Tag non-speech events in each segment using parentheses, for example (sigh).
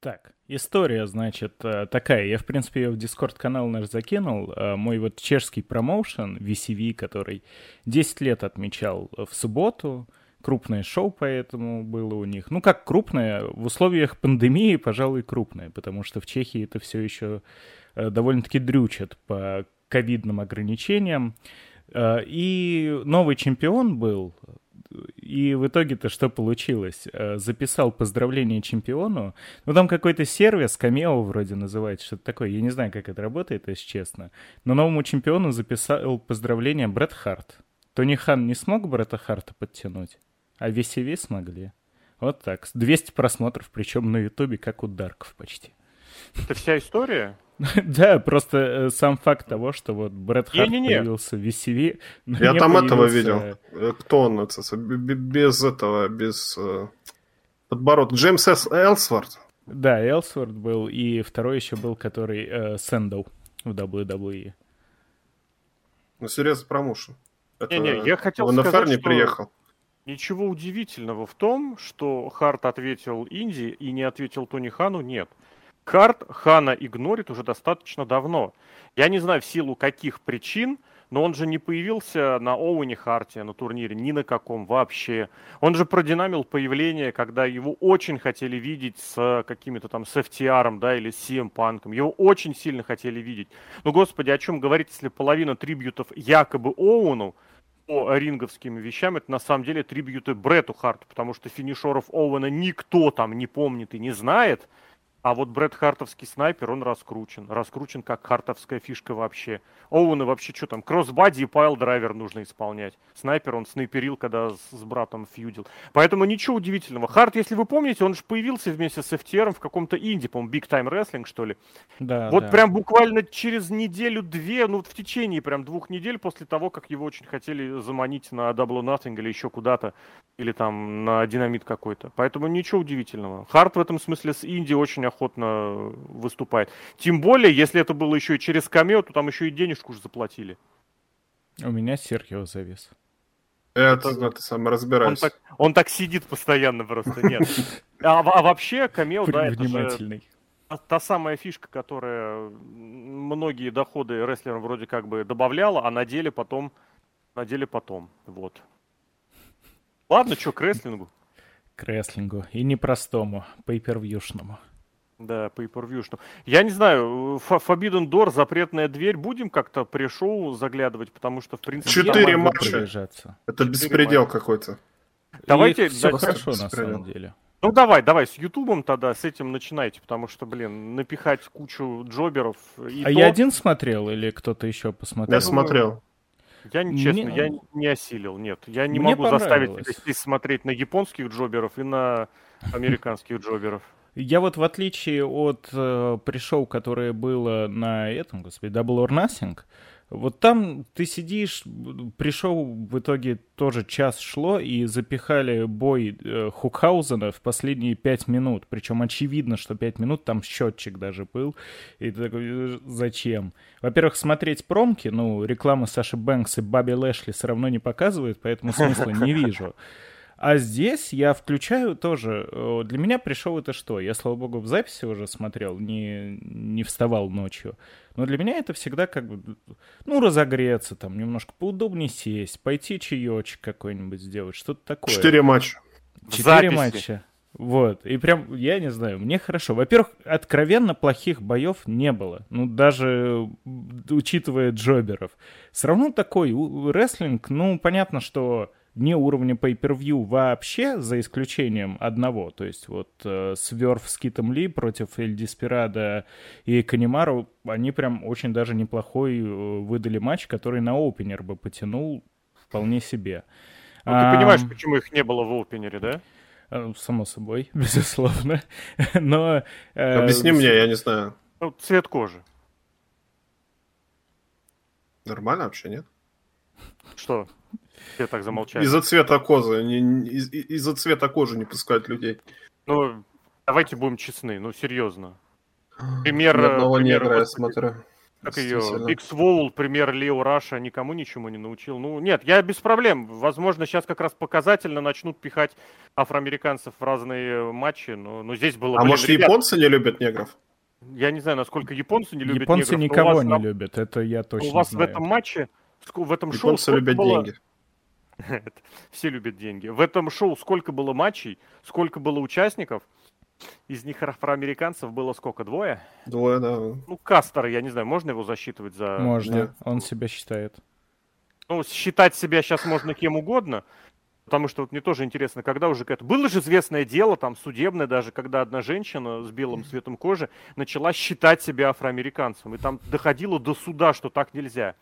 Так, история, значит, э, такая. Я, в принципе, ее в Дискорд-канал наш закинул. Э, мой вот чешский промоушен, VCV, который 10 лет отмечал в субботу. Крупное шоу поэтому было у них. Ну, как крупное? В условиях пандемии, пожалуй, крупное, потому что в Чехии это все еще э, довольно-таки дрючат по ковидным ограничениям. И новый чемпион был, и в итоге-то что получилось? Э, записал поздравление чемпиону. Ну, там какой-то сервис, камео вроде называется, что-то такое. Я не знаю, как это работает, если честно. Но новому чемпиону записал поздравление Брэд Харт. Тони Хан не смог Брэда Харта подтянуть, а VCV смогли. Вот так. 200 просмотров, причем на Ютубе, как у Дарков почти. Это вся история? (laughs) Да, просто э, сам факт того, что вот Брэд Харт появился в VCV. Я там этого видел. Э, кто он? Без этого, без э, подбородка. Джеймс. Элсворт. Да, Элсворт был, и второй еще был, который Сэндл в WWE. Ну, серьезно, промоушен. Не-не, я хотел он сказать, не приехал. Ничего удивительного в том, что Харт ответил Инди и не ответил Тони Хану, нет. Харт Хана игнорит уже достаточно давно. Я не знаю в силу каких причин, но он же не появился на Оуэне Харте на турнире, ни на каком вообще. Он же продинамил появление, когда его очень хотели видеть с какими-то там с FTR, да, или с CM Панком. Его очень сильно хотели видеть. Ну, господи, о чем говорить, если половина трибьютов якобы Оуэну, по ринговским вещам, это на самом деле трибьюты Брету Харту, потому что финишеров Оуэна никто там не помнит и не знает. А вот Брэд Хартовский снайпер, он раскручен. Раскручен как хартовская фишка вообще. Оуэна вообще что там, crossbody и piledriver нужно исполнять. Снайпер он снайперил, когда с, с братом фьюдил. Поэтому ничего удивительного. Харт, если вы помните, он же появился вместе с FTR в каком-то инди, по-моему, Big Time Wrestling, что ли. Да, вот да. прям буквально через неделю-две, ну в течение прям двух недель после того, как его очень хотели заманить на Double Nothing или еще куда-то, или там на динамит какой-то. Поэтому ничего удивительного. Харт в этом смысле с инди очень охотно выступает. Тем более, если это было еще и через камео, то там еще и денежку уже заплатили. У меня Серхио завис. Это, это ты сам разбираешься. Он так, он так сидит постоянно просто, нет. (laughs) А, а вообще камео, да, это же та самая фишка, которая многие доходы рестлерам вроде как бы добавляла, а на деле потом, на деле потом, вот. Ладно, что, к рестлингу? К рестлингу. И непростому, пейпервьюшному. Да, по per что. Я не знаю, Forbidden Door, запретная дверь, будем как-то при шоу заглядывать, потому что, в принципе... Четыре матча. Это беспредел какой-то. Давайте... все хорошо, на самом деле. Ну давай, давай, с Ютубом тогда с этим начинайте, потому что, блин, напихать кучу джоберов. И а то... я один смотрел или кто-то еще посмотрел? Я смотрел. Я не честно, Мне... я не осилил, нет. Я не Мне могу заставить себя смотреть на японских джоберов и на американских джоберов. Я вот в отличие от э, пришел, которое было на этом, господи, Double or Nothing, вот там ты сидишь, пришел в итоге тоже час шло, и запихали бой э, Хукхаузена в последние пять минут. Причем очевидно, что пять минут там счетчик даже был. И ты такой, «Э, зачем? Во-первых, смотреть промки, ну, реклама Саши Бэнкс и Баби Лэшли все равно не показывают, поэтому смысла не вижу. А здесь я включаю тоже. Э, для меня пришел это что? Я, слава богу, в записи уже смотрел, не, не вставал ночью. Но для меня это всегда как бы, ну, разогреться, там, немножко поудобнее сесть, пойти чаечек какой-нибудь сделать, что-то такое. Четыре матча. Четыре матча. Вот. И прям, я не знаю, мне хорошо. Во-первых, откровенно плохих боев не было. Ну, даже учитывая джоберов. Все равно такой рестлинг, ну, понятно, что не уровня pay-per-view вообще, за исключением одного. То есть вот э, Сверф с Китом Ли против Эль Диспирада и Канимару, они прям очень даже неплохой э, выдали матч, который на опенер бы потянул вполне себе. Ну, а, ты понимаешь, почему их не было в опенере, да? Э, само собой, (laughs) безусловно. Но... Э, Объясни мне, я не знаю. Ну, цвет кожи. Нормально вообще, нет? Что? Все так замолчали. Из-за цвета кожи, не, из- из-за цвета кожи не пускают людей. Ну, давайте будем честны, ну серьезно. Пример... Ни одного пример, негра, я смотрю. как ее, Биг Своул, пример Лео Раша, никому ничему не научил. Ну, нет, я без проблем. Возможно, сейчас как раз показательно начнут пихать афроамериканцев в разные матчи, но, но здесь было... А блин, может, ребят, японцы не любят негров? Я не знаю, насколько японцы не любят японцы негров. Японцы никого не там, любят, это я точно У вас знаю. в этом матче, в этом японцы шоу... любят было... деньги. (laughs) Все любят деньги. В этом шоу сколько было матчей, сколько было участников, из них афроамериканцев было сколько? Двое? Двое, да. Ну, Кастер, я не знаю, можно его засчитывать за... Можно, он себя считает. Ну, считать себя сейчас можно кем угодно, потому что вот мне тоже интересно, когда уже это... Было же известное дело, там, судебное даже, когда одна женщина с белым цветом кожи начала считать себя афроамериканцем, и там доходило до суда, что так нельзя.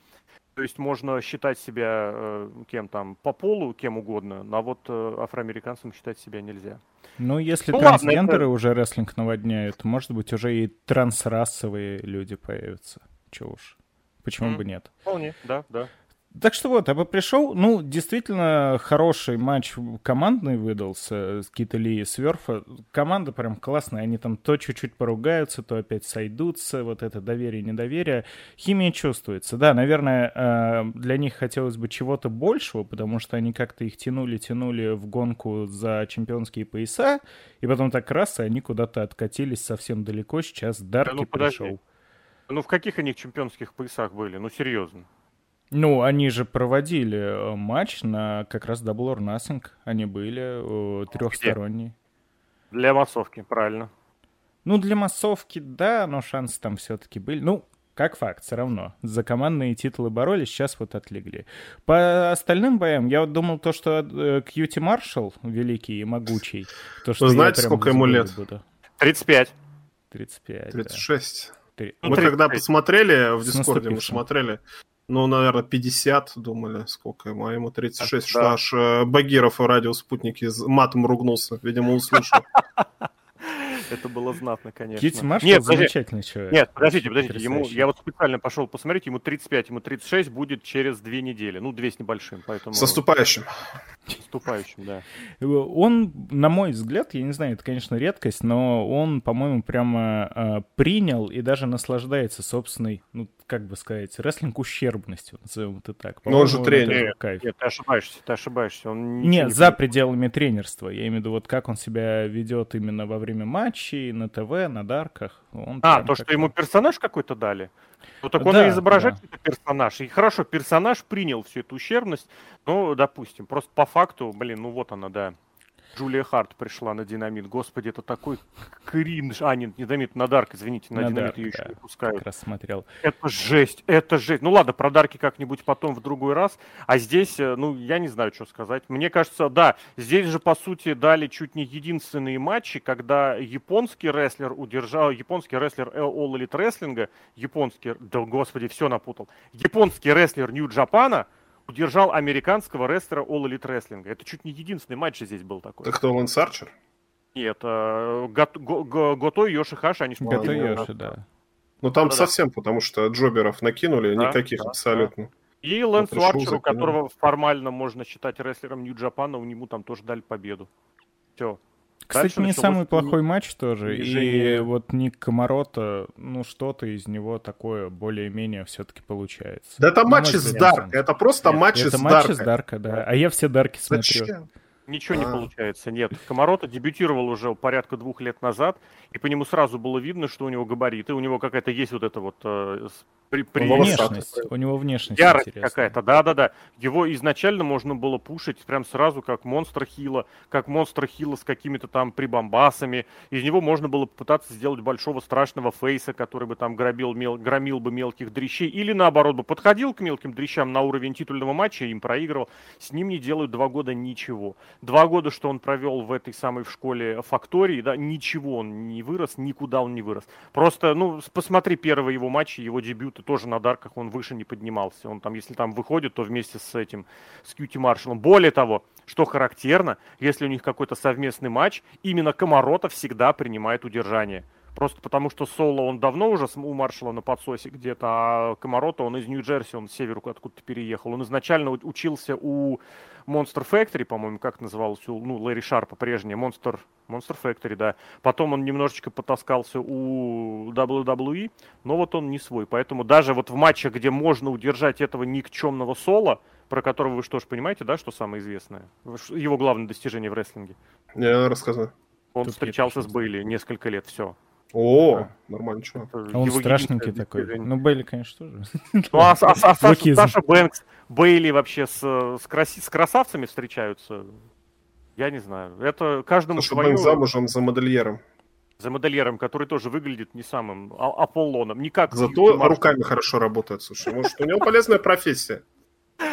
То есть можно считать себя э, кем там по полу, кем угодно, а вот э, афроамериканцем считать себя нельзя. Ну, если ну, трансгендеры ладно, это... уже рестлинг наводняют, может быть, уже и трансрасовые люди появятся. Чего уж. Почему mm. бы нет? Вполне, да, да. Так что вот, я бы пришел, ну, действительно хороший матч командный выдался Кита Ли и Сверфа. Команда прям классная, они там то чуть-чуть поругаются, то опять сойдутся, вот это доверие-недоверие. Химия чувствуется. Да, наверное, э, для них хотелось бы чего-то большего, потому что они как-то их тянули-тянули в гонку за чемпионские пояса, и потом так раз, и они куда-то откатились совсем далеко. Сейчас Дарки да, ну, пришел. Ну, в каких они чемпионских поясах были? Ну, серьезно. Ну, они же проводили э, матч на как раз Double or Nothing. Они были э, трехсторонние. Для массовки, правильно. Ну, для массовки, да, но шансы там все-таки были. Ну, как факт, все равно. За командные титулы боролись, сейчас вот отлегли. По остальным боям, я вот думал то, что э, Кьюти Маршал, великий и могучий, то, что Вы знаете, сколько ему лет? Буду. 35. 35, 36. Да. Мы 35. когда посмотрели в Дискорде, мы смотрели, ну, наверное, 50, думали, сколько ему, а ему 36, а, что да. аж э, Багиров и радиоспутники матом ругнулся, видимо, услышал. (laughs) Это было знатно, конечно. Кити Нет, замечательный человек. Нет, подождите, подождите. Ему, я вот специально пошел посмотреть, ему 35, ему 36 будет через две недели. Ну, две с небольшим, поэтому... С наступающим. С наступающим, да. Он, на мой взгляд, я не знаю, это, конечно, редкость, но он, по-моему, прямо э, принял и даже наслаждается собственной, ну, как бы сказать, рестлинг ущербностью, назовем это так. Но он же тренер. Нет, кайф. нет, ты ошибаешься, ты ошибаешься. Он нет, не за пределами тренерства. Я имею в виду, вот как он себя ведет именно во время матчей, на ТВ, на дарках. Он а, то, что ему персонаж какой-то дали? Ну так он да, и изображает да. это персонаж. И хорошо, персонаж принял всю эту ущербность, ну, допустим, просто по факту, блин, ну вот она, да. Джулия Харт пришла на динамит. Господи, это такой кринж. А, нет, не динамит, на Дарк, извините, на, на динамит Дарк, ее еще да, не пускают. Как раз смотрел. Это жесть, это жесть. Ну ладно, про Дарки как-нибудь потом в другой раз. А здесь, э, ну, я не знаю, что сказать. Мне кажется, да, здесь же, по сути, дали чуть не единственные матчи, когда японский рестлер удержал, японский рестлер All Elite Wrestling, японский, да, господи, все напутал, японский рестлер Нью-Джапана – удержал американского рестлера All Elite Wrestling. Это чуть не единственный матч здесь был такой. Так кто, Лэнс Арчер? Нет, э, Гото и Йоши Хаши, они Гото и Йоши, да. Ну там да, совсем, потому что джоберов накинули, да, никаких да, абсолютно. Да. И Лэнсу Арчеру, которого формально можно считать рестлером Нью-Джапана, у него там тоже дали победу. Все. Кстати, не самый плохой матч тоже. Движение. И вот Ник Комарота, ну что-то из него такое более-менее все-таки получается. Да это матч из Дарка, это просто Нет, матч из Дарка. Это матч из Дарка, да. А я все Дарки смотрю. Зачем? Ничего а. не получается, нет. Комарота дебютировал уже порядка двух лет назад, и по нему сразу было видно, что у него габариты, у него какая-то есть вот это вот э, при, при... Внешность. У него внешность Ярость какая-то, да-да-да. Его изначально можно было пушить прям сразу как монстр Хила, как монстр Хила с какими-то там прибамбасами. Из него можно было попытаться сделать большого страшного фейса, который бы там грабил, мел... громил бы мелких дрищей. Или наоборот бы подходил к мелким дрищам на уровень титульного матча и им проигрывал. С ним не делают два года ничего. Два года, что он провел в этой самой в школе фактории, да, ничего он не вырос, никуда он не вырос. Просто, ну, посмотри первые его матчи, его дебют и тоже на дарках он выше не поднимался. Он там, если там выходит, то вместе с этим, с Кьюти Маршалом. Более того, что характерно, если у них какой-то совместный матч, именно Комаротов всегда принимает удержание. Просто потому что Соло, он давно уже у Маршала на подсосе где-то, а Комарото, он из Нью-Джерси, он с северу откуда-то переехал. Он изначально учился у Monster Factory, по-моему, как назывался, ну, Лэри Шарпа прежнее, Monster, Monster Factory, да. Потом он немножечко потаскался у WWE, но вот он не свой. Поэтому даже вот в матчах, где можно удержать этого никчемного Соло, про которого вы что ж понимаете, да, что самое известное? Его главное достижение в рестлинге. Я рассказываю. Он Тут встречался с Бейли несколько лет, все. О, да. нормально, что. А он страшненький такой. Ну, Бейли, конечно, тоже. Ну, а, а, а Саша, Саша Бэнкс, Бейли вообще с, с, краси, с красавцами встречаются? Я не знаю. Это каждому Саша свое... Бэнкс замужем за модельером. За модельером, который тоже выглядит не самым а, Аполлоном. Никак Зато руками хорошо работает, слушай. Может, у него полезная профессия.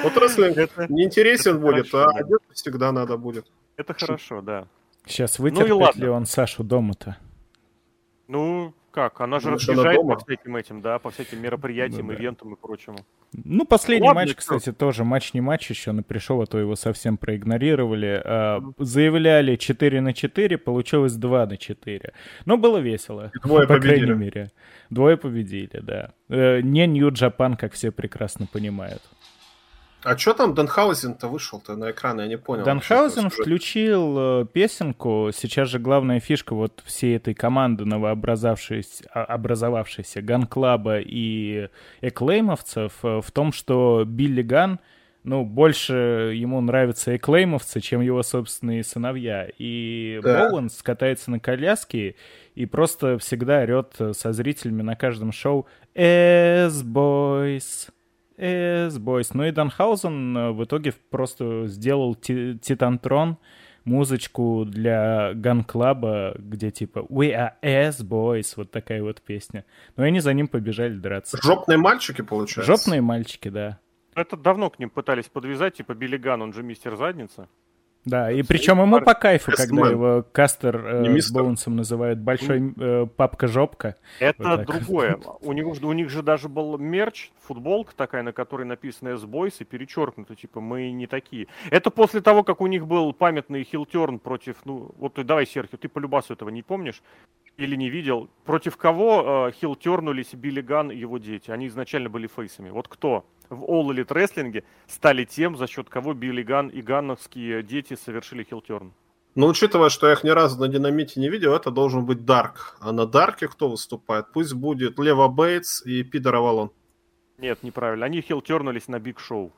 Вот рестлинг (laughs) не интересен будет, а одет всегда надо будет. Это хорошо, да. Сейчас вытерпит ну ли он Сашу дома-то? Ну, как? Она же ну, разъезжает по всяким этим, да, по всяким мероприятиям, ну, да. ивентам и прочему. Ну, последний Ладно, матч, что? кстати, тоже матч не матч еще, но пришел, а то его совсем проигнорировали. А, заявляли 4 на 4, получилось 2 на 4. Но было весело. Двое по победили. крайней мере. Двое победили, да. Э, не Нью-Джапан, как все прекрасно понимают. А что там Данхаузен-то вышел-то на экран, я не понял. Данхаузен включил э, песенку, сейчас же главная фишка вот всей этой команды новообразовавшейся а, образовавшейся Ган-клаба и эклеймовцев э, в том, что Билли Ган, ну, больше ему нравятся эклеймовцы, чем его собственные сыновья. И да. Боуэнс катается на коляске и просто всегда орет со зрителями на каждом шоу «Ass Boys». Ass boys. Ну и Данхаузен э, в итоге просто сделал Титантрон, музычку для Ган-клаба, где типа We are ass boys, вот такая вот песня. Ну и они за ним побежали драться. Жопные мальчики, получается? Жопные мальчики, да. Это давно к ним пытались подвязать, типа Билли Ган, он же мистер задница. Да, и причем ему по кайфу, когда его Кастер э, с Боунсом называют большой э, папка-жопка. Это вот другое. (laughs) У них, у них же даже был мерч, футболка такая, на которой написано Ass Boys и перечеркнуто, типа, мы не такие. Это после того, как у них был памятный heel turn против, ну, вот давай, Серхио, ты по любасу этого не помнишь? Или не видел? Против кого э, хилтернулись Билли Ган и его дети? Они изначально были фейсами. Вот кто? В All Elite Wrestling стали тем, за счет кого Билли Ган и ганновские дети совершили heel turn. Но учитывая, что я их ни разу на динамите не видел, это должен быть Дарк. А на Дарке кто выступает? Пусть будет Лева Бейтс и Пидор Авалон. Нет, неправильно. Они хилтернулись на Биг Шоу.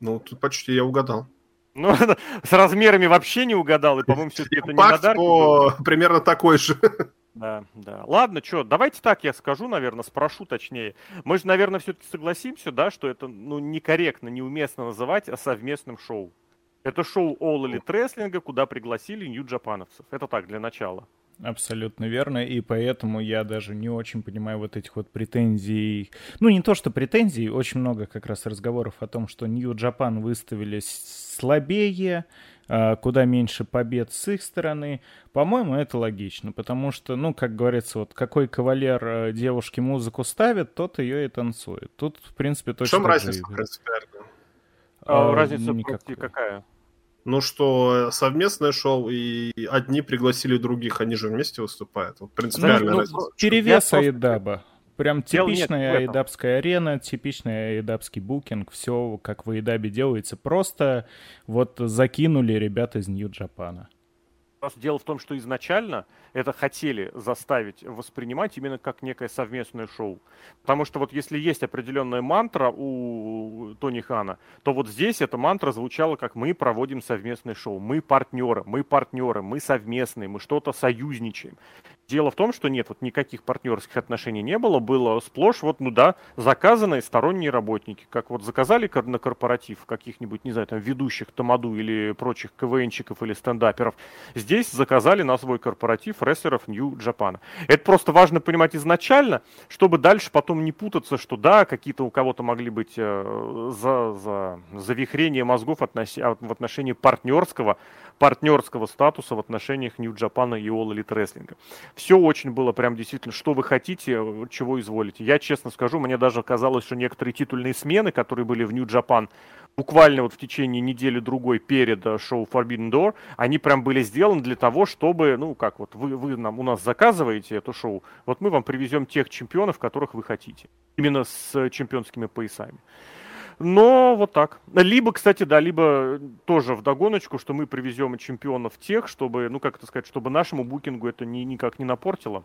Ну, тут почти я угадал. Ну, (laughs) с размерами вообще не угадал, и, по-моему, все-таки это не на Дарке. примерно такой же. (laughs) Да, да. Ладно, что, давайте так я скажу, наверное, спрошу точнее. Мы же, наверное, все-таки согласимся, да, что это ну, некорректно, неуместно называть совместным шоу. Это шоу All Elite Wrestling, куда пригласили нью-джапановцев. Это так, для начала. Абсолютно верно, и поэтому я даже не очень понимаю вот этих вот претензий. Ну, не то, что претензий, очень много как раз разговоров о том, что Нью-Джапан выставились слабее, а, куда меньше побед с их стороны. По-моему, это логично, потому что, ну, как говорится, вот какой кавалер э, девушке музыку ставит, тот ее и танцует. Тут, в принципе, точно В чем разница принципиально? А, а, разница никакой. какая? Ну что, совместное шоу, и одни пригласили других, они же вместе выступают. Вот принципиальная ну, разница. Перевес Айдаба. Прям типичная айдабская арена, типичный айдабский букинг, все как в айдабе делается. Просто вот закинули ребят из Нью-Джапана. Дело в том, что изначально это хотели заставить воспринимать именно как некое совместное шоу. Потому что вот если есть определенная мантра у Тони Хана, то вот здесь эта мантра звучала как «мы проводим совместное шоу», «мы партнеры», «мы партнеры», «мы совместные», «мы что-то союзничаем». Дело в том, что нет, вот никаких партнерских отношений не было, было сплошь вот, ну да, заказанные сторонние работники, как вот заказали на корпоратив каких-нибудь, не знаю, там, ведущих Тамаду или прочих КВНчиков или стендаперов, здесь заказали на свой корпоратив рестлеров Нью-Джапана. Это просто важно понимать изначально, чтобы дальше потом не путаться, что да, какие-то у кого-то могли быть э, за, за завихрение мозгов относ... в отношении партнерского партнерского статуса в отношениях Нью-Джапана и All Elite Wrestling. Все очень было прям действительно, что вы хотите, чего изволите. Я честно скажу, мне даже казалось, что некоторые титульные смены, которые были в Нью-Джапан, буквально вот в течение недели-другой перед э, шоу Forbidden Door, они прям были сделаны для того, чтобы, ну, как вот вы, вы нам, у нас заказываете это шоу, вот мы вам привезем тех чемпионов, которых вы хотите. Именно с чемпионскими поясами. Но вот так. Либо, кстати, да, либо тоже в догоночку, что мы привезем чемпионов тех, чтобы, ну как это сказать, чтобы нашему букингу это ни, никак не напортило.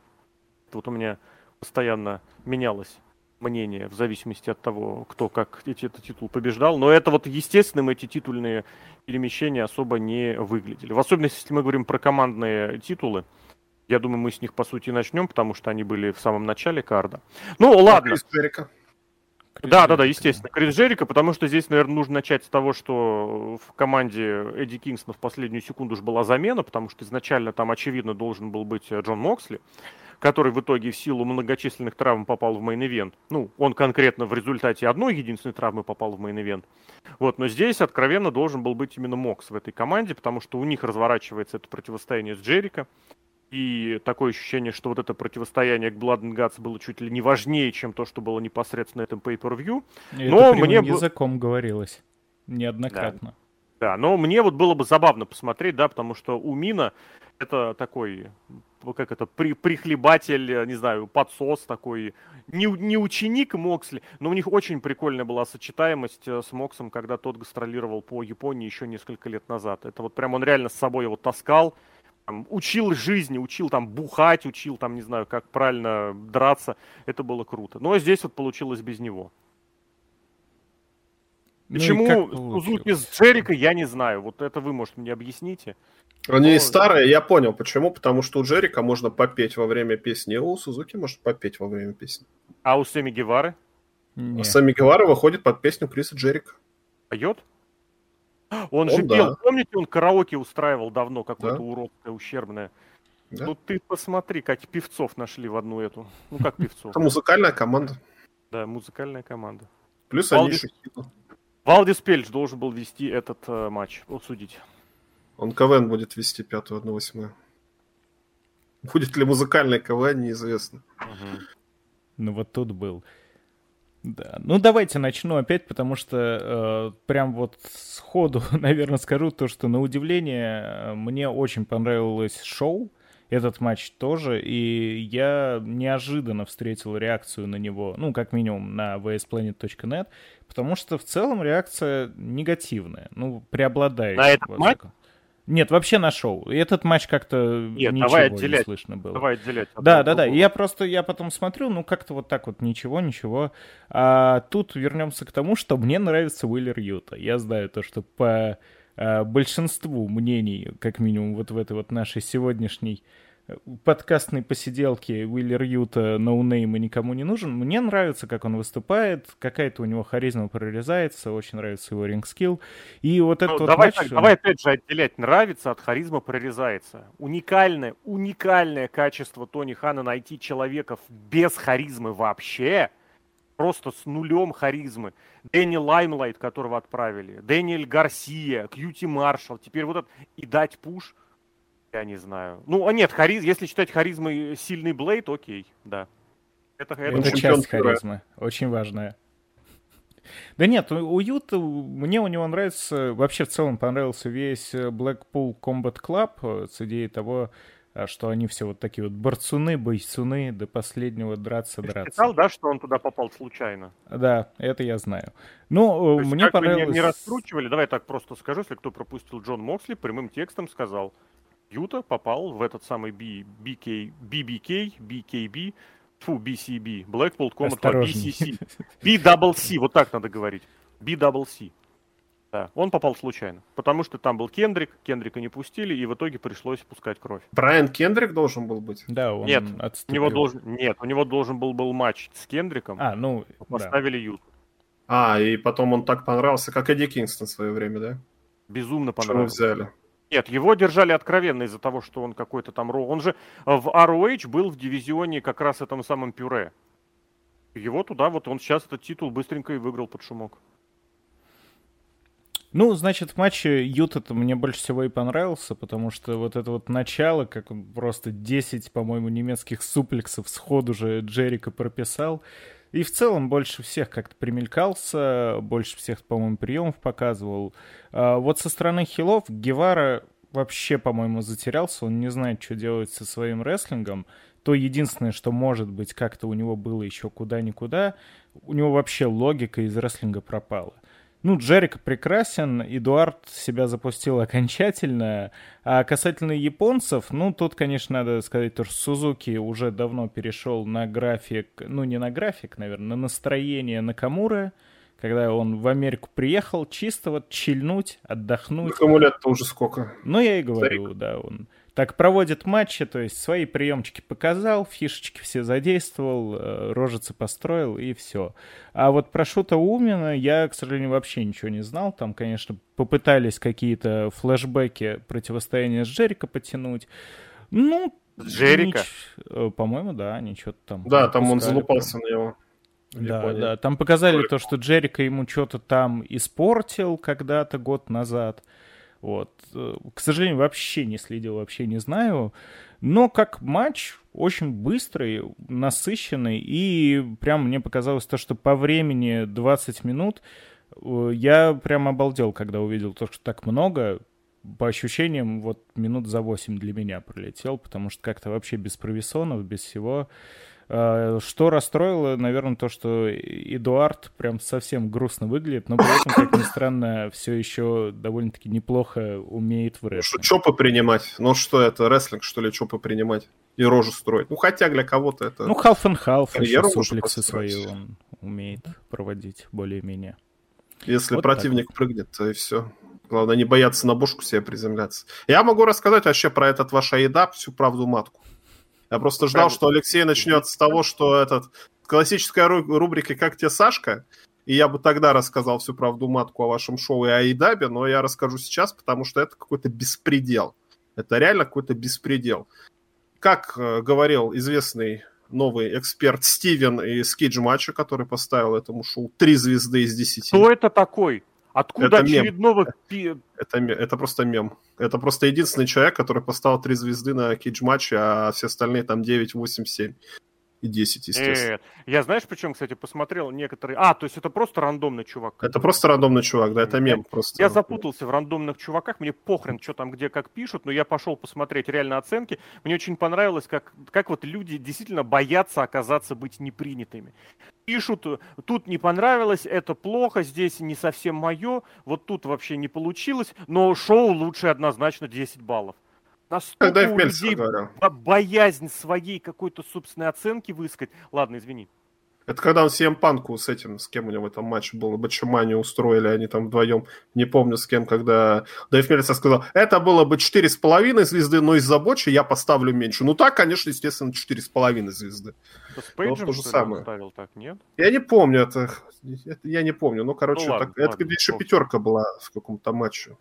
Вот у меня постоянно менялось мнение в зависимости от того, кто как эти, этот титул побеждал. Но это вот естественным эти титульные перемещения особо не выглядели. В особенности, если мы говорим про командные титулы. Я думаю, мы с них, по сути, начнем, потому что они были в самом начале карда. Ну, ладно. Да, да, да, естественно. Крис Джерика, потому что здесь, наверное, нужно начать с того, что в команде Эдди Кингсона в последнюю секунду уже была замена, потому что изначально там, очевидно, должен был быть Джон Моксли, который в итоге в силу многочисленных травм попал в main event. Ну, он конкретно в результате одной единственной травмы попал в main event. Вот, но здесь откровенно должен был быть именно Мокс в этой команде, потому что у них разворачивается это противостояние с Джерика. И такое ощущение, что вот это противостояние к Blood and Guts было чуть ли не важнее, чем то, что было непосредственно на этом pay-per-view. Но это мне языком говорилось неоднократно. Да. да, но мне вот было бы забавно посмотреть, да, потому что у Мина это такой, как это, при, прихлебатель, не знаю, подсос такой, не, не ученик Моксли, но у них очень прикольная была сочетаемость э, с Моксом, когда тот гастролировал по Японии еще несколько лет назад. Это вот прям он реально с собой его таскал, там, учил жизни, учил там бухать, учил там, не знаю, как правильно драться. Это было круто. Но здесь вот получилось без него. Ну Почему Сузуки с Джерика, я не знаю. Вот это вы, может, мне объясните. Они Но... старые, я понял. Почему? Потому что у Джерика можно попеть во время песни, а у Сузуки может попеть во время песни. А у Семи Гевары? А Сами Гевара выходит под песню Криса Джерика. Поет? Он, он же да. пел, помните, он караоке устраивал давно, какое-то да. уродское, ущербное. Да. Ну ты посмотри, как певцов нашли в одну эту. Ну как певцов? Это музыкальная команда. Да, музыкальная команда. Плюс Валдис... они Валдис Пельч должен был вести этот э, матч, вот судить. Он КВН будет вести пятую, одну восьмую. Будет ли музыкальный КВН, неизвестно. Угу. Ну вот тут был. Да, ну давайте начну опять, потому что э, прям вот сходу, (laughs) наверное, скажу то, что на удивление мне очень понравилось шоу, этот матч тоже, и я неожиданно встретил реакцию на него, ну, как минимум, на vsplanet.net, потому что в целом реакция негативная, ну, преобладает. На этот матч? Нет, вообще на шоу. И этот матч как-то Нет, ничего давай отделять. не слышно было. Давай отделять. Да, да, да. Я просто, я потом смотрю, ну как-то вот так вот ничего, ничего. А тут вернемся к тому, что мне нравится Уиллер Юта. Я знаю то, что по а, большинству мнений, как минимум вот в этой вот нашей сегодняшней подкастной посиделки Уиллер Юта no-name и никому не нужен. Мне нравится, как он выступает, какая-то у него харизма прорезается, очень нравится его ring skill. И вот ну, этот давай, матч... так, давай опять же отделять нравится от харизма прорезается. Уникальное, уникальное качество Тони Хана найти человека без харизмы вообще, просто с нулем харизмы. Дэнни Лаймлайт, которого отправили, Дэниэль Гарсия, Кьюти Маршалл, теперь вот этот, и дать пуш – я не знаю. Ну, а нет, хариз, если считать харизмой сильный Блейд, окей, да. Это, это, это часть харизмы, очень важная. Да нет, уют, мне у него нравится, вообще в целом понравился весь Blackpool Combat Club с идеей того, что они все вот такие вот борцуны, бойцуны, до последнего драться, Ты драться. Ты да, что он туда попал случайно? Да, это я знаю. Ну, мне понравилось... Не, не раскручивали, давай так просто скажу, если кто пропустил Джон Моксли, прямым текстом сказал, Юта попал в этот самый B, BK, BBK, BKB, фу, BCB, Blackpool Combat BCC, BCC, вот так надо говорить, BCC. Да, он попал случайно, потому что там был Кендрик, Кендрика не пустили, и в итоге пришлось пускать кровь. Брайан Кендрик должен был быть? Да, он нет, у него должен, нет, у него должен был был матч с Кендриком. А, ну, поставили да. Ют. А, и потом он так понравился, как Эдди Кингстон в свое время, да? Безумно понравился. Что взяли? Нет, его держали откровенно из-за того, что он какой-то там... Он же в ROH был в дивизионе как раз этом самом Пюре. Его туда, вот он сейчас этот титул быстренько и выиграл под шумок. Ну, значит, в матче Юта мне больше всего и понравился, потому что вот это вот начало, как он просто 10, по-моему, немецких суплексов сходу же Джерика прописал. И в целом больше всех как-то примелькался, больше всех, по-моему, приемов показывал. А вот со стороны хилов Гевара вообще, по-моему, затерялся, он не знает, что делать со своим рестлингом. То единственное, что может быть как-то у него было еще куда-никуда, у него вообще логика из рестлинга пропала. Ну, Джерик прекрасен, Эдуард себя запустил окончательно. А касательно японцев, ну, тут, конечно, надо сказать, что Сузуки уже давно перешел на график, ну, не на график, наверное, на настроение Накамуры, когда он в Америку приехал, чисто вот чильнуть, отдохнуть. Накаму лет-то уже сколько? Ну, я и говорю, Старик. да, он так проводит матчи, то есть свои приемчики показал, фишечки все задействовал, э, рожицы построил и все. А вот про Шута Умина я, к сожалению, вообще ничего не знал. Там, конечно, попытались какие-то флешбеки противостояния с Джерика потянуть. Ну, Джерика? Нич... Э, по-моему, да, они что-то там... Да, там он залупался на него. Да, да, там показали то, что Джерика ему что-то там испортил когда-то год назад. Вот. Э, к сожалению, вообще не следил, вообще не знаю. Но как матч очень быстрый, насыщенный, и прям мне показалось то, что по времени 20 минут э, я прям обалдел, когда увидел то, что так много. По ощущениям, вот минут за 8 для меня пролетел, потому что как-то вообще без провисонов, без всего. А, что расстроило, наверное, то, что Эдуард прям совсем грустно выглядит, но при этом, как ни странно, все еще довольно-таки неплохо умеет в рестлинг. Что, чопы принимать? Ну что это, рестлинг, что ли, чопы принимать? И рожу строить? Ну, хотя для кого-то это... Ну, half and half, еще суплексы свои он умеет проводить более-менее. Если вот противник вот. прыгнет, то и все. Главное, не бояться на бошку себе приземляться. Я могу рассказать вообще про этот ваш айдап, всю правду матку. Я просто ждал, что Алексей начнет с того, что этот классическая рубрика «Как тебе Сашка?», и я бы тогда рассказал всю правду матку о вашем шоу и о Идабе, но я расскажу сейчас, потому что это какой-то беспредел. Это реально какой-то беспредел. Как э, говорил известный новый эксперт Стивен из Кейдж Матча, который поставил этому шоу три звезды из десяти. Кто это такой? Откуда это очередного... Мем. Это, это просто мем. Это просто единственный человек, который поставил три звезды на кейдж-матче, а все остальные там 9, 8, 7 и 10, естественно. Нет. Я знаешь, причем, кстати, посмотрел некоторые... А, то есть это просто рандомный чувак. Это просто рандомный чувак, да, это мем просто. Я запутался в рандомных чуваках, мне похрен, что там где как пишут, но я пошел посмотреть реально оценки. Мне очень понравилось, как, как вот люди действительно боятся оказаться быть непринятыми пишут, тут не понравилось, это плохо, здесь не совсем мое, вот тут вообще не получилось, но шоу лучше однозначно 10 баллов. Настолько Когда у людей боязнь своей какой-то собственной оценки высказать. Ладно, извини. Это когда он CM Панку с этим, с кем у него там матч был, Бачимани устроили, они там вдвоем, не помню с кем, когда Дэйв Мельцер сказал, это было бы 4,5 звезды, но из-за Бочи я поставлю меньше. Ну так, конечно, естественно, 4,5 звезды. Это с Пейджем, то же самое. ставил так, нет? Я не помню, это, это я не помню, ну, короче, ну, ладно, так, ладно, это еще пятерка была в каком-то матче.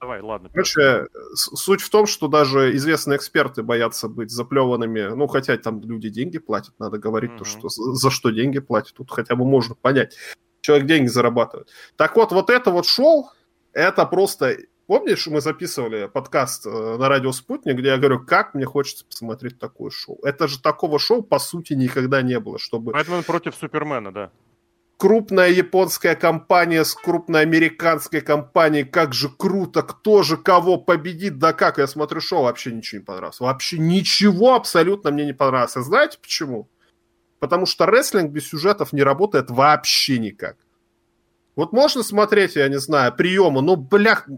Давай, ладно. Короче, суть в том, что даже известные эксперты боятся быть заплеванными. Ну, хотя там люди деньги платят, надо говорить mm-hmm. то, что за что деньги платят. Тут хотя бы можно понять. Человек деньги зарабатывает. Так вот, вот это вот шоу, это просто... Помнишь, мы записывали подкаст э, на радио «Спутник», где я говорю, как мне хочется посмотреть такое шоу. Это же такого шоу, по сути, никогда не было, чтобы... Бэтмен против Супермена, да крупная японская компания с крупной американской компанией, как же круто, кто же кого победит, да как, я смотрю шоу, вообще ничего не понравилось. Вообще ничего абсолютно мне не понравилось. А знаете почему? Потому что рестлинг без сюжетов не работает вообще никак. Вот можно смотреть, я не знаю, приемы, но, блях...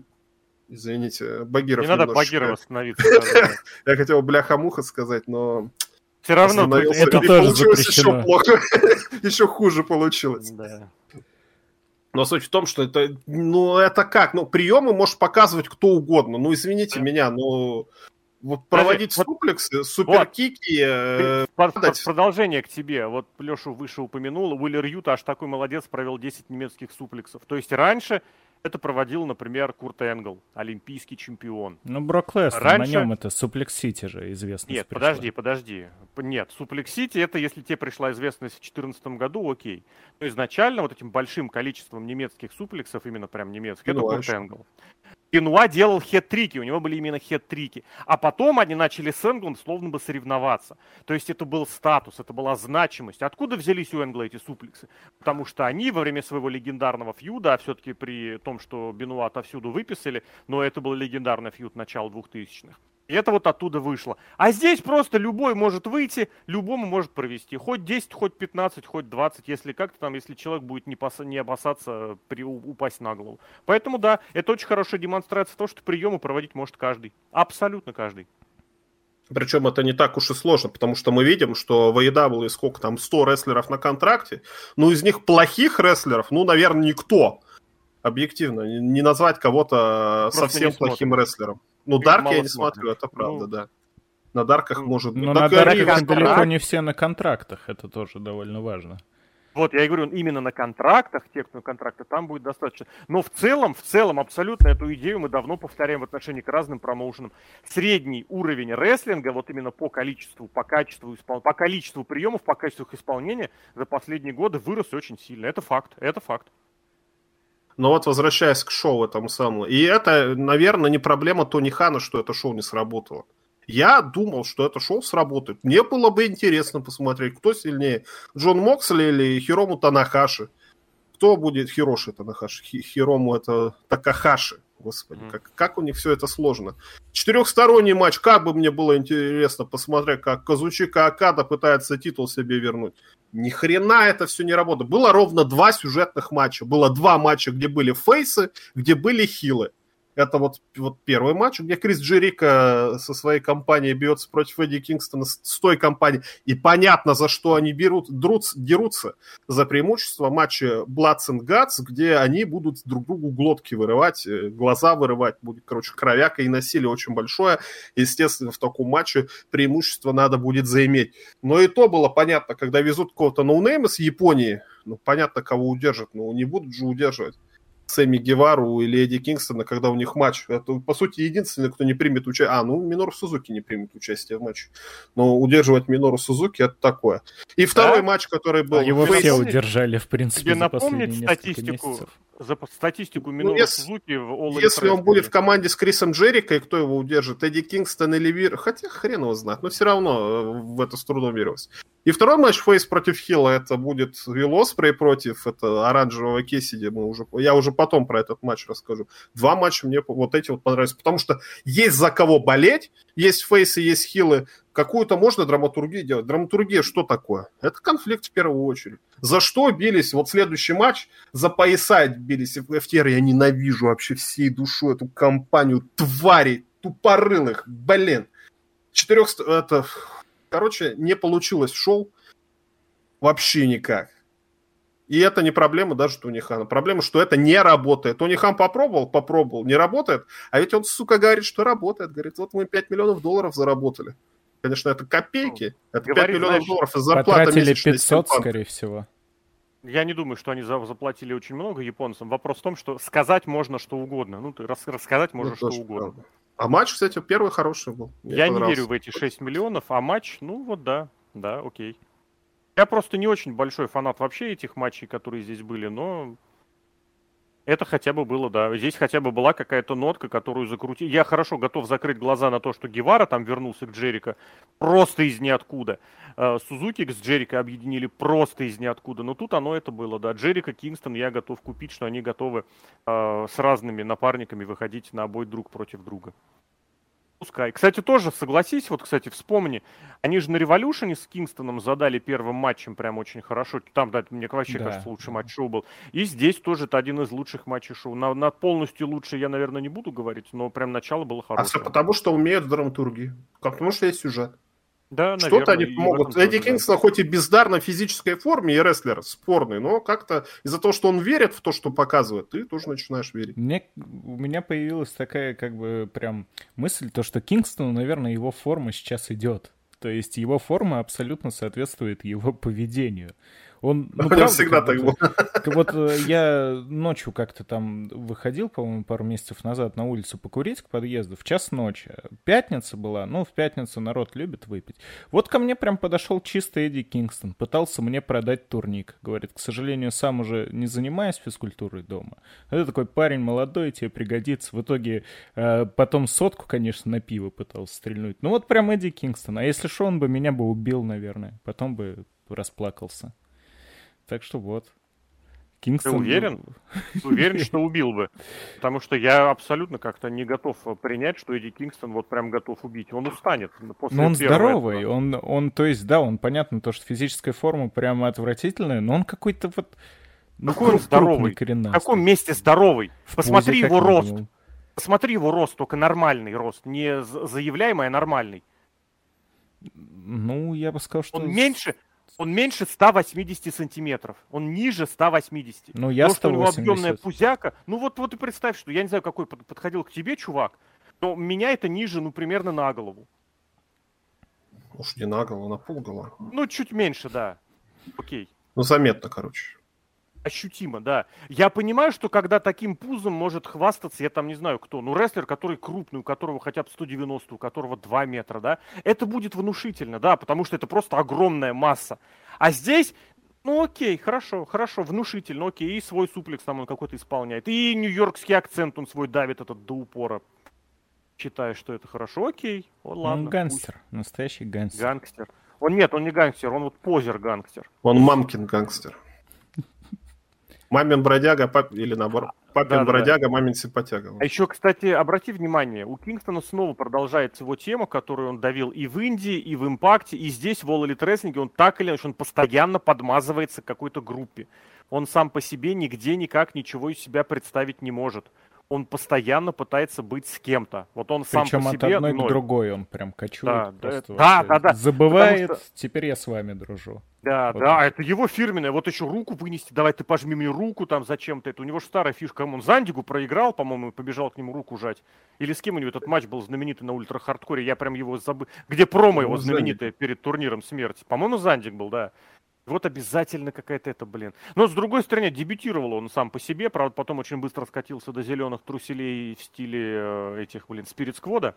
Извините, Багиров Не надо Багиров остановиться. (laughs) Я хотел бляха-муха сказать, но все равно это тоже запрещено. Еще плохо, (laughs) еще хуже получилось. Да. Но суть в том, что это, ну, это как? Ну, приемы может показывать кто угодно. Ну, извините да. меня, но вот проводить Подожди, суплексы, вот, суперкики... Э, под, под, продолжение к тебе. Вот Лешу выше упомянул, Уиллер Юта аж такой молодец, провел 10 немецких суплексов. То есть раньше Это проводил, например, Курт Энгл, олимпийский чемпион. Ну, Брок Леснар, Раньше... на нем это Суплекс Сити же известность Нет, пришла. подожди, подожди. Нет, Суплекс Сити, это если тебе пришла известность в 2014 году, окей. Но изначально вот этим большим количеством немецких суплексов, именно прям немецких, это Курт Энгл. Бенуа делал хет-трики, у него были именно хет-трики. А потом они начали с Энглом словно бы соревноваться. То есть это был статус, это была значимость. Откуда взялись у Энгла эти суплексы? Потому что они во время своего легендарного фьюда, а все-таки при том, что Бенуа отовсюду выписали, но это был легендарный фьюд начала 2000-х, и это вот оттуда вышло. А здесь просто любой может выйти, любому может провести. Хоть 10, хоть 15, хоть 20, если как-то там, если человек будет не, пос, не опасаться при, упасть на голову. Поэтому да, это очень хорошая демонстрация того, что приемы проводить может каждый. Абсолютно каждый. Причем это не так уж и сложно, потому что мы видим, что в AEW сколько там, 100 рестлеров на контракте, ну из них плохих рестлеров, ну, наверное, никто. Объективно, не назвать кого-то совсем плохим рестлером. Ну, Дарк я не смотрю, это правда, ну, да. На Дарках ну, может быть. Но на Дарках далеко не все на контрактах, это тоже довольно важно. Вот, я и говорю, именно на контрактах, те, кто на контрактах, там будет достаточно. Но в целом, в целом, абсолютно эту идею мы давно повторяем в отношении к разным промоушенам. Средний уровень рестлинга, вот именно по количеству, по качеству, по количеству приемов, по качеству их исполнения за последние годы вырос очень сильно. Это факт, это факт. Но вот возвращаясь к шоу этому самому. И это, наверное, не проблема Тони Хана, что это шоу не сработало. Я думал, что это шоу сработает. Мне было бы интересно посмотреть, кто сильнее, Джон Моксли или Хирому Танахаши. Кто будет Хироши Танахаши? Хирому это Такахаши. Господи, mm. как, как у них все это сложно. Четырехсторонний матч, как бы мне было интересно посмотреть, как Казучика Акада пытается титул себе вернуть. Ни хрена это все не работает. Было ровно два сюжетных матча. Было два матча, где были фейсы, где были хилы. Это вот, вот первый матч, где Крис Джерика со своей компанией бьется против Эдди Кингстона с той компанией. И понятно, за что они берут, друтся, дерутся. За преимущество матча Bloods and Guts, где они будут друг другу глотки вырывать, э, глаза вырывать. Будет, короче, кровяка и насилие очень большое. Естественно, в таком матче преимущество надо будет заиметь. Но и то было понятно, когда везут кого-то ноунейма с Японии, ну, понятно, кого удержат, но не будут же удерживать. Сэмми Гевару или Эдди Кингстона, когда у них матч. Это, по сути, единственный, кто не примет участие. А, ну, Минору Сузуки не примет участие в матче. Но удерживать Минору Сузуки это такое. И второй да? матч, который был... А его все удержали, в принципе, Тебе за напомнить статистику? Месяцев за статистику Минору ну, если, Сузуки в All Если он будет в команде с Крисом Джерикой, кто его удержит? Эдди Кингстон или Вир? Хотя хрен его знает, но все равно э, в это с трудом верилось. И второй матч Фейс против Хилла, это будет Вилоспрей против это оранжевого Кесиди. Мы уже, я уже потом про этот матч расскажу. Два матча мне вот эти вот понравились, потому что есть за кого болеть, есть Фейсы, есть Хиллы, какую-то можно драматургию делать. Драматургия что такое? Это конфликт в первую очередь. За что бились? Вот следующий матч за пояса бились в FTR. Я ненавижу вообще всей душой эту компанию тварей тупорылых. Блин. Четырех... Это... Короче, не получилось шоу. Вообще никак. И это не проблема даже Тони Хана. Проблема, что это не работает. Тони Хан попробовал, попробовал, не работает. А ведь он, сука, говорит, что работает. Говорит, вот мы 5 миллионов долларов заработали. Конечно, это копейки. Ну, это говорит, 5 миллионов знаешь, долларов из зарплаты Потратили 500, скорее всего. Я не думаю, что они заплатили очень много японцам. Вопрос в том, что сказать можно что угодно. Ну, рас рассказать можно ну, что угодно. Правда. А матч, кстати, первый хороший был. Мне Я не верю в эти 6 миллионов, а матч, ну вот да, да, окей. Я просто не очень большой фанат вообще этих матчей, которые здесь были, но это хотя бы было, да. Здесь хотя бы была какая-то нотка, которую закрутили. Я хорошо готов закрыть глаза на то, что Гевара там вернулся к Джерика просто из ниоткуда. Э, Сузуки с Джерика объединили просто из ниоткуда. Но тут оно это было, да. Джерика, Кингстон я готов купить, что они готовы э, с разными напарниками выходить на бой друг против друга. Пускай. Кстати, тоже согласись, вот, кстати, вспомни, они же на Революшене с Кингстоном задали первым матчем прям очень хорошо. Там, да, мне вообще да. кажется, лучший матч шоу был. И здесь тоже это один из лучших матчей шоу. На, на полностью лучше я, наверное, не буду говорить, но прям начало было хорошее. А все потому, что умеют драматургии. Потому что есть сюжет. Да, Что-то они могут. Эдди Кингстон хоть и бездарно в физической форме, и рестлер спорный, но как-то из-за того, что он верит в то, что показывает, ты тоже начинаешь верить. Мне, у меня появилась такая как бы прям мысль, то, что Кингстону, наверное, его форма сейчас идет. То есть его форма абсолютно соответствует его поведению. Он, (laughs) ну, правда, всегда так было. (laughs) Вот э, я ночью как-то там выходил, по-моему, пару месяцев назад на улицу покурить к подъезду в час ночи. Пятница была, ну, в пятницу народ любит выпить. Вот ко мне прям подошел чисто Эдди Кингстон, пытался мне продать турник. Говорит, к сожалению, сам уже не занимаюсь физкультурой дома. Это такой парень молодой, тебе пригодится. В итоге э, потом сотку, конечно, на пиво пытался стрельнуть. Ну вот прям Эдди Кингстон. А если что, он бы меня бы убил, наверное. Потом бы расплакался. Так что вот. Кингстон... Ты уверен? Уверен, что (laughs) убил бы. Потому что я абсолютно как-то не готов принять, что Эдди Кингстон вот прям готов убить. Он устанет после Но он здоровый. Он, он, то есть, да, он понятно, то, что физическая форма прямо отвратительная, но он какой-то вот... Ну, Какой он здоровый? В каком месте здоровый? Посмотри его рост. Посмотри его рост, только нормальный рост. Не заявляемый, а нормальный. Ну, я бы сказал, что... Он меньше, он меньше 180 сантиметров. Он ниже 180. Ну, я То, что у него объемная пузяка. Ну, вот, вот и представь, что я не знаю, какой подходил к тебе чувак, но меня это ниже, ну, примерно на голову. Уж не на голову, на полгола. Ну, чуть меньше, да. Окей. Ну, заметно, короче. Ощутимо, да. Я понимаю, что когда таким пузом может хвастаться, я там не знаю кто, ну рестлер, который крупный, у которого хотя бы 190, у которого 2 метра, да, это будет внушительно, да, потому что это просто огромная масса. А здесь, ну окей, хорошо, хорошо, внушительно, окей, и свой суплекс там он какой-то исполняет, и нью-йоркский акцент он свой давит этот до упора. Считаю, что это хорошо, окей, вот ладно. Он гангстер, пусть. настоящий гангстер. Гангстер. Он нет, он не гангстер, он вот позер гангстер. Он мамкин гангстер. Мамин бродяга, пап... или наоборот, папин да, бродяга, да. мамин симпатяга. А еще, кстати, обрати внимание, у Кингстона снова продолжается его тема, которую он давил и в Индии, и в Импакте, и здесь, в All Elite Wrestling, он так или иначе, он постоянно подмазывается к какой-то группе. Он сам по себе нигде никак ничего из себя представить не может он постоянно пытается быть с кем-то. Вот он Причем сам по себе... от одной ноль. к другой он прям кочует. Да, да, да, да, да. Забывает, что... теперь я с вами дружу. Да, вот да, это. его фирменное. Вот еще руку вынести, давай ты пожми мне руку там зачем-то. Это у него же старая фишка. Он Зандигу проиграл, по-моему, и побежал к нему руку жать. Или с кем у него этот матч был знаменитый на ультра-хардкоре, я прям его забыл. Где промо его знаменитое перед турниром смерти? По-моему, Зандик был, да. Вот обязательно какая-то это, блин. Но с другой стороны, дебютировал он сам по себе, правда, потом очень быстро скатился до зеленых труселей в стиле э, этих, блин, Спирит Сквода.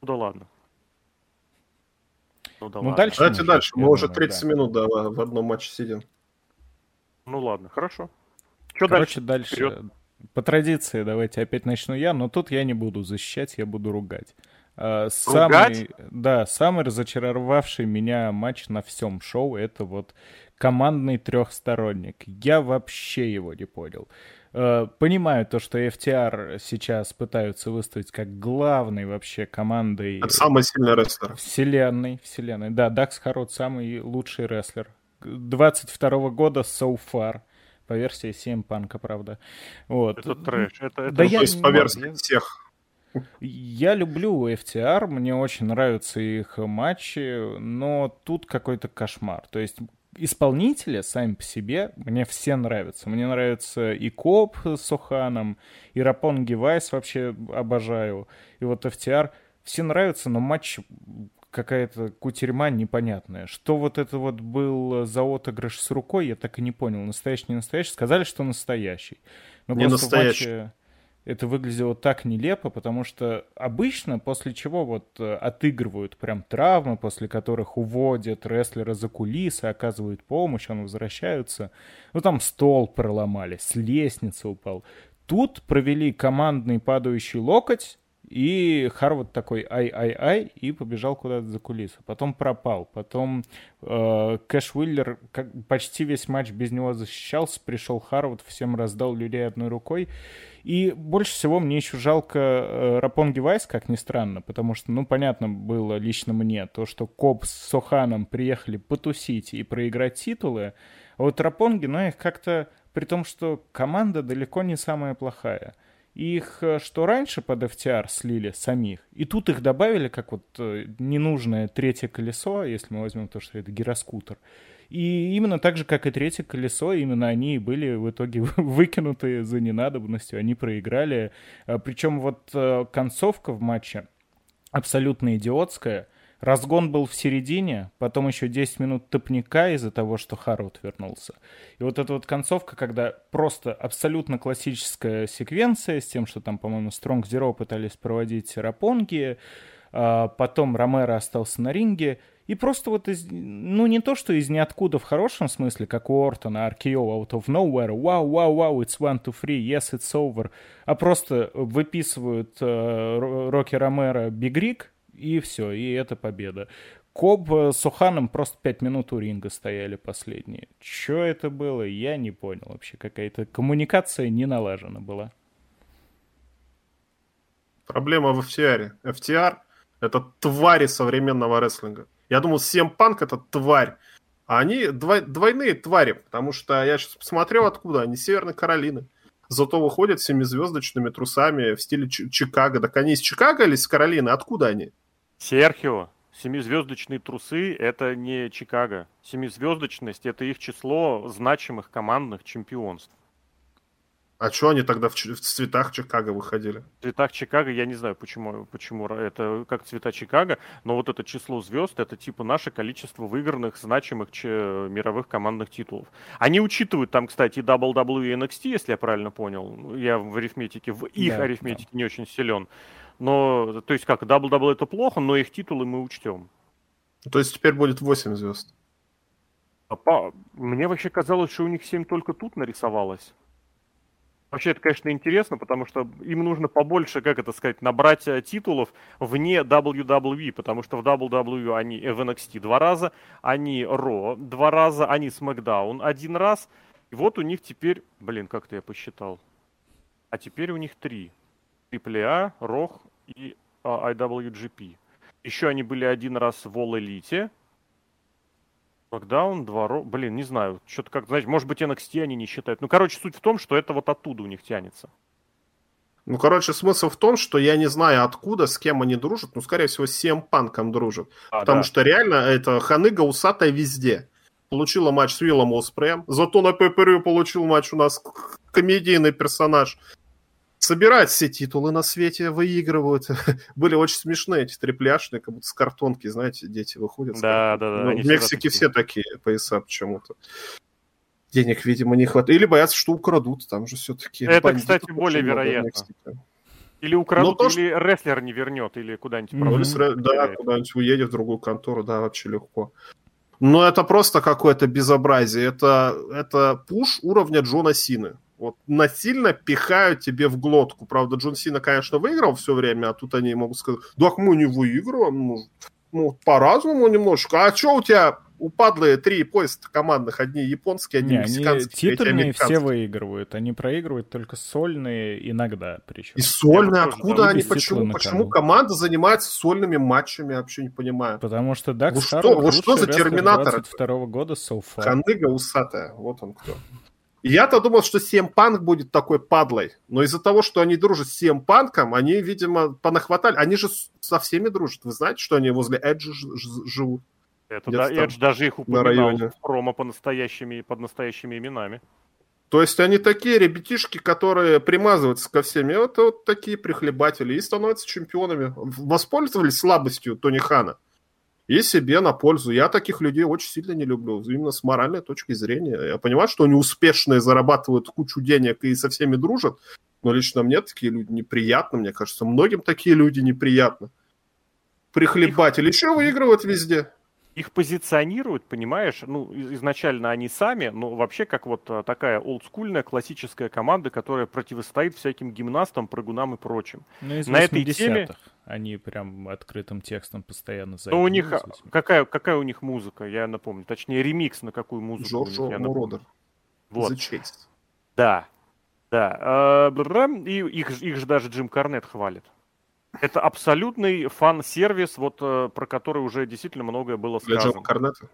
Ну да ладно. Ну, да ну ладно. дальше. Давайте дальше. Мы уже 30 да. минут да, в одном матче сидим. Ну ладно, хорошо. Что Короче, дальше? дальше по традиции давайте опять начну я, но тут я не буду защищать, я буду ругать. А, самый, да, самый разочаровавший меня матч на всем шоу это вот командный трехсторонник. Я вообще его не понял. А, понимаю то, что FTR сейчас пытаются выставить как главной вообще командой... Это самый сильный рестлер. Вселенной, вселенной. Да, Дакс Харод самый лучший рестлер. 22 года so far. По версии CM Панка, правда. Вот. Это трэш. Это, это... Да я... То есть по версии всех я люблю FTR, мне очень нравятся их матчи, но тут какой-то кошмар. То есть исполнители сами по себе мне все нравятся. Мне нравится и Коп с Оханом, и Рапон Гевайс вообще обожаю, и вот FTR. Все нравятся, но матч какая-то кутерьма непонятная. Что вот это вот был за отыгрыш с рукой, я так и не понял. Настоящий, не настоящий? Сказали, что настоящий. Но не настоящий. Матче это выглядело так нелепо, потому что обычно после чего вот э, отыгрывают прям травмы, после которых уводят рестлера за кулисы, оказывают помощь, он возвращаются. Ну там стол проломали, с лестницы упал. Тут провели командный падающий локоть, и Харвуд такой ай-ай-ай и побежал куда-то за кулисы. Потом пропал. Потом э, Кэш Уиллер как, почти весь матч без него защищался. Пришел Харвуд, всем раздал люлей одной рукой. И больше всего мне еще жалко э, Рапонги Вайс, как ни странно, потому что, ну, понятно было лично мне, то, что Кобб с О-Ханом приехали потусить и проиграть титулы, а вот Рапонги, ну, их как-то, при том, что команда далеко не самая плохая. Их э, что раньше под FTR слили самих, и тут их добавили как вот э, ненужное третье колесо, если мы возьмем то, что это гироскутер. И именно так же, как и третье колесо, именно они и были в итоге (laughs) выкинуты за ненадобностью, они проиграли. А, Причем вот э, концовка в матче абсолютно идиотская. Разгон был в середине, потом еще 10 минут топника из-за того, что Харвуд вернулся. И вот эта вот концовка, когда просто абсолютно классическая секвенция с тем, что там, по-моему, Strong Zero пытались проводить Рапонги, а потом Ромеро остался на ринге, и просто вот из, ну не то, что из ниоткуда в хорошем смысле, как у Ортона, RKO out of nowhere, вау, вау, вау, it's one, two, three, yes, it's over, а просто выписывают э, Рокки Ромеро Биг Рик, и все, и это победа. Коб с Уханом просто пять минут у ринга стояли последние. Что это было, я не понял вообще. Какая-то коммуникация не налажена была. Проблема в FTR. FTR — это твари современного рестлинга. Я думал, CM Punk — это тварь. А они двой, двойные твари, потому что я сейчас посмотрел, откуда они, Северной Каролины. Зато выходят семизвездочными трусами в стиле Чикаго. Так они из Чикаго или из Каролины? Откуда они? Серхио, семизвездочные трусы – это не Чикаго. Семизвездочность – это их число значимых командных чемпионств. А что они тогда в, в цветах Чикаго выходили? В цветах Чикаго, я не знаю, почему, почему это как цвета Чикаго, но вот это число звезд, это типа наше количество выигранных, значимых че, мировых командных титулов. Они учитывают там, кстати, WWE и NXT, если я правильно понял. Я в арифметике, в их да, арифметике да. не очень силен. Но, то есть как, WWE это плохо, но их титулы мы учтем. То есть теперь будет 8 звезд. А по... Мне вообще казалось, что у них 7 только тут нарисовалось. Вообще, это, конечно, интересно, потому что им нужно побольше, как это сказать, набрать э, титулов вне WWE, потому что в WWE они в NXT два раза, они Raw два раза, они SmackDown один раз. И вот у них теперь, блин, как-то я посчитал. А теперь у них три. AAA, ROH и а, IWGP. Еще они были один раз в All Elite. Локдаун, два ро... Блин, не знаю. Что-то как, знаете, может быть, NXT они не считают. Ну, короче, суть в том, что это вот оттуда у них тянется. Ну, короче, смысл в том, что я не знаю, откуда, с кем они дружат. Ну, скорее всего, с CM Панком дружат. А, потому да. что реально это ханыга усатая везде. Получила матч с Виллом Оспреем. Зато на ППР получил матч у нас комедийный персонаж собирать все титулы на свете, выигрывают. (laughs) Были очень смешные эти трепляшные, как будто с картонки, знаете, дети выходят. Да, да, да. Ну, в Мексике все такие пояса почему-то. Денег, видимо, не хватает. Или боятся, что украдут, там же все-таки. Это, кстати, более вероятно. Или украдут, Но или то, рестлер не вернет, или куда-нибудь. Mm-hmm. Да, куда-нибудь уедет в другую контору, да, вообще легко. Но это просто какое-то безобразие. Это, это пуш уровня Джона Сины. Вот насильно пихают тебе в глотку. Правда, Джон Сина, конечно, выиграл все время, а тут они могут сказать, да мы не выигрываем. Ну, ну по-разному немножко. А что у тебя упадлые три поезда командных, одни японские, одни не, мексиканские, они титрные все выигрывают, они проигрывают только сольные иногда причем. И сольные, откуда они, почему, почему команда занимается сольными матчами, я вообще не понимаю. Потому что Дакс ну что, вот что за терминатор? второго года so far. Ханыга усатая, вот он кто. Я-то думал, что CM Punk будет такой падлой, но из-за того, что они дружат с CM Punk, они, видимо, понахватали. Они же со всеми дружат. Вы знаете, что они возле Эджи живут? Это да, Эдж даже их упоминал в промо по настоящими, под настоящими именами. То есть они такие ребятишки, которые примазываются ко всем. И вот, вот такие прихлебатели и становятся чемпионами. Воспользовались слабостью Тони Хана и себе на пользу. Я таких людей очень сильно не люблю, именно с моральной точки зрения. Я понимаю, что они успешные, зарабатывают кучу денег и со всеми дружат, но лично мне такие люди неприятны, мне кажется, многим такие люди неприятны. Прихлебатели еще выигрывают везде их позиционируют, понимаешь, ну, изначально они сами, но вообще как вот а, такая олдскульная классическая команда, которая противостоит всяким гимнастам, прыгунам и прочим. Ну, из На этой теме они прям открытым текстом постоянно заявляют. Ну, у них, какая, какая у них музыка, я напомню, точнее, ремикс на какую музыку. Джорджо Муродер. Вот. Да, да. А, и их, их же даже Джим Карнет хвалит. Это абсолютный фан-сервис, вот э, про который уже действительно многое было сказано. Для Джима Корнета?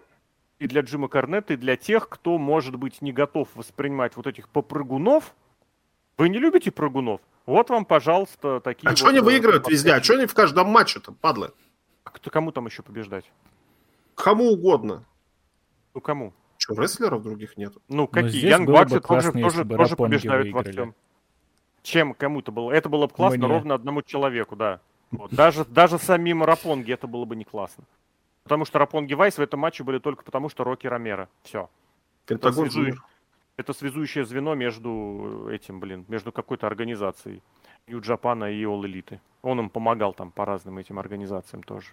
И для Джима Корнета, и для тех, кто, может быть, не готов воспринимать вот этих попрыгунов. Вы не любите прыгунов? Вот вам, пожалуйста, такие А вот, что они э, выигрывают э, везде? А что они в каждом матче-то, падлы? Кто, кому там еще побеждать? Кому угодно. Ну, кому? Что, рестлеров других нет? Ну, какие? Янг Баксы тоже, тоже, тоже побеждают во всем чем кому-то было. Это было бы классно Мне. ровно одному человеку, да. Вот. Даже, даже самим Рапонги это было бы не классно. Потому что Рапонги Вайс в этом матче были только потому, что Рокки Ромеро. Все. Это, связу... это связующее звено между этим, блин, между какой-то организацией. Ю-Джапана и All Elite. Он им помогал там по разным этим организациям тоже.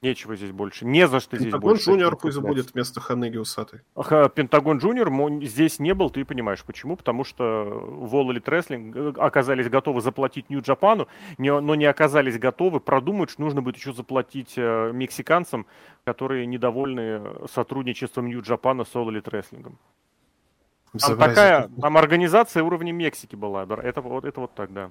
Нечего здесь больше. Не за что здесь Пентагон больше. Джуниор пусть будет вместо Ханыги Усатой. Пентагон Джуниор здесь не был, ты понимаешь почему. Потому что All Elite Wrestling э, оказались готовы заплатить Нью-Джапану, но не оказались готовы продумать, что нужно будет еще заплатить э, мексиканцам, которые недовольны сотрудничеством Нью-Джапана с All Elite Wrestling. Там такая, там организация уровня Мексики была. Это вот, это вот так, да.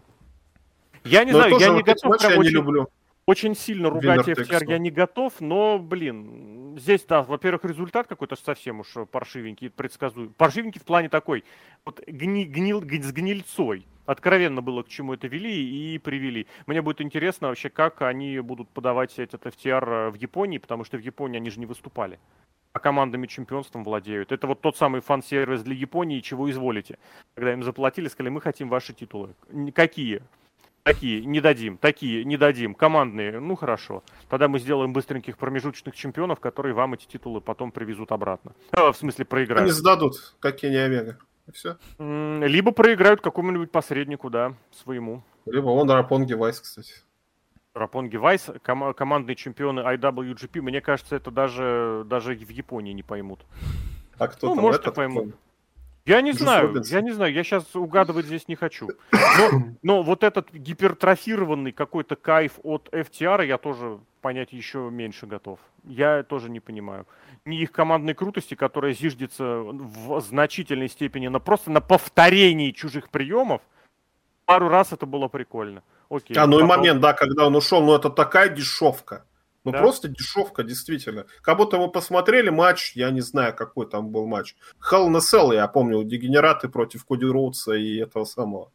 Я не но знаю, я не готов прям я очень... не люблю очень сильно ругать FTR я не готов, но, блин, здесь, да, во-первых, результат какой-то совсем уж паршивенький, предсказуемый. Паршивенький в плане такой, вот гни, гнил, с гнильцой. Откровенно было, к чему это вели и привели. Мне будет интересно вообще, как они будут подавать этот FTR в Японии, потому что в Японии они же не выступали а командами чемпионством владеют. Это вот тот самый фан-сервис для Японии, чего изволите. Когда им заплатили, сказали, мы хотим ваши титулы. Какие? Такие не дадим, такие не дадим, командные, ну хорошо. Тогда мы сделаем быстреньких промежуточных чемпионов, которые вам эти титулы потом привезут обратно. А, в смысле проиграют. Они сдадут, как Кенни Омега. И все. Либо проиграют какому-нибудь посреднику, да, своему. Либо он Рапонги Вайс, кстати. Рапонги Вайс, ком- командные чемпионы IWGP, мне кажется, это даже, даже в Японии не поймут. А кто ну, там может, этот, поймут. Я не знаю, Робинсон. я не знаю, я сейчас угадывать здесь не хочу. Но, но вот этот гипертрофированный какой-то кайф от FTR я тоже понять еще меньше готов. Я тоже не понимаю. Ни их командной крутости, которая зиждется в значительной степени на просто на повторении чужих приемов. Пару раз это было прикольно. Окей, а, ну потом... и момент, да, когда он ушел, ну это такая дешевка. Ну, да? просто дешевка, действительно. Как будто мы посмотрели матч, я не знаю, какой там был матч. Hell in a я помню, Дегенераты против Коди Роудса и этого самого.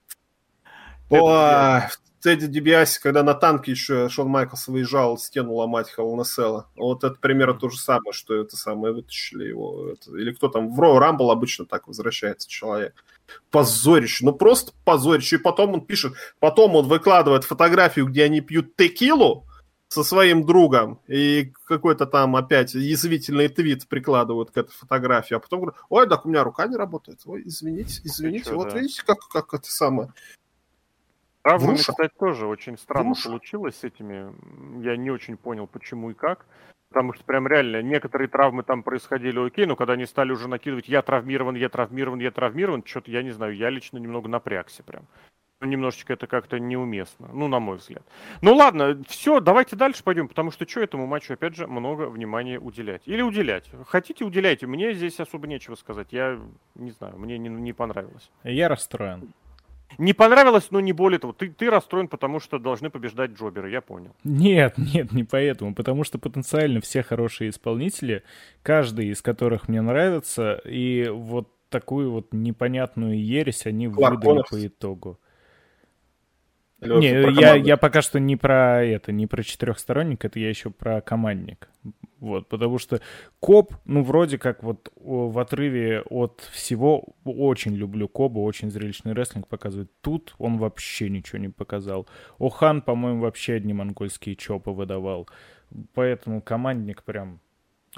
О, Тедди Дебиаси, когда на танке еще Шон Майклс выезжал стену ломать in Вот это примерно то же самое, что это самое вытащили его. Это, или кто там, в Роу Рамбл обычно так возвращается человек. Позорище, ну просто позорище. И потом он пишет, потом он выкладывает фотографию, где они пьют текилу, со своим другом, и какой-то там опять язвительный твит прикладывают к этой фотографии, а потом говорят, ой, так у меня рука не работает, ой, извините, извините, что, вот да. видите, как, как это самое. Травмами, кстати, тоже очень странно Вруша. получилось с этими, я не очень понял, почему и как, потому что прям реально некоторые травмы там происходили окей, но когда они стали уже накидывать, я травмирован, я травмирован, я травмирован, что-то, я не знаю, я лично немного напрягся прям немножечко это как-то неуместно, ну, на мой взгляд. Ну, ладно, все, давайте дальше пойдем, потому что что этому матчу, опять же, много внимания уделять. Или уделять. Хотите, уделяйте. Мне здесь особо нечего сказать. Я не знаю, мне не, не понравилось. Я расстроен. Не понравилось, но не более того. Ты, ты расстроен, потому что должны побеждать джоберы, я понял. Нет, нет, не поэтому. Потому что потенциально все хорошие исполнители, каждый из которых мне нравится, и вот такую вот непонятную ересь они Кларк выдали Коннорс. по итогу. Не, я, я пока что не про это, не про четырехсторонник, это я еще про командник. Вот, потому что Коп, ну, вроде как вот в отрыве от всего, очень люблю Коба, очень зрелищный рестлинг показывает. Тут он вообще ничего не показал. Охан, по-моему, вообще одни монгольские чопы выдавал. Поэтому командник прям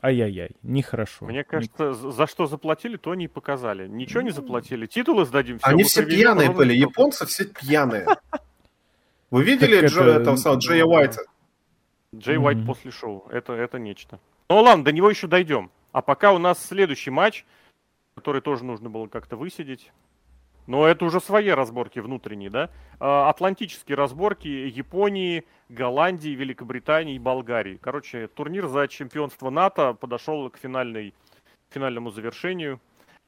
Ай-яй-яй, нехорошо. Мне кажется, не... за что заплатили, то не показали. Ничего не заплатили, титулы сдадим. Все, Они все пьяные были, японцы все пьяные. Вы видели Дж, это... этого самого Джея Уайта? Джей Уайт mm-hmm. после шоу. Это, это нечто. Ну ладно, до него еще дойдем. А пока у нас следующий матч, который тоже нужно было как-то высидеть. Но это уже свои разборки внутренние, да? А, атлантические разборки Японии, Голландии, Великобритании и Болгарии. Короче, турнир за чемпионство НАТО подошел к финальной, финальному завершению.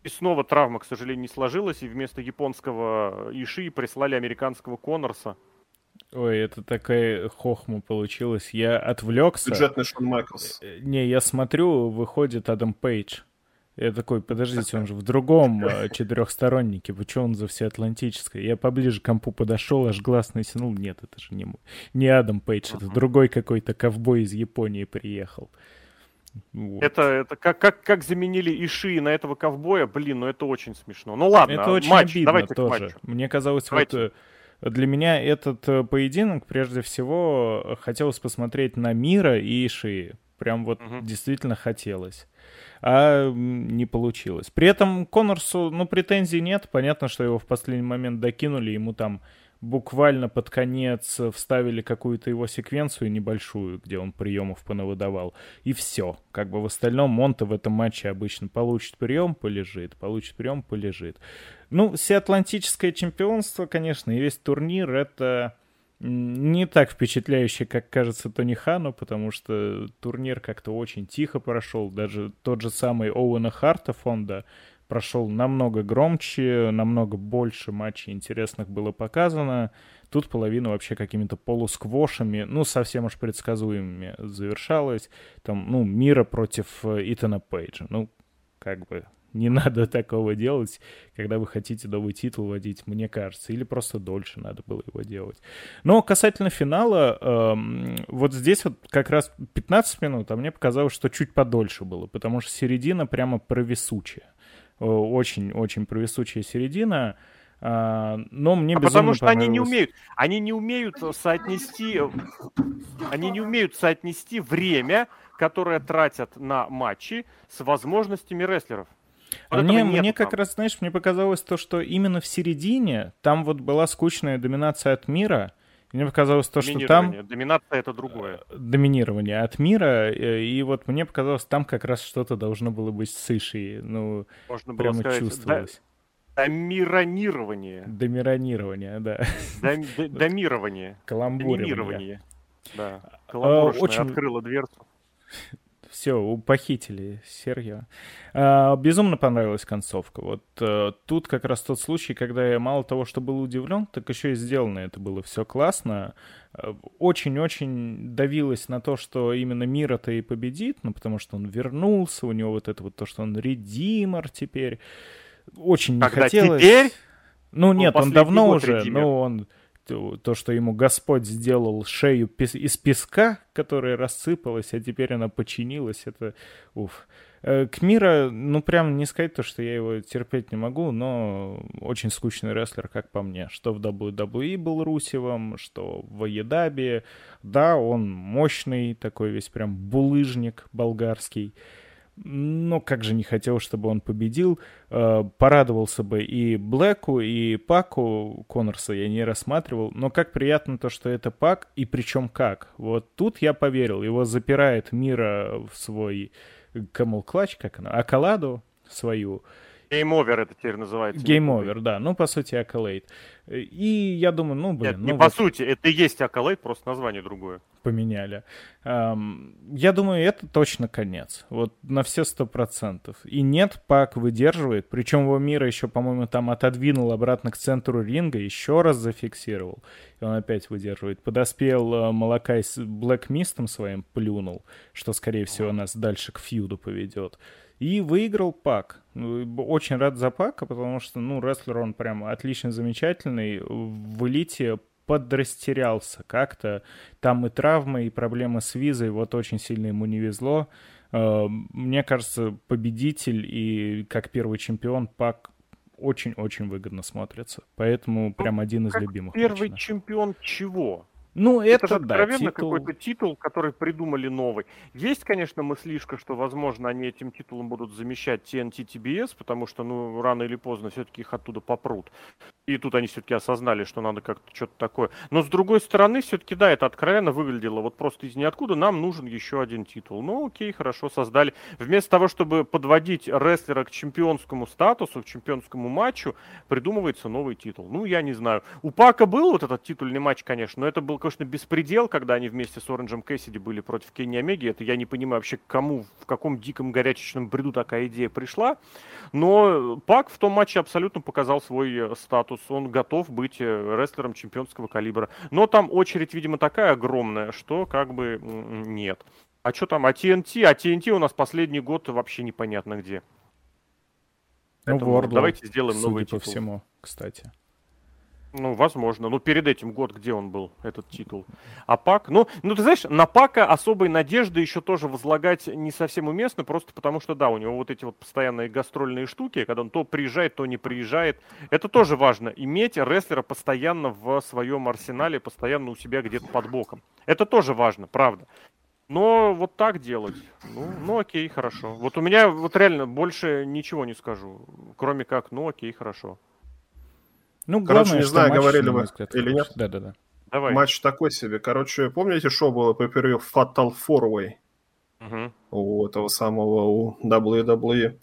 И снова травма, к сожалению, не сложилась. И вместо японского Иши прислали американского Коннорса. Ой, это такая хохма получилась. Я отвлекся. Бюджетный Шон Майклс. Э, не, я смотрю, выходит Адам Пейдж. Я такой, подождите, он же в другом (laughs) э, четырехстороннике. Почему он за всеатлантическое? Я поближе к компу подошел, аж глаз натянул. Нет, это же не, не Адам Пейдж, uh-huh. это другой какой-то ковбой из Японии приехал. Вот. Это, это как, как, как заменили Иши на этого ковбоя, блин, ну это очень смешно. Ну ладно, это очень матч, обидно давайте тоже. К матчу. Мне казалось, давайте. вот для меня этот э, поединок, прежде всего, хотелось посмотреть на Мира и Шии. Прям вот угу. действительно хотелось. А не получилось. При этом Коннорсу, ну, претензий нет. Понятно, что его в последний момент докинули, ему там буквально под конец вставили какую-то его секвенцию небольшую, где он приемов понавыдавал, и все. Как бы в остальном Монте в этом матче обычно получит прием, полежит, получит прием, полежит. Ну, всеатлантическое чемпионство, конечно, и весь турнир — это не так впечатляюще, как кажется Тони Хану, потому что турнир как-то очень тихо прошел. Даже тот же самый Оуэна Харта фонда прошел намного громче, намного больше матчей интересных было показано. Тут половина вообще какими-то полусквошами, ну, совсем уж предсказуемыми завершалась. Там, ну, Мира против э, Итана Пейджа. Ну, как бы не (laughs) надо такого делать, когда вы хотите новый титул вводить, мне кажется. Или просто дольше надо было его делать. Но касательно финала, э, вот здесь вот как раз 15 минут, а мне показалось, что чуть подольше было, потому что середина прямо провисучая. Очень-очень провисучая середина. А, но мне а потому что они не умеют, они не умеют соотнести, они не умеют соотнести время, которое тратят на матчи, с возможностями рестлеров. Вот мне, мне как раз, знаешь, мне показалось то, что именно в середине там вот была скучная доминация от мира. Мне показалось то, что там... Доминация — это другое. Э, доминирование от мира. Э, и вот мне показалось, там как раз что-то должно было быть с Ишей. Ну, Можно прямо сказать, чувствовалось. Домиронирование. Домиронирование, да. (laughs) Домирование. Каламбурирование. Да. А, Каламбурочная Очень... открыла дверцу. Все, похитили Сергея. А, безумно понравилась концовка. Вот а, тут как раз тот случай, когда я мало того, что был удивлен, так еще и сделано это было все классно. А, очень-очень давилось на то, что именно Мира-то и победит, ну, потому что он вернулся, у него вот это вот то, что он редимер теперь. Очень не Когда хотелось. теперь? Ну, нет, он давно уже, но он то, что ему Господь сделал шею из песка, которая рассыпалась, а теперь она починилась, это уф. Э, Кмира, ну прям не сказать то, что я его терпеть не могу, но очень скучный рестлер, как по мне. Что в WWE был Русевым, что в Аедабе. Да, он мощный, такой весь прям булыжник болгарский но как же не хотел, чтобы он победил. Э, порадовался бы и Блэку, и Паку Коннорса я не рассматривал. Но как приятно то, что это Пак, и причем как. Вот тут я поверил. Его запирает Мира в свой Camel Clutch, как она, Акаладу свою. Over это теперь называется. Over, да. Ну, по сути, Accolade. И я думаю, ну, блин... Нет, не ну, по вот... сути, это и есть Accolade, просто название другое. Поменяли. Um, я думаю, это точно конец. Вот на все сто процентов. И нет, Пак выдерживает. Причем его мира еще, по-моему, там отодвинул обратно к центру ринга, еще раз зафиксировал. И он опять выдерживает. Подоспел uh, Малакай с Блэк Мистом своим, плюнул, что, скорее всего, нас дальше к фьюду поведет. И выиграл Пак. Ну, очень рад за Пака, потому что, ну, рестлер он прям отлично замечательный. В элите подрастерялся как-то. Там и травмы, и проблемы с визой. Вот очень сильно ему не везло. Э, мне кажется, победитель и как первый чемпион Пак очень-очень выгодно смотрится. Поэтому ну, прям один из любимых. Первый лично. чемпион чего? Ну, это, это же откровенно титул... какой-то титул, который придумали новый. Есть, конечно, мыслишка, что, возможно, они этим титулом будут замещать TNT TBS, потому что, ну, рано или поздно все-таки их оттуда попрут. И тут они все-таки осознали, что надо как-то что-то такое. Но, с другой стороны, все-таки, да, это откровенно выглядело вот просто из ниоткуда. Нам нужен еще один титул. Ну, окей, хорошо, создали. Вместо того, чтобы подводить рестлера к чемпионскому статусу, к чемпионскому матчу, придумывается новый титул. Ну, я не знаю. У Пака был вот этот титульный матч, конечно, но это был конечно, беспредел, когда они вместе с Оранжем Кэссиди были против Кенни Омеги. Это я не понимаю вообще, кому, в каком диком горячечном бреду такая идея пришла. Но Пак в том матче абсолютно показал свой э, статус. Он готов быть э, рестлером чемпионского калибра. Но там очередь, видимо, такая огромная, что как бы нет. А что там, а TNT? А TNT у нас последний год вообще непонятно где. Ну, Поэтому Wardlow, давайте сделаем новый по титул. всему, кстати. Ну, возможно. Ну, перед этим год, где он был, этот титул. А Пак, ну, ну, ты знаешь, на Пака особой надежды еще тоже возлагать не совсем уместно, просто потому что, да, у него вот эти вот постоянные гастрольные штуки, когда он то приезжает, то не приезжает. Это тоже важно, иметь рестлера постоянно в своем арсенале, постоянно у себя где-то под боком. Это тоже важно, правда. Но вот так делать, ну, ну окей, хорошо. Вот у меня вот реально больше ничего не скажу, кроме как, ну окей, хорошо. Ну, Короче, главное, не знаю, матч, говорили вы или нет. Да, да, да. Давай. Матч такой себе. Короче, помните, что было по периоду Fatal Four Way? Угу. У этого самого у WWE.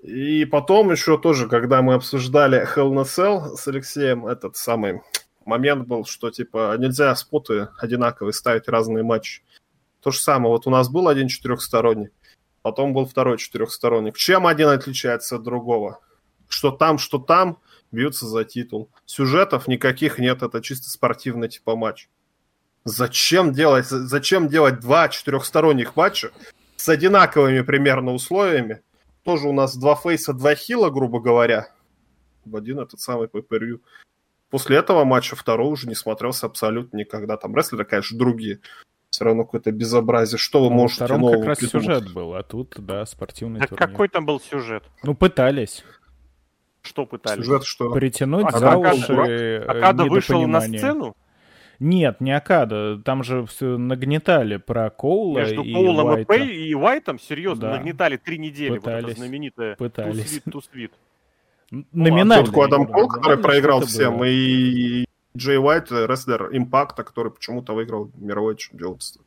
И потом еще тоже, когда мы обсуждали Hell in a Cell с Алексеем, этот самый момент был, что типа нельзя споты одинаковые ставить разные матчи. То же самое, вот у нас был один четырехсторонний, потом был второй четырехсторонник. Чем один отличается от другого? Что там, что там, бьются за титул. Сюжетов никаких нет, это чисто спортивный типа матч. Зачем делать, зачем делать два четырехсторонних матча с одинаковыми примерно условиями? Тоже у нас два фейса, два хила, грубо говоря. В один этот самый pay После этого матча второй уже не смотрелся абсолютно никогда. Там рестлеры, конечно, другие. Все равно какое-то безобразие. Что вы ну, можете втором нового как раз придумать? сюжет был, а тут, да, спортивный так турнир. какой там был сюжет? Ну, пытались. Что пытались? Сюжет что? Притянуть а, за а, уши Акада вышел на сцену? Нет, не Акада. Там же все нагнетали про Коула Между и Коулом Уайта. и, Пэй, и Уайтом, серьезно, да. нагнетали три недели. Пытались. Вот это знаменитое Пытались. Sweet, Too Номинально. Ну, Адам Кол, который проиграл всем, было. и Джей Уайт, рестлер Импакта, который почему-то выиграл мировое чемпионство.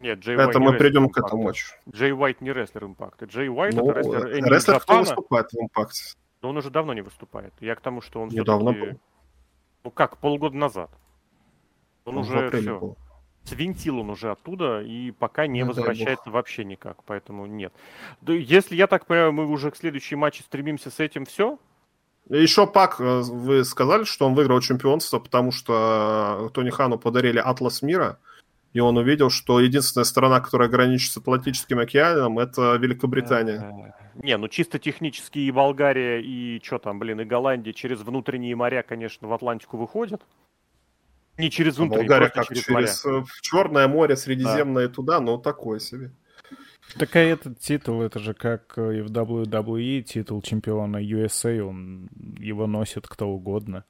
Нет, Джей Это Уайт мы придем к этому матчу. Джей Уайт не рестлер Импакта. Джей Уайт ну, это рестлер Рестлер, кто выступает в Импакте. Но он уже давно не выступает. Я к тому, что он Недавно был. Ну как, полгода назад. Он, он уже все. Был. Свинтил он уже оттуда и пока не ну, возвращается вообще никак, поэтому нет. Если я так понимаю, мы уже к следующей матче стремимся с этим все, еще Пак, э, вы сказали, что он выиграл чемпионство, потому что Тони Хану подарили Атлас мира, и он увидел, что единственная страна, которая граничит с Атлантическим океаном, это Великобритания. Не, ну чисто технически и Болгария, и что там, блин, и Голландия через внутренние моря, конечно, в Атлантику выходят. Не через внутренние, Болгария как через, через моря. Э, Черное море, Средиземное да. туда, ну такое себе. Так а этот титул, это же как и в WWE, титул чемпиона USA, он его носит кто угодно.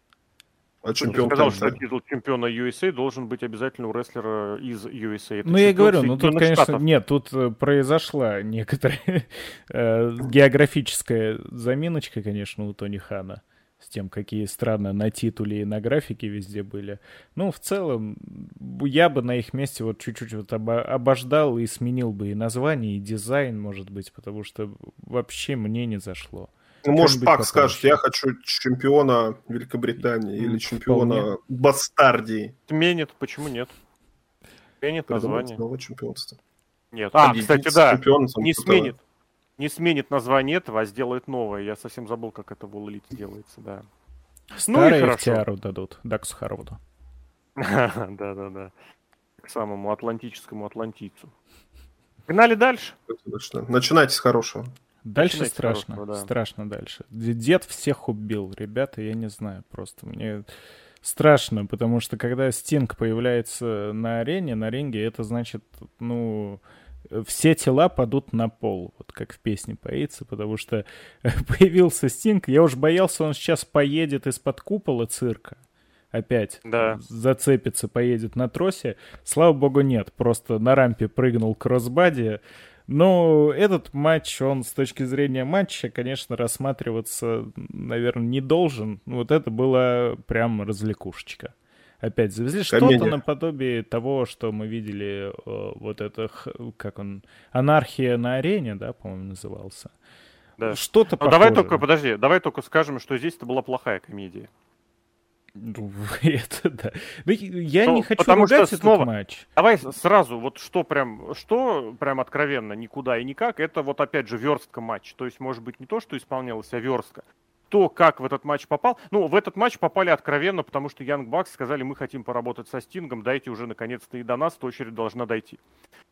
А чемпион сказал, что титул чемпиона USA должен быть обязательно у рестлера из USA. Это ну, я говорю, ну тут, конечно, Штатов. нет, тут э, произошла некоторая (laughs) э, географическая заминочка, конечно, у Тони Хана с тем, какие страны на титуле и на графике везде были. Ну, в целом, я бы на их месте вот чуть-чуть вот обождал и сменил бы и название, и дизайн, может быть, потому что вообще мне не зашло. Ну, может, Пак скажет, я хочу чемпиона Великобритании или чемпиона Вполне. Бастардии. Сменит, почему нет? Сменит название. Новое чемпионство. Нет. А, Победить кстати, да, не сменит. Не сменит название этого, а сделает новое. Я совсем забыл, как это в All делается, да. Старые ну FTR дадут, Даксу Харвуду. (laughs) Да-да-да. К самому атлантическому атлантийцу. Погнали дальше. Начинайте с хорошего. Дальше Начинайте страшно, хорошего, да. страшно дальше. Дед всех убил, ребята, я не знаю, просто мне страшно, потому что когда Стинг появляется на арене, на ринге, это значит, ну, все тела падут на пол, вот как в песне поется, потому что (laughs) появился Стинг, я уж боялся, он сейчас поедет из-под купола цирка, опять да. зацепится, поедет на тросе. Слава богу, нет, просто на рампе прыгнул кроссбади, но этот матч, он с точки зрения матча, конечно, рассматриваться, наверное, не должен. Вот это было прям развлекушечка. Опять завезли что-то наподобие того, что мы видели, э, вот это, как он, анархия на арене, да, по-моему, назывался. Да. Что-то похожее. Давай только, подожди, давай только скажем, что здесь это была плохая комедия. Ну, (laughs) это да. Ну, я ну, не хочу потому ругать что снова, этот матч. Давай сразу, вот что прям, что прям откровенно никуда и никак, это вот опять же верстка матч. То есть, может быть, не то, что исполнялось, а верстка кто как в этот матч попал. Ну, в этот матч попали откровенно, потому что Янг Бакс сказали, мы хотим поработать со Стингом, дайте уже наконец-то и до нас, эта очередь должна дойти.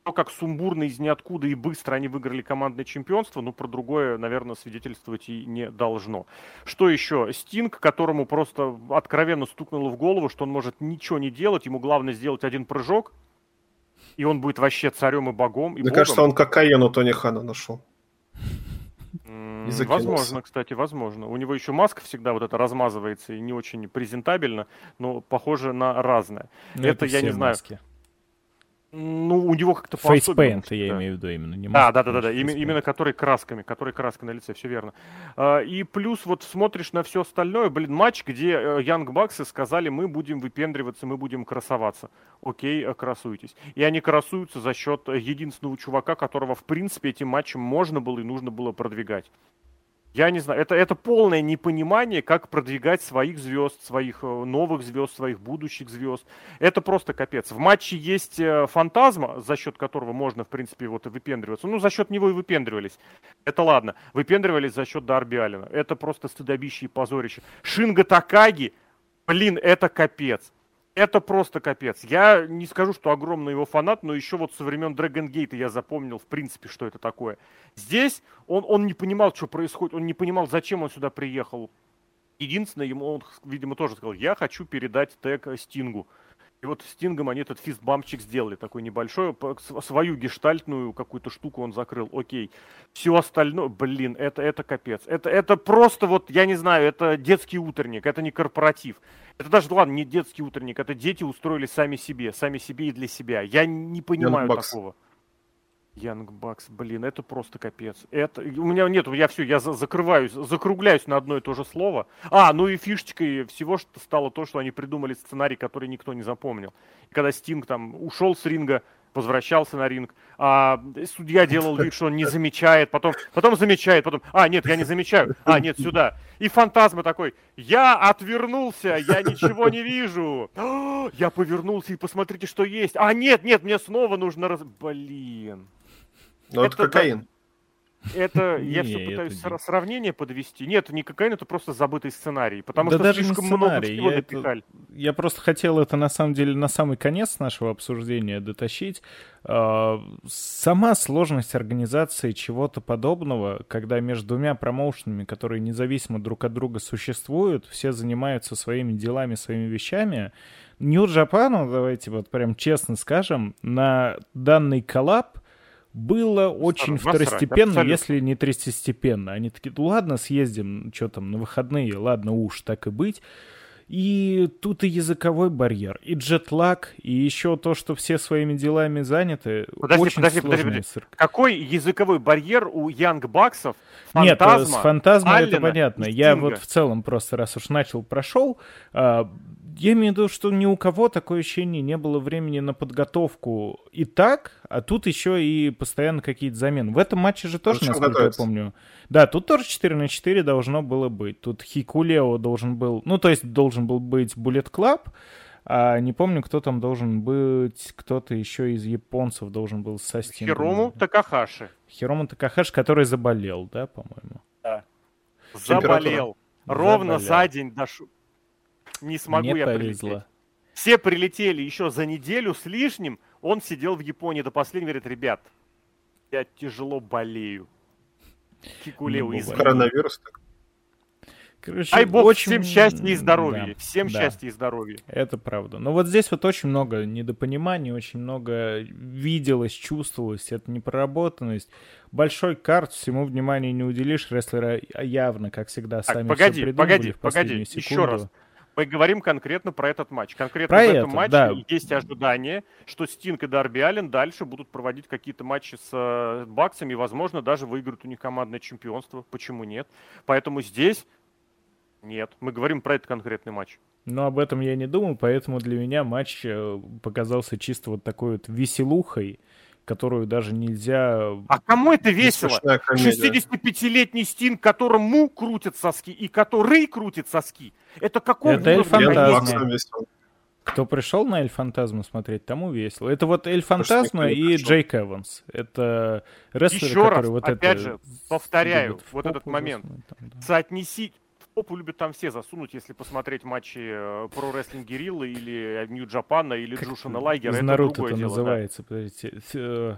То, как сумбурно из ниоткуда и быстро они выиграли командное чемпионство, ну, про другое, наверное, свидетельствовать и не должно. Что еще? Стинг, которому просто откровенно стукнуло в голову, что он может ничего не делать, ему главное сделать один прыжок, и он будет вообще царем и богом. И Мне богом. кажется, он кокаину Тони Хана нашел. Возможно, кстати, возможно. У него еще маска всегда вот это размазывается и не очень презентабельно, но похоже на разное. Но ну, это, это я не знаю. Маски. Ну, у него как-то Фейспейнт, я да. имею в виду именно. Не да, да, да, да, да. Именно, именно который красками, который краской на лице, все верно. А, и плюс вот смотришь на все остальное, блин, матч, где Янг э, Баксы сказали, мы будем выпендриваться, мы будем красоваться. Окей, э, красуйтесь. И они красуются за счет единственного чувака, которого, в принципе, этим матчем можно было и нужно было продвигать. Я не знаю, это, это полное непонимание, как продвигать своих звезд, своих э, новых звезд, своих будущих звезд. Это просто капец. В матче есть э, фантазма, за счет которого можно, в принципе, вот и выпендриваться. Ну, за счет него и выпендривались. Это ладно. Выпендривались за счет Дарби Алина. Это просто стыдобище и позорище. Шинга Такаги, блин, это капец. Это просто капец. Я не скажу, что огромный его фанат, но еще вот со времен Dragon Gate я запомнил, в принципе, что это такое. Здесь он, он не понимал, что происходит, он не понимал, зачем он сюда приехал. Единственное, ему он, видимо, тоже сказал, я хочу передать тег Стингу. И вот Стингом они этот фистбампчик сделали, такой небольшой, свою гештальтную какую-то штуку он закрыл, окей. Все остальное, блин, это, это капец. Это, это просто вот, я не знаю, это детский утренник, это не корпоратив. Это даже, ладно, не детский утренник, это дети устроили сами себе, сами себе и для себя. Я не понимаю Young такого. Янг Бакс, блин, это просто капец. Это, у меня нет, я все, я за, закрываюсь, закругляюсь на одно и то же слово. А, ну и фишечкой всего что стало то, что они придумали сценарий, который никто не запомнил. Когда Стинг там ушел с ринга, возвращался на ринг, а судья делал вид, что он не замечает, потом, потом замечает, потом, а, нет, я не замечаю, а, нет, сюда. И фантазма такой, я отвернулся, я ничего не вижу. Я повернулся и посмотрите, что есть. А, нет, нет, мне снова нужно раз... Блин. Ну, это, это кокаин. Это я все пытаюсь сравнение подвести. Нет, не кокаин, это просто забытый сценарий. Потому да что даже слишком много всего я, это... я просто хотел это на самом деле на самый конец нашего обсуждения дотащить. А, сама сложность организации чего-то подобного, когда между двумя промоушенами, которые независимо друг от друга существуют, все занимаются своими делами, своими вещами. Нью-Джапану, давайте вот прям честно скажем, на данный коллаб было очень Насрать, второстепенно, абсолютно. если не третьестепенно. Они такие, ну ладно, съездим, что там, на выходные, ладно уж, так и быть. И тут и языковой барьер, и джетлаг, и еще то, что все своими делами заняты. Подожди, очень подожди, подожди, подожди. Какой языковой барьер у Янг Баксов? Нет, с фантазмой это понятно. Я вот в целом просто, раз уж начал, прошел, а, я имею в виду, что ни у кого такое ощущение не было времени на подготовку и так, а тут еще и постоянно какие-то замены. В этом матче же тоже, насколько готовится. я помню. Да, тут тоже 4 на 4 должно было быть. Тут Хикулео должен был, ну, то есть должен был быть Bullet Club, а не помню, кто там должен быть, кто-то еще из японцев должен был со Стингом. Хирому Такахаши. Хирому Такахаши, который заболел, да, по-моему? Да. Заболел. Ровно Заболел. за день до, не смогу Мне я повезло. прилететь. Все прилетели еще за неделю с лишним. Он сидел в Японии до последнего, говорит, ребят, я тяжело болею. Кикулеу из Коронавирус так. Короче, Ай бог, очень... всем счастья и здоровья. Да, всем да. счастья и здоровья. Это правда. Но вот здесь вот очень много недопониманий, очень много виделось, чувствовалось. Это непроработанность. Большой карт, всему внимания не уделишь. Рестлеры явно, как всегда, так, сами погоди, все погоди, погоди, секунду. еще раз. Мы говорим конкретно про этот матч. Конкретно про в этом это, матче да. есть ожидание, что Стинг и Дарби Аллен дальше будут проводить какие-то матчи с э, Баксами, и, возможно, даже выиграют у них командное чемпионство. Почему нет? Поэтому здесь нет. Мы говорим про этот конкретный матч. Но об этом я не думал, поэтому для меня матч э, показался чисто вот такой вот веселухой которую даже нельзя... А кому это весело? 65-летний Стинг, которому крутят соски и который крутит соски. Это какого Это Эльфантазма. Кто пришел на Эльфантазму смотреть, тому весело. Это вот Эльфантазма и Джейк Эванс. Это рестлеры, Еще которые раз, вот опять это... же, повторяю, вот этот момент. Там, да. Соотнеси попу любят там все засунуть, если посмотреть матчи э, про рестлинг Гериллы или Нью Джапана или как Джушина Лайгера. Из Наруто это называется, да. подождите. Э,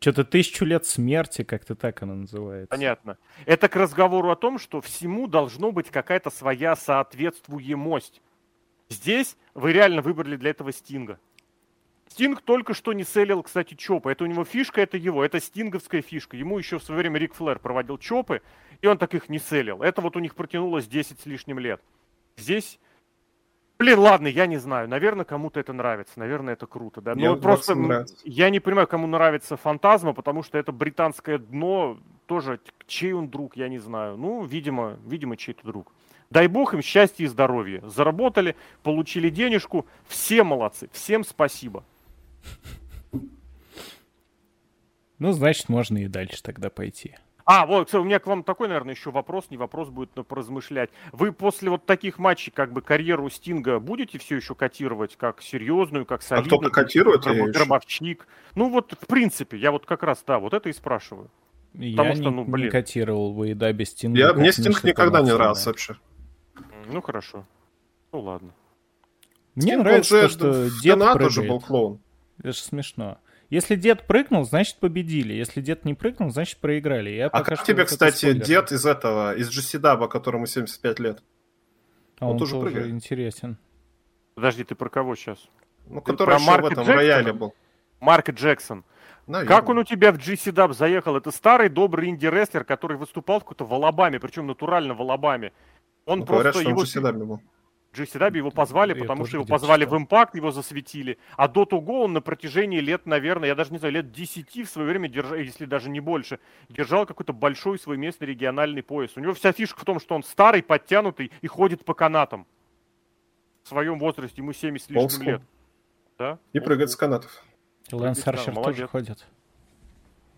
Что-то тысячу лет смерти, как-то так она называется. Понятно. Это к разговору о том, что всему должно быть какая-то своя соответствуемость. Здесь вы реально выбрали для этого Стинга. Стинг только что не селил, кстати, чопы. Это у него фишка, это его. Это стинговская фишка. Ему еще в свое время Рик Флэр проводил чопы, и он так их не селил. Это вот у них протянулось 10 с лишним лет. Здесь Блин, ладно, я не знаю. Наверное, кому-то это нравится. Наверное, это круто, да. Но просто я не понимаю, кому нравится фантазма, потому что это британское дно тоже чей он друг, я не знаю. Ну, видимо, видимо, чей-то друг. Дай бог им счастья и здоровья. Заработали, получили денежку. Все молодцы. Всем спасибо. Ну, значит, можно и дальше тогда пойти. А, вот, у меня к вам такой, наверное, еще вопрос, не вопрос будет, но поразмышлять. Вы после вот таких матчей, как бы, карьеру Стинга будете все еще котировать как серьезную, как солидную? А кто-то котирует? Гроб, гробовщик. Ну вот, в принципе, я вот как раз, да, вот это и спрашиваю. Я Потому что, ну, блин. не котировал бы и да без Стинга. Я, мне Стинг никогда не нравился вообще. Ну, хорошо. Ну, ладно. Мне Стинг, нравится, то, что дед прыгает. тоже был клоун. Это же смешно. Если дед прыгнул, значит победили. Если дед не прыгнул, значит проиграли. Я а как тебе, кстати, дед из этого, из Джесидаба, которому 75 лет? А он, он тоже, тоже прыгает. интересен. Подожди, ты про кого сейчас? Ну, ты который еще в этом Джексона? рояле был. Марк Джексон. Наверное. Как он у тебя в GC Dub заехал? Это старый добрый инди-рестлер, который выступал в какой-то в Алабаме, причем натурально в Алабаме. Он ну, просто говорят, что его... он в был. GCW его позвали, я потому что его позвали читал. в импакт, его засветили. А до того он на протяжении лет, наверное, я даже не знаю, лет 10 в свое время держал, если даже не больше, держал какой-то большой свой местный региональный пояс. У него вся фишка в том, что он старый, подтянутый и ходит по канатам. В своем возрасте, ему 70 лишним лет. Да? И прыгает с канатов. Лэнс Арчер да, тоже ходит.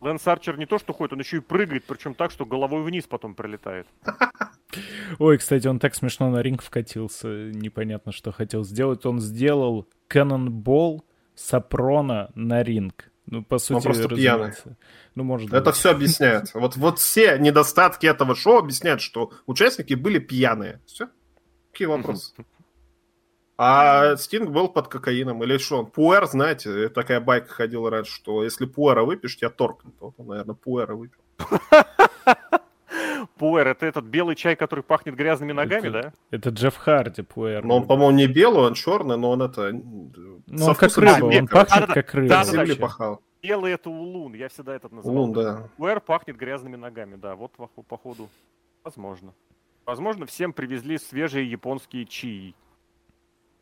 Лэнс Арчер не то, что ходит, он еще и прыгает, причем так, что головой вниз потом прилетает. (laughs) Ой, кстати, он так смешно на ринг вкатился. Непонятно, что хотел сделать. Он сделал канонбол Сапрона на ринг. Ну, по сути, он просто пьяный. Ну, может Это быть. все объясняет. Вот, вот все недостатки этого шоу объясняют, что участники были пьяные. Все. Какие вопросы? (laughs) А Стинг был под кокаином. Или что? Пуэр, знаете, такая байка ходила раньше, что если пуэра выпьешь, тебя торкнет. Вот он, наверное, пуэра выпил. (laughs) Пуэр, это этот белый чай, который пахнет грязными ногами, это, да? Это Джефф Харди, Пуэр. Но он, по-моему, не белый, он черный, но он это... Ну, он как рыба, он пахнет да, как рыба. Да, да, да, пахал. Белый это улун, я всегда этот называл. Улун, да. Пуэр пахнет грязными ногами, да, вот походу. Возможно. Возможно, всем привезли свежие японские чаи.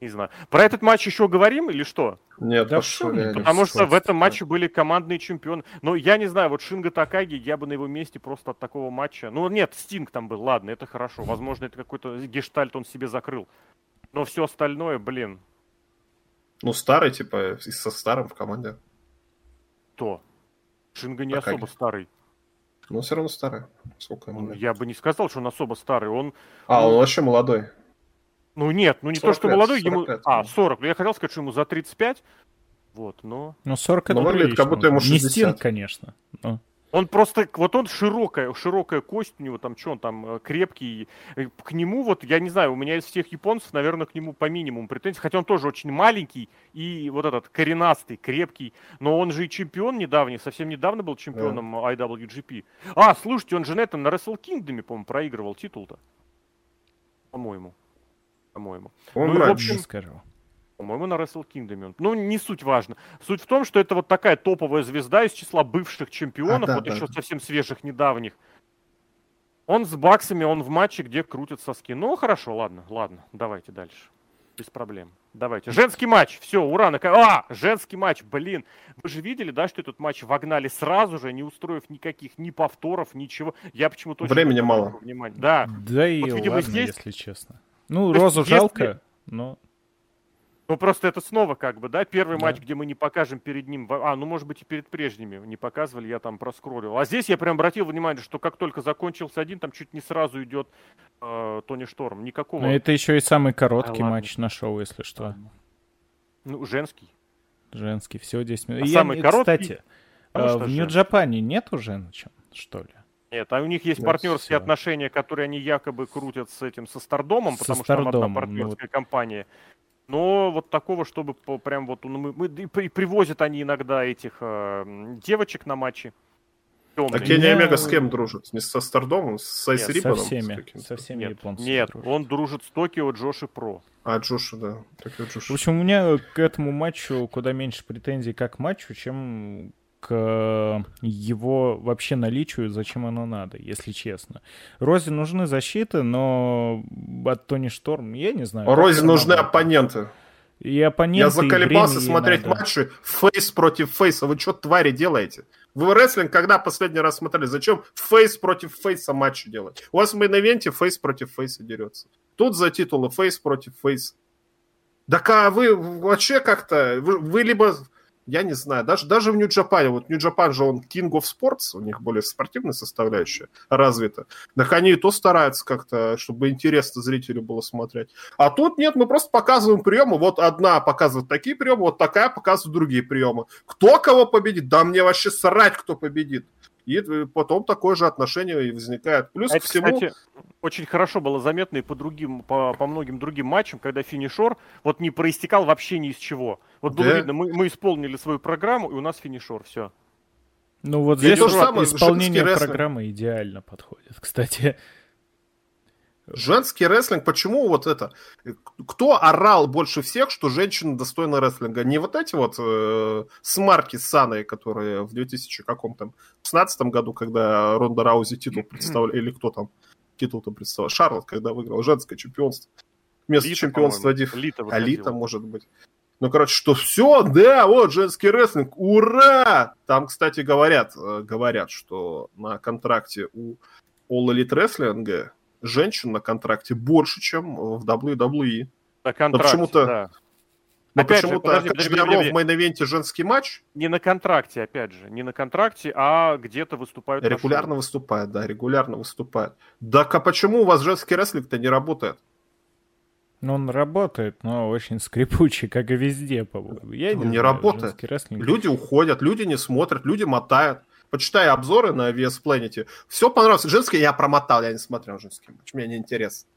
Не знаю. Про этот матч еще говорим или что? Нет, да пошел, Потому что в этом матче были командные чемпионы. Но я не знаю, вот Шинга Такаги, я бы на его месте просто от такого матча... Ну нет, Стинг там был, ладно, это хорошо. Возможно, это какой-то гештальт он себе закрыл. Но все остальное, блин. Ну, старый, типа, со старым в команде. Кто? Шинга не Такаги. особо старый. Ну, все равно старый. Сколько ему? Я бы не сказал, что он особо старый. Он... А, он, он вообще молодой. Ну нет, ну не то, что молодой, ему... А, 40. Ну, я хотел сказать, что ему за 35. Вот, но... Ну 40 это выглядит, как будто ему 60. Не Стинг, конечно. Но... Он просто, вот он широкая, широкая кость у него, там, что он там, э, крепкий. К нему, вот, я не знаю, у меня из всех японцев, наверное, к нему по минимуму претензий, хотя он тоже очень маленький и вот этот коренастый, крепкий, но он же и чемпион недавний, совсем недавно был чемпионом yeah. IWGP. А, слушайте, он же на этом, на Wrestle Kingdom, по-моему, проигрывал титул-то. По-моему по-моему. Он ну, в общем, скажу. По-моему, на Wrestle Kingdom. Ну, не суть важно. Суть в том, что это вот такая топовая звезда из числа бывших чемпионов, а, да, вот да. еще совсем свежих, недавних. Он с баксами, он в матче, где крутят соски. Ну, хорошо, ладно, ладно, давайте дальше. Без проблем. Давайте. Женский матч. Все, ура. На... А, женский матч. Блин. Вы же видели, да, что этот матч вогнали сразу же, не устроив никаких ни повторов, ничего. Я почему-то... Времени мало. Внимания. Да. Да и вот, видимо, ладно, здесь... если честно. Ну, То Розу если... жалко, но... Ну, просто это снова как бы, да, первый да. матч, где мы не покажем перед ним... А, ну, может быть, и перед прежними не показывали, я там проскроллил. А здесь я прям обратил внимание, что как только закончился один, там чуть не сразу идет э, Тони Шторм. Никакого... Но это еще и самый короткий а, матч на шоу, если что. Ну, женский. Женский, всего 10 минут. А я, самый короткий... Кстати, а, в Нью-Джапане нету женщин, что ли? Нет, а у них есть Нет, партнерские все. отношения, которые они якобы крутят с этим, со Стардомом, потому Стардом, что там одна партнерская ну, компания. Но вот такого, чтобы по, прям вот, ну, мы, мы и привозят они иногда этих э, девочек на матчи. Темные. А Кенни Омега с кем дружит? Не со Стардомом, с Айс Риббоном? Со всеми, со всеми Нет, Нет дружит. он дружит с Токио Джоши Про. А, Джоши, да. Токио Джоши. В общем, у меня к этому матчу куда меньше претензий как к матчу, чем к его вообще наличию, зачем оно надо, если честно. Розе нужны защиты, но от Тони Шторм, я не знаю. Розе нужны надо. оппоненты. И оппоненты, Я заколебался смотреть матчи фейс против фейса. Вы что, твари, делаете? Вы рестлинг когда последний раз смотрели? Зачем фейс против фейса матчи делать? У вас в main event'е фейс против фейса дерется. Тут за титулы фейс против фейса. Да а вы вообще как-то... Вы, вы либо я не знаю, даже, даже в Нью-Джапане, вот Нью-Джапан же он King of Sports, у них более спортивная составляющая развита, так они и то стараются как-то, чтобы интересно зрителю было смотреть. А тут нет, мы просто показываем приемы, вот одна показывает такие приемы, вот такая показывает другие приемы. Кто кого победит? Да мне вообще срать, кто победит и потом такое же отношение и возникает. Плюс Это, к всему... Кстати, очень хорошо было заметно и по другим, по, по многим другим матчам, когда финишор вот не проистекал вообще ни из чего. Вот было да. видно, мы, мы исполнили свою программу, и у нас финишор, все. Ну вот здесь уже исполнение программы идеально подходит, кстати. Женский рестлинг, почему вот это? Кто орал больше всех, что женщина достойна рестлинга? Не вот эти вот э, смарки с Саной, которые в 2000 каком там 16 году, когда Ронда Роузи титул представляли, или кто там титул там представлял, Шарлот, когда выиграл женское чемпионство. Вместо Лита, чемпионства Див... Алита, Алита, может быть. Ну, короче, что все, да, вот женский рестлинг, ура! Там, кстати, говорят, э, говорят, что на контракте у All Elite Wrestling женщин на контракте больше, чем в WWE. На контракте, почему-то, да. Но опять почему-то, же, подожди, подожди, подожди, в main event е женский матч... Не на контракте, опять же, не на контракте, а где-то выступают... Регулярно выступают, да, регулярно выступают. Так а почему у вас женский рестлинг-то не работает? Ну, он работает, но очень скрипучий, как и везде, по-моему. Я не, не знаю, работает. Люди уходят, люди не смотрят, люди мотают почитай обзоры на VS Planet. Все понравилось. Женский я промотал, я не смотрел женский матч, мне не интересно.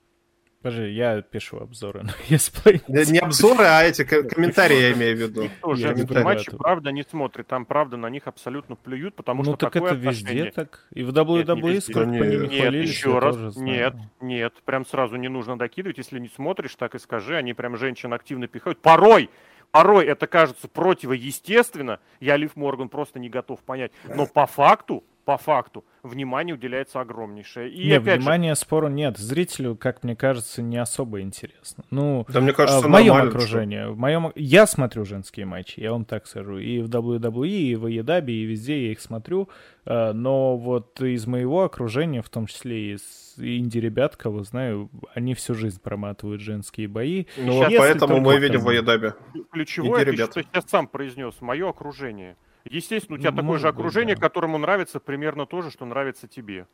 Подожди, я пишу обзоры на VS Planet. Не обзоры, а эти комментарии я имею в виду. Никто женские матчи, правда, не смотрит. Там, правда, на них абсолютно плюют, потому ну, что так такое это везде так. И в WWE сколько по ним Нет, еще раз, нет, нет. Прям сразу не нужно докидывать. Если не смотришь, так и скажи. Они прям женщин активно пихают. Порой! Порой это кажется противоестественно, я Лив Морган просто не готов понять. Но по факту, по факту, внимание уделяется огромнейшее. И нет, внимания же... спору нет. Зрителю, как мне кажется, не особо интересно. Ну, да, мне кажется, в моем окружении, что... в моем... я смотрю женские матчи, я вам так скажу. И в WWE, и в EW, и везде я их смотрю. Э, но вот из моего окружения, в том числе из инди-ребят, кого знаю, они всю жизнь проматывают женские бои. Ну вот поэтому мы видим в EW. Ключевое, ты сейчас сам произнес, мое окружение. Естественно, у тебя Может такое же окружение, быть, да. которому нравится примерно то же, что нравится тебе.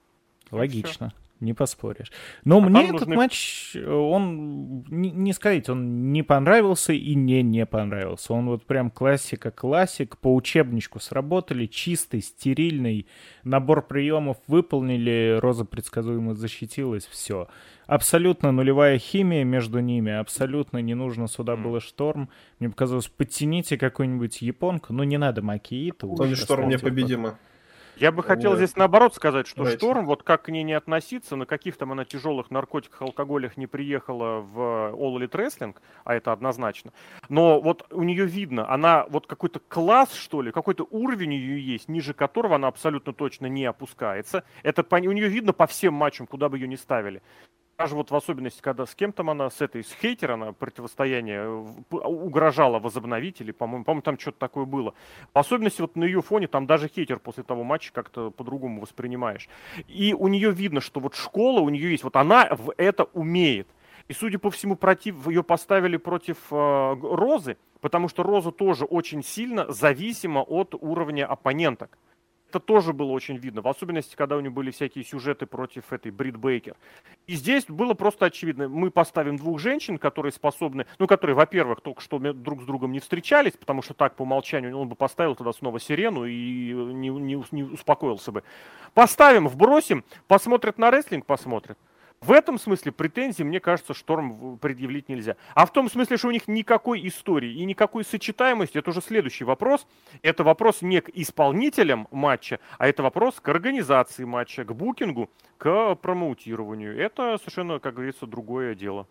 Логично. Не поспоришь. Но а мне этот нужны... матч, он, не, не сказать, он не понравился и не не понравился. Он вот прям классика-классик, по учебничку сработали, чистый, стерильный, набор приемов выполнили, Роза предсказуемо защитилась, все. Абсолютно нулевая химия между ними, абсолютно не нужно сюда было шторм. Мне показалось, подтяните какую-нибудь японку, но не надо Макииту. Тони Шторм непобедима. Я бы хотел Нет. здесь наоборот сказать, что Давайте. Шторм, вот как к ней не относиться, на каких там она тяжелых наркотиках, алкоголях не приехала в All Elite Wrestling, а это однозначно. Но вот у нее видно, она вот какой-то класс, что ли, какой-то уровень у нее есть, ниже которого она абсолютно точно не опускается. Это у нее видно по всем матчам, куда бы ее ни ставили даже вот в особенности, когда с кем то она, с этой, с хейтером она противостояние угрожала возобновить, или, по-моему, по-моему, там что-то такое было. В особенности вот на ее фоне там даже хейтер после того матча как-то по-другому воспринимаешь. И у нее видно, что вот школа у нее есть, вот она в это умеет. И, судя по всему, против, ее поставили против э, Розы, потому что Роза тоже очень сильно зависима от уровня оппоненток это тоже было очень видно, в особенности, когда у него были всякие сюжеты против этой Брит Бейкер. И здесь было просто очевидно, мы поставим двух женщин, которые способны, ну, которые, во-первых, только что друг с другом не встречались, потому что так по умолчанию он бы поставил туда снова сирену и не, не, не успокоился бы. Поставим, вбросим, посмотрят на рестлинг, посмотрят. В этом смысле претензий, мне кажется, Шторм предъявить нельзя. А в том смысле, что у них никакой истории и никакой сочетаемости, это уже следующий вопрос. Это вопрос не к исполнителям матча, а это вопрос к организации матча, к букингу, к промоутированию. Это совершенно, как говорится, другое дело.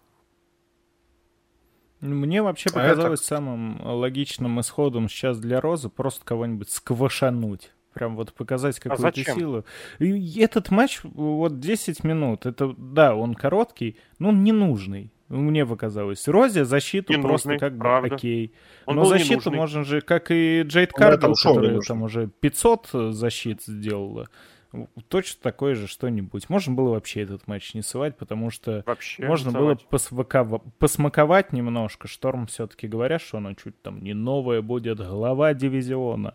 Мне вообще а показалось это... самым логичным исходом сейчас для Розы просто кого-нибудь сквашануть. Прям вот показать а какую-то а силу. И этот матч, вот 10 минут, это, да, он короткий, но он ненужный. Мне показалось. Розе защиту не просто нужный, как бы правда. окей. Он Но защиту можно же, как и Джейд Каргл, который там уже 500 защит сделала. Точно такое же что-нибудь. Можно было вообще этот матч не ссылать, потому что вообще можно было посвака... посмаковать немножко. Шторм все-таки говорят, что она чуть там не новая будет, глава дивизиона.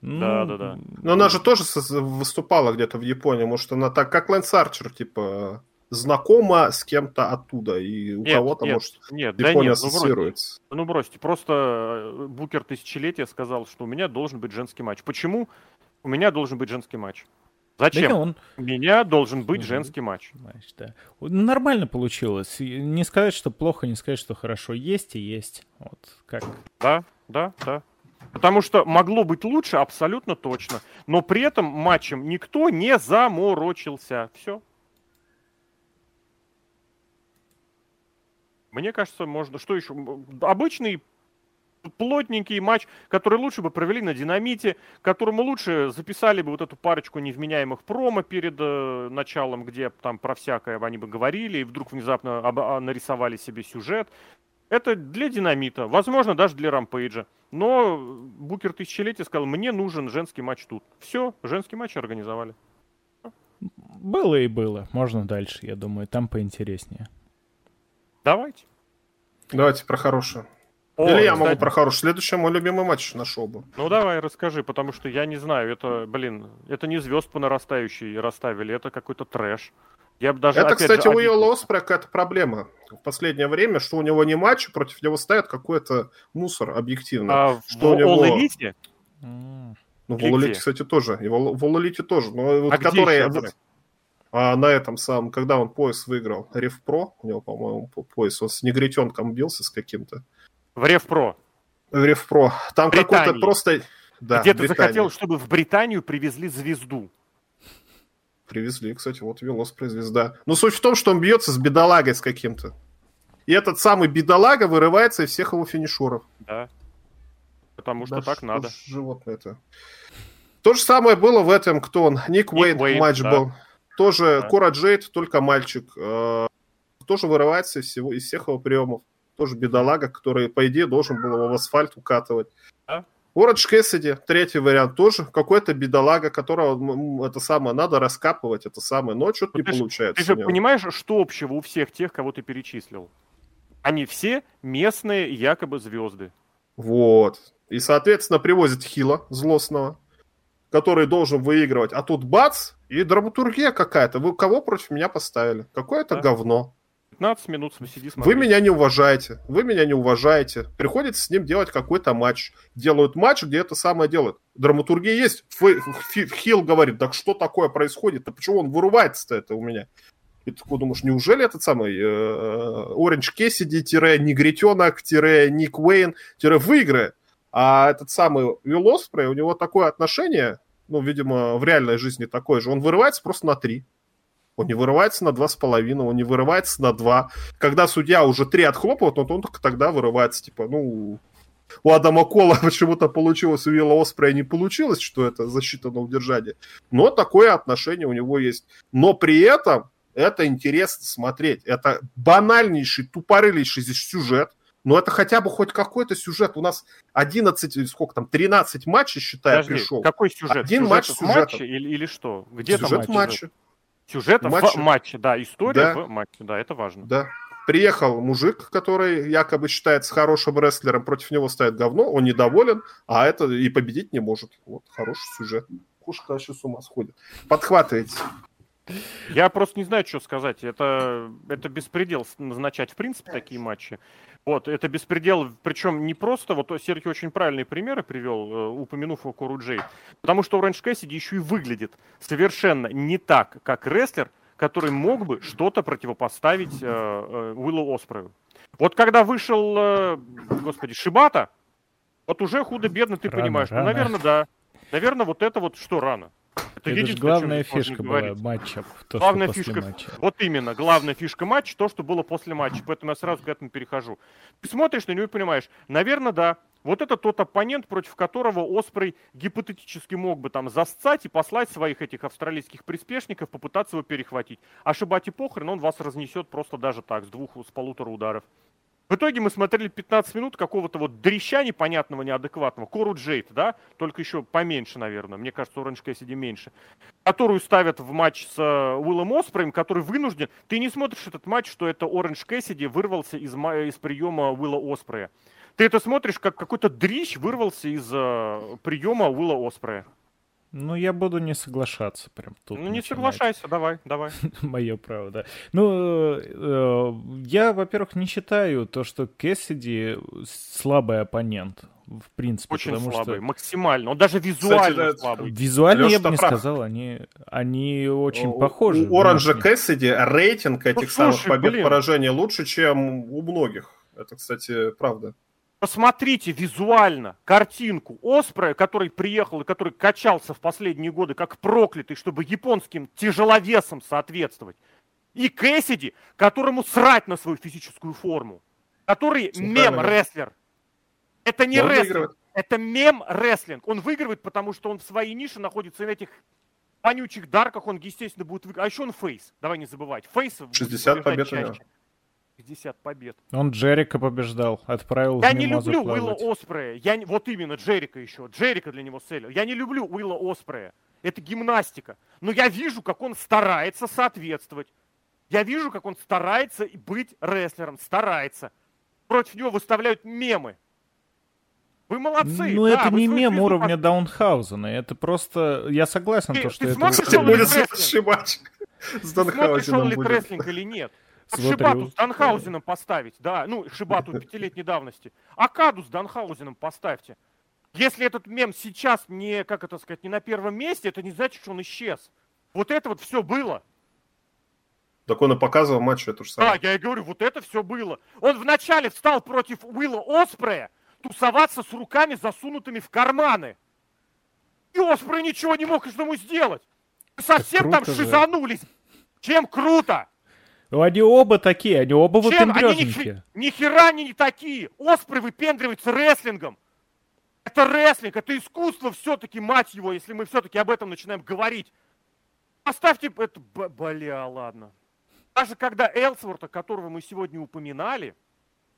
Ну, да, да, да. Но она же тоже выступала где-то в Японии. Может, она так, как Лэнс Арчер, типа, знакома с кем-то оттуда, и у кого-то, может, нет, Япония да нет, ассоциируется. Ну, бросьте, ну, бросьте. Просто э, Букер Тысячелетия сказал, что у меня должен быть женский матч. Почему у меня должен быть женский матч? Зачем? Да он... У меня должен быть женский матч. Знаешь, да. Нормально получилось. Не сказать, что плохо, не сказать, что хорошо. Есть и есть. Вот как. Да, да, да. Потому что могло быть лучше, абсолютно точно. Но при этом матчем никто не заморочился. Все. Мне кажется, можно... Что еще? Обычный плотненький матч, который лучше бы провели на динамите, которому лучше записали бы вот эту парочку невменяемых промо перед э, началом, где там про всякое они бы говорили, и вдруг внезапно об, а, нарисовали себе сюжет. Это для динамита, возможно, даже для рампейджа. Но Букер Тысячелетия сказал, мне нужен женский матч тут. Все, женский матч организовали. Было и было. Можно дальше, я думаю, там поинтереснее. Давайте. Давайте про хорошее. О, Или я кстати... могу про хороший. Следующий мой любимый матч на шоу Ну давай, расскажи, потому что я не знаю, это, блин, это не звезд по нарастающей расставили, это какой-то трэш. Я бы даже, это, кстати, же, у Йола Оспра какая-то проблема в последнее время, что у него не матч, против него ставят какой-то мусор объективно. А что в у него... Олэлите? Ну, в Олэлите, кстати, тоже. И в Олэлите тоже. Но вот а которые... Вот, а на этом самом, когда он пояс выиграл, Рев Про, у него, по-моему, пояс, он с негритенком бился с каким-то. В Ревпро. В Ревпро. Там какой-то просто... Да, Где ты захотел, чтобы в Британию привезли звезду. Привезли, кстати, вот Велос звезда. Но суть в том, что он бьется с бедолагой с каким-то. И этот самый бедолага вырывается из всех его финишеров. Да. Потому что да так надо. Животное это. То же самое было в этом, кто он? Ник, Ник Уэйн, Уэйн матч да. был. Тоже да. Кора Джейд, только мальчик. Э, тоже вырывается из, всего, из всех его приемов тоже бедолага, который, по идее, должен был его в асфальт укатывать. А? Оранж Кэссиди, третий вариант, тоже какой-то бедолага, которого это самое надо раскапывать, это самое, но что-то не ты получается. Ты же понимаешь, что общего у всех тех, кого ты перечислил? Они все местные якобы звезды. Вот. И, соответственно, привозят Хила злостного, который должен выигрывать. А тут бац, и драматургия какая-то. Вы кого против меня поставили? Какое-то да. говно. 15 минут сиди смотри. Вы меня не уважаете, вы меня не уважаете. Приходится с ним делать какой-то матч. Делают матч, где это самое делают. Драматургия есть. Хилл говорит, так что такое происходит? А почему он вырывается-то это у меня? И ты такой думаешь, неужели этот самый Оранж Кессиди, негритенок, Ник Уэйн, выиграет? А этот самый Уилл Оспрей, у него такое отношение, ну, видимо, в реальной жизни такое же, он вырывается просто на три. Он не вырывается на 2,5, он не вырывается на 2. Когда судья уже 3 отхлопывает, вот он только тогда вырывается. Типа, ну, у Адама Кола (laughs) почему-то получилось, у Вилла Оспрея не получилось, что это защита на удержание. Но такое отношение у него есть. Но при этом это интересно смотреть. Это банальнейший, тупорылейший здесь сюжет. Но это хотя бы хоть какой-то сюжет. У нас 11, сколько там, 13 матчей, считаю, Подожди, пришел. Какой сюжет? Один сюжет матч с сюжетом. Или, или что? Где сюжет там матч? матча. Сюжет матче. в матче, да, история да. в матче, да, это важно. Да. Приехал мужик, который якобы считается хорошим рестлером, против него ставит говно, он недоволен, а это и победить не может. Вот, хороший сюжет. Кушка вообще с ума сходит. Подхватывайте. Я просто не знаю, что сказать. Это, это беспредел назначать, в принципе, такие матчи. Вот, это беспредел, причем не просто, вот Серхи очень правильные примеры привел, э, упомянув о Кору Джей, потому что Оранж Кэссиди еще и выглядит совершенно не так, как рестлер, который мог бы что-то противопоставить э, э, Уиллу Оспрею. Вот когда вышел, э, господи, Шибата, вот уже худо-бедно ты рано, понимаешь, ну, рано. ну, наверное, да. Наверное, вот это вот что рано. Это, это же главная фишка была матча. То, главная фишка, матча. вот именно, главная фишка матча, то, что было после матча. Поэтому я сразу к этому перехожу. Ты смотришь на него и понимаешь, наверное, да, вот это тот оппонент, против которого Оспрей гипотетически мог бы там засцать и послать своих этих австралийских приспешников, попытаться его перехватить. Ошибать и похрен, он вас разнесет просто даже так, с двух, с полутора ударов. В итоге мы смотрели 15 минут какого-то вот дрища непонятного, неадекватного, Кору Джейт, да, только еще поменьше, наверное, мне кажется, Оранж Кэссиди меньше, которую ставят в матч с э, Уиллом Оспреем, который вынужден, ты не смотришь этот матч, что это Оранж Кэссиди вырвался из, из приема Уилла Оспрея. Ты это смотришь, как какой-то дрищ вырвался из э, приема Уилла Оспрея. Ну, я буду не соглашаться прям тут. Ну, не соглашайся, давай, давай. (laughs) Мое право, да. Ну, э, я, во-первых, не считаю то, что Кэссиди слабый оппонент, в принципе. Очень потому слабый, что... максимально. Он даже визуально Кстати, слабый. Визуально Леша, я бы не прав. сказал, они, они очень у, похожи. У Оранжа Кэссиди рейтинг этих ну, слушай, самых побед поражений лучше, чем у многих. Это, кстати, правда. Посмотрите визуально картинку Оспрея, который приехал и который качался в последние годы как проклятый, чтобы японским тяжеловесам соответствовать. И Кэссиди, которому срать на свою физическую форму. Который мем-рестлер. Это не Он рестлинг, выигрывает. это мем-рестлинг. Он выигрывает, потому что он в своей нише находится на этих вонючих дарках, он, естественно, будет выигрывать. А еще он фейс, давай не забывать. Фейс 60 побед чаще. 50 побед. Он Джерика побеждал, отправил Я не люблю Уилла Оспрея. Я не... Вот именно Джерика еще. Джерика для него цель. Я не люблю Уилла Оспрея. Это гимнастика. Но я вижу, как он старается соответствовать. Я вижу, как он старается быть рестлером. Старается. Против него выставляют мемы. Вы молодцы. Ну, да, это не мем уровня под... Даунхаузена. Это просто... Я согласен, ты, то, что ты это... Смотришь, будет следующий матч с Даунхаузеном Смотришь, он ли рестлинг или нет. Шибату с Данхаузеном поставить, да, ну, Шибату пятилетней давности. Акаду с Данхаузеном поставьте. Если этот мем сейчас не, как это сказать, не на первом месте, это не значит, что он исчез. Вот это вот все было. Так он и показывал матч эту же самое. Да, я и говорю, вот это все было. Он вначале встал против Уилла Оспрея, тусоваться с руками засунутыми в карманы. И Оспрей ничего не мог ему сделать. Совсем там шизанулись. Чем круто? Ну, они оба такие, они оба Чем? выпендрежники. Они ни, ни хера не такие. Оспры выпендриваются рестлингом. Это рестлинг, это искусство все-таки, мать его, если мы все-таки об этом начинаем говорить. Оставьте это, бля, ладно. Даже когда Элсворта, которого мы сегодня упоминали,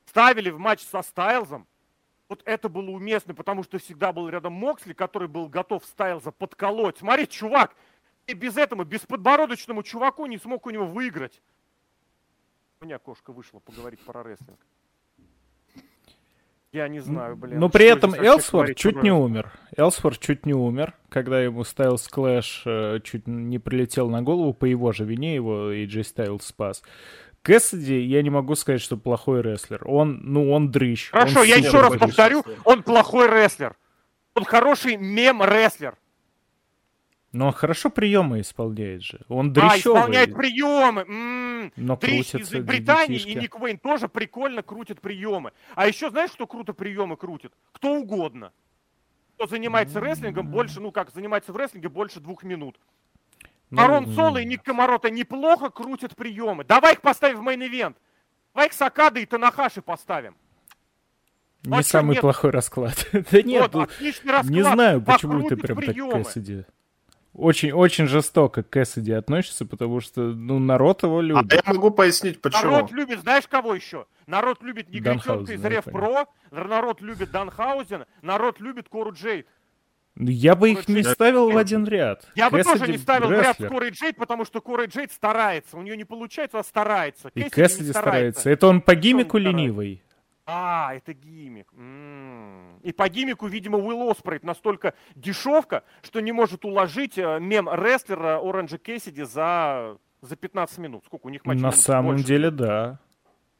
ставили в матч со Стайлзом, вот это было уместно, потому что всегда был рядом Моксли, который был готов Стайлза подколоть. Смотри, чувак, и без этого, без подбородочному чуваку не смог у него выиграть меня кошка вышла поговорить про рестлинг. Я не знаю, блин. Но при этом Элсворт чуть не умер. Элсворт чуть не умер, когда ему Styles Clash э, чуть не прилетел на голову по его же вине, его AJ Стайлс спас. Кэссиди, я не могу сказать, что плохой рестлер. Он, ну, он дрыщ. Хорошо, он я еще раз повторю, он плохой рестлер. Он хороший мем-рестлер. Но он хорошо приемы исполняет же. Он дрищевый. А, исполняет приемы. М-м. Но Дрищ из Британии детишки. и Ник Уэйн тоже прикольно крутят приемы. А еще знаешь, кто круто приемы крутит? Кто угодно. Кто занимается рестлингом больше, ну как, занимается в рестлинге больше двух минут. Ну, Арон Соло и Ник Комарота неплохо крутят приемы. Давай их поставим в main event. Давай их с Окадой и Танахаши поставим. Не а самый нет? плохой расклад. (laughs) да нет, вот, ну, не знаю, почему ты прям приемы. так Кэссиди очень, очень жестоко к Кэссиди относится, потому что, ну, народ его а любит. А я могу пояснить, почему. Народ любит, знаешь, кого еще? Народ любит Негритенка из RevPro, народ любит Данхаузен, народ любит Кору Джейд. Ну, я бы их не ставил в один ряд. Я бы тоже не ставил в ряд с Корой Джейд, потому что Кора Джейд старается. У нее не получается, а старается. И Кэссиди старается. Это он по гимику ленивый. А, это гиммик. М-м-м. И по гиммику, видимо, Уилл Оспрейт настолько дешевка, что не может уложить э, мем рестлера Оранжа Кэссиди за, за 15 минут. Сколько у них матчей? На самом больше? деле, да.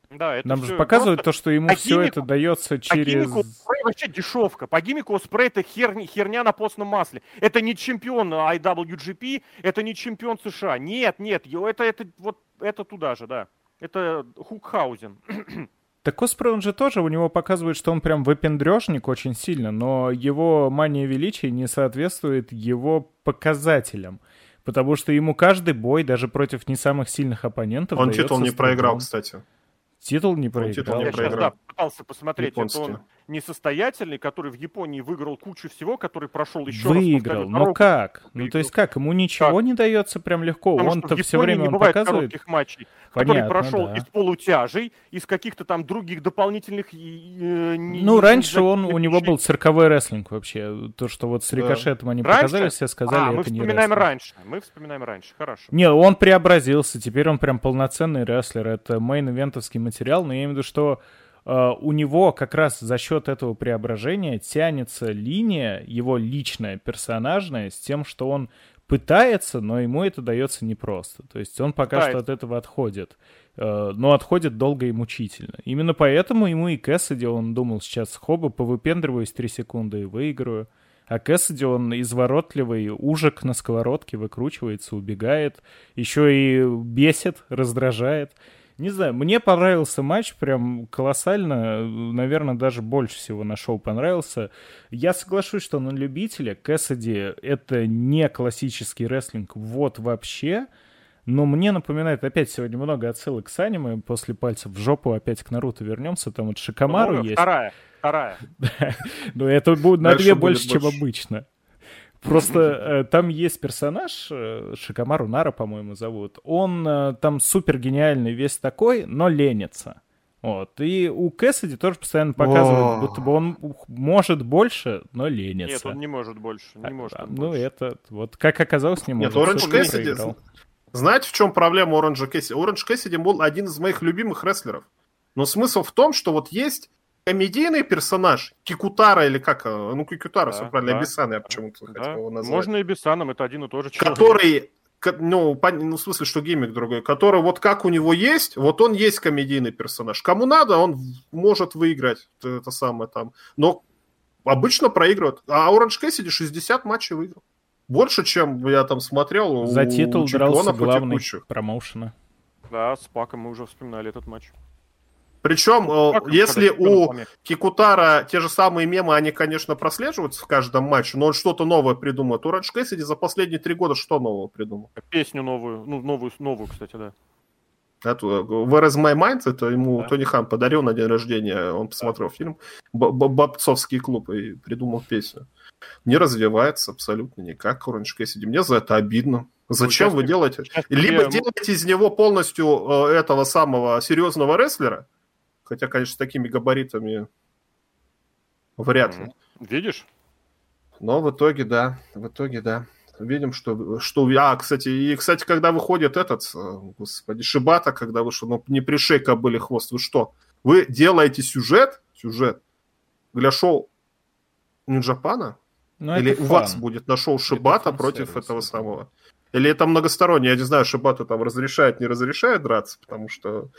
Да, это Нам же показывают то, что ему по все гиммику, это дается через... По гиммику вообще дешевка. По гиммику Оспрей это херня, херня на постном масле. Это не чемпион IWGP, это не чемпион США. Нет, нет, это, это вот это туда же, да. Это Хукхаузен. Так Оспрей, он же тоже, у него показывает, что он прям выпендрежник очень сильно, но его мания величия не соответствует его показателям. Потому что ему каждый бой, даже против не самых сильных оппонентов... Он титул не проиграл, кстати. Титул не проиграл. Титул не проиграл. Я сейчас, да, пытался посмотреть, Японский. это он несостоятельный, который в Японии выиграл кучу всего, который прошел еще выиграл. раз. Выиграл, ну как? Выиграл. Ну то есть как, ему ничего как? не дается прям легко, он-то все время не он бывает показывает... коротких матчей, Понятно, который прошел да. из полутяжей, из каких-то там других дополнительных... Э, ну раньше он, у него был цирковой рестлинг вообще, то, что вот с рикошетом да. они раньше? показали, все сказали, а, это мы вспоминаем раньше, мы вспоминаем раньше, хорошо. Не, он преобразился, теперь он прям полноценный рестлер, это мейн-ивентовский материал, но я имею в виду, что у него как раз за счет этого преображения тянется линия, его личная, персонажная, с тем, что он пытается, но ему это дается непросто. То есть он пока Пытается. что от этого отходит. Uh, но отходит долго и мучительно. Именно поэтому ему и Кэссиди, он думал, сейчас хоба, повыпендриваюсь три секунды и выиграю. А Кэссиди, он изворотливый, ужик на сковородке, выкручивается, убегает, еще и бесит, раздражает. Не знаю, мне понравился матч прям колоссально, наверное, даже больше всего на шоу понравился. Я соглашусь, что на любителя Кэссиди это не классический рестлинг вот вообще, но мне напоминает, опять сегодня много отсылок с аниме, после пальцев в жопу опять к Наруто вернемся, там вот Шикамару ну, есть. Вторая, вторая. (laughs) Но это будет на две больше, чем обычно. Просто э, там есть персонаж, э, Шикамару Нара, по-моему, зовут. Он э, там супер гениальный, весь такой, но ленится. Вот. И у Кэссиди тоже постоянно показывают, будто бы он может больше, но ленится. Нет, он не может больше. Не а, может а, ну, больше. это вот как оказалось, не может. Нет, Оранж Кэссиди... Знаете, в чем проблема Оранжа Кэссиди? Оранж Кэссиди был один из моих любимых рестлеров. Но смысл в том, что вот есть комедийный персонаж, Кикутара или как, э, ну Кикутара, да, все правильно, да, Бисана я почему-то да. хотел его назвать. Можно и Бисаном, это один и тот же человек. Который, ну, ну, в смысле, что гиммик другой, который вот как у него есть, вот он есть комедийный персонаж. Кому надо, он может выиграть это самое там. Но обычно проигрывает. А Оранж Кэссиди 60 матчей выиграл. Больше, чем я там смотрел За титул дрался главный промоушена. Да, с Паком мы уже вспоминали этот матч. Причем, э, как если у Кикутара те же самые мемы, они, конечно, прослеживаются в каждом матче, но он что-то новое придумал. То Ранж Кэссиди за последние три года что нового придумал? Песню новую, ну, новую, новую, кстати, да. Эту, э, Where is my mind? Это ему да. Тони Хан подарил на день рождения. Он посмотрел да. фильм «Бобцовский клуб» и придумал песню. Не развивается абсолютно никак Оранж Кэссиди. Мне за это обидно. Зачем ну, вы делаете? Либо делаете из него полностью э, этого самого серьезного рестлера, Хотя, конечно, с такими габаритами вряд ли. Видишь? Но в итоге, да, в итоге, да. Видим, что, что... А, кстати, и, кстати, когда выходит этот, э, господи, Шибата, когда вышел, ну, не пришей кобыли хвост, вы что? Вы делаете сюжет, сюжет для шоу Нью-Джапана? Ну, Или у вас будет на шоу Шибата против этого самого? Или это многостороннее? Я не знаю, Шибата там разрешает, не разрешает драться, потому что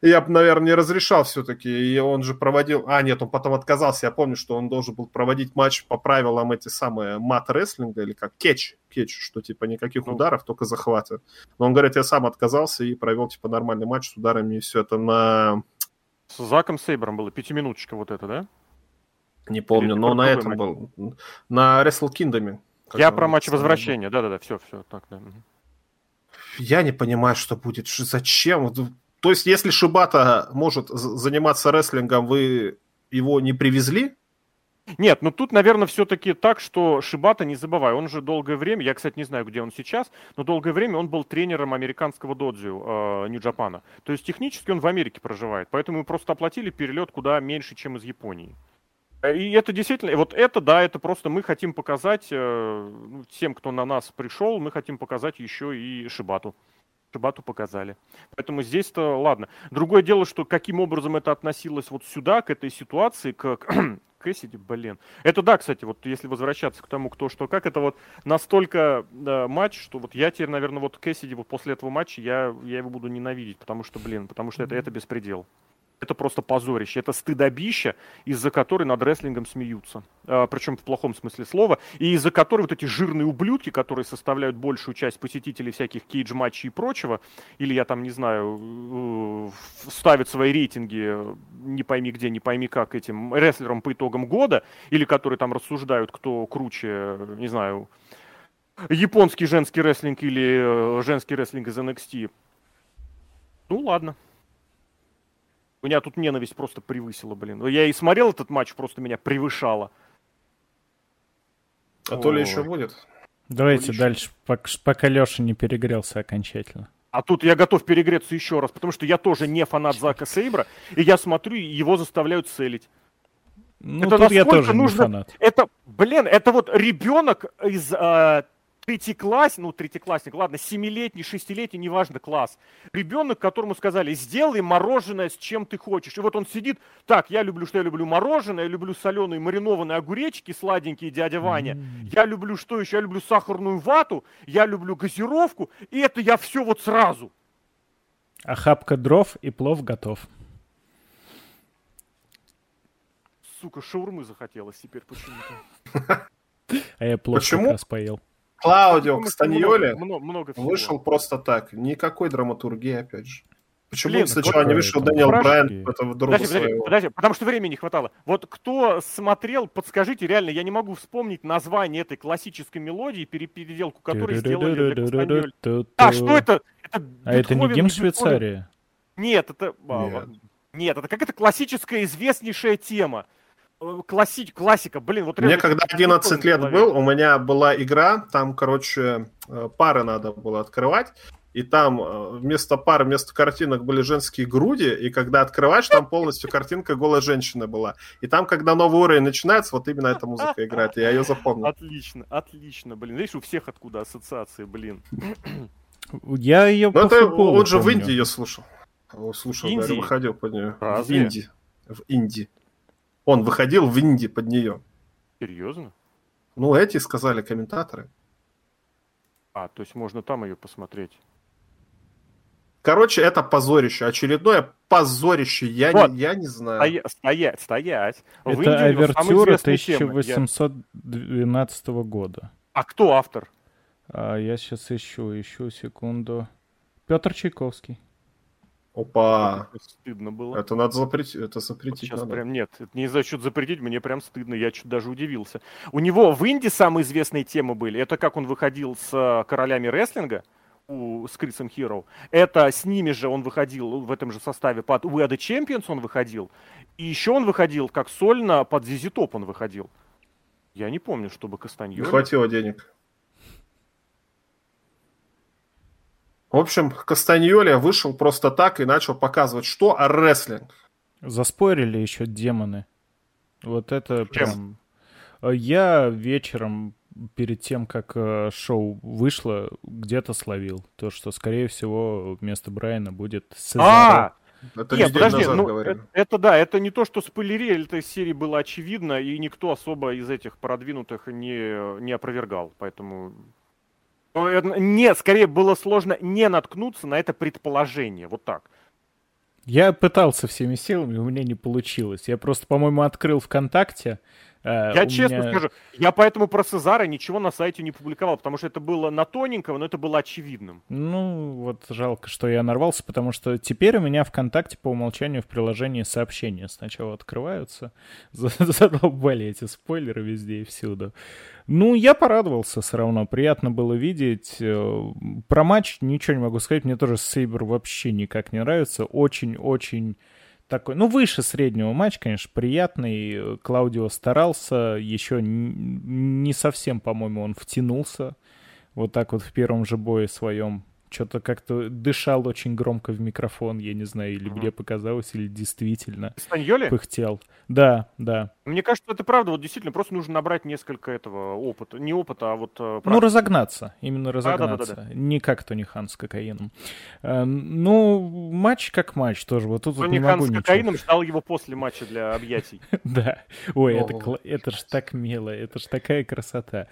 я бы, наверное, не разрешал все-таки. И он же проводил... А, нет, он потом отказался. Я помню, что он должен был проводить матч по правилам эти самые мат-рестлинга или как кетч. Кетч, что типа никаких ну. ударов, только захваты. Но он говорит, я сам отказался и провел типа нормальный матч с ударами и все это на... С Заком Сейбером было пятиминуточка вот это, да? Не помню, Или но на этом матч? был. На Wrestle Kingdom. Я про матч возвращения, да-да-да, все, все, так, да. Я не понимаю, что будет. Зачем? То есть, если Шибата может заниматься рестлингом, вы его не привезли? Нет, ну тут, наверное, все-таки так, что Шибата, не забывай, он же долгое время, я, кстати, не знаю, где он сейчас, но долгое время он был тренером американского доджио э, Нью-Джапана. То есть технически он в Америке проживает, поэтому ему просто оплатили перелет куда меньше, чем из Японии. И это действительно, вот это, да, это просто мы хотим показать э, ну, тем, кто на нас пришел, мы хотим показать еще и Шибату. Шибату показали. Поэтому здесь-то ладно. Другое дело, что каким образом это относилось вот сюда, к этой ситуации, к Кэссиди, блин. Это да, кстати, вот если возвращаться к тому, кто что как, это вот настолько да, матч, что вот я теперь, наверное, вот Кэссиди вот после этого матча я, я его буду ненавидеть, потому что, блин, потому что это, это беспредел. Это просто позорище, это стыдобище, из-за которой над рестлингом смеются. А, причем в плохом смысле слова. И из-за которой вот эти жирные ублюдки, которые составляют большую часть посетителей всяких кейдж-матчей и прочего, или я там, не знаю, э, ставят свои рейтинги не пойми где, не пойми как этим рестлерам по итогам года, или которые там рассуждают, кто круче, не знаю, японский женский рестлинг или э, женский рестлинг из NXT. Ну ладно. У меня тут ненависть просто превысила, блин. Я и смотрел этот матч, просто меня превышало. А то ли еще будет. Давайте то дальше, пока, пока Леша не перегрелся окончательно. А тут я готов перегреться еще раз, потому что я тоже не фанат Зака Сейбра, и я смотрю, его заставляют целить. Ну, это тут я тоже нужно... не фанат. Это, блин, это вот ребенок из э, третьеклассник, ну, третьеклассник, ладно, семилетний, шестилетний, неважно, класс. Ребенок, которому сказали, сделай мороженое с чем ты хочешь. И вот он сидит, так, я люблю, что я люблю мороженое, я люблю соленые маринованные огуречки, сладенькие, дядя Ваня. Mm. Я люблю что еще? Я люблю сахарную вату, я люблю газировку, и это я все вот сразу. Охапка дров и плов готов. Сука, шаурмы захотелось теперь почему-то. (laughs) А я плов Почему? как раз поел. Клаудио Кастаньоли много, много вышел просто так. Никакой драматургии, опять же. Почему Блин, сначала не вышел Дэниел Брайан подожди, подожди, подожди, потому что времени не хватало. Вот кто смотрел, подскажите, реально, я не могу вспомнить название этой классической мелодии, переделку которой сделали для Кастаньоли. А, что это? это а это не гимн Швейцарии? Нет, это... Нет. Нет, это какая-то классическая известнейшая тема. Э, класси... классика, блин, вот Мне когда 11 лет был, у меня была игра, там, короче, э, пары надо было открывать, и там э, вместо пар, вместо картинок были женские груди, и когда открываешь, там полностью картинка голой женщины была. И там, когда новый уровень начинается, вот именно эта музыка играет, и я ее запомнил. Отлично, отлично, блин. Видишь, у всех откуда ассоциации, блин. Я ее Ну, это он же в Индии ее слушал. Слушал, Индии? выходил под нее. Разве? В Индии. В Индии. Он выходил в Инди под нее. Серьезно? Ну, эти сказали комментаторы. А, то есть можно там ее посмотреть. Короче, это позорище. Очередное позорище. Я, вот. не, я не знаю. Стоя, стоять, стоять. В это авертюра 1812 я... года. А кто автор? А, я сейчас ищу, ищу, секунду. Петр Чайковский. Опа. стыдно было. Это надо запретить. Это запретить вот сейчас надо. прям нет. Это не за счет запретить, мне прям стыдно. Я чуть даже удивился. У него в Индии самые известные темы были. Это как он выходил с э, королями рестлинга у, с Крисом Хиро. Это с ними же он выходил в этом же составе под We Are The Champions он выходил. И еще он выходил как сольно под ZZ Top он выходил. Я не помню, чтобы Кастаньоли... Не хватило денег. В общем, Кастаньоли вышел просто так и начал показывать, что а рестлинг. Заспорили еще демоны. Вот это прям... Я вечером перед тем, как э, шоу вышло, где-то словил то, что, скорее всего, вместо Брайана будет Сезаро. А! Это Нет, подожди, ну, это, это да, это не то, что спойлерили этой серии было очевидно, и никто особо из этих продвинутых не, не опровергал, поэтому нет, скорее было сложно не наткнуться на это предположение. Вот так. Я пытался всеми силами, у меня не получилось. Я просто, по-моему, открыл ВКонтакте, Э, я честно меня... скажу, я поэтому про Сезара ничего на сайте не публиковал, потому что это было на тоненького, но это было очевидным. Ну, вот жалко, что я нарвался, потому что теперь у меня ВКонтакте по умолчанию в приложении сообщения сначала открываются. (laughs) Задолбали эти спойлеры везде и всюду. Ну, я порадовался все равно. Приятно было видеть. Э, про матч ничего не могу сказать. Мне тоже Сейбер вообще никак не нравится. Очень-очень такой, ну, выше среднего матч, конечно, приятный. Клаудио старался, еще не совсем, по-моему, он втянулся вот так вот в первом же бое своем что-то как-то дышал очень громко в микрофон, я не знаю, или мне показалось, или действительно Испаньоли? пыхтел. Да, да. Мне кажется, это правда, вот действительно, просто нужно набрать несколько этого опыта, не опыта, а вот... Э, ну, разогнаться, именно разогнаться, а, да, да, да, да. не как Тони Хан с кокаином. А, ну, матч как матч тоже, вот тут Тони вот не Хан могу с кокаином ничего. ждал его после матча для объятий. (laughs) Да, ой, это ж так мило, это ж такая красота.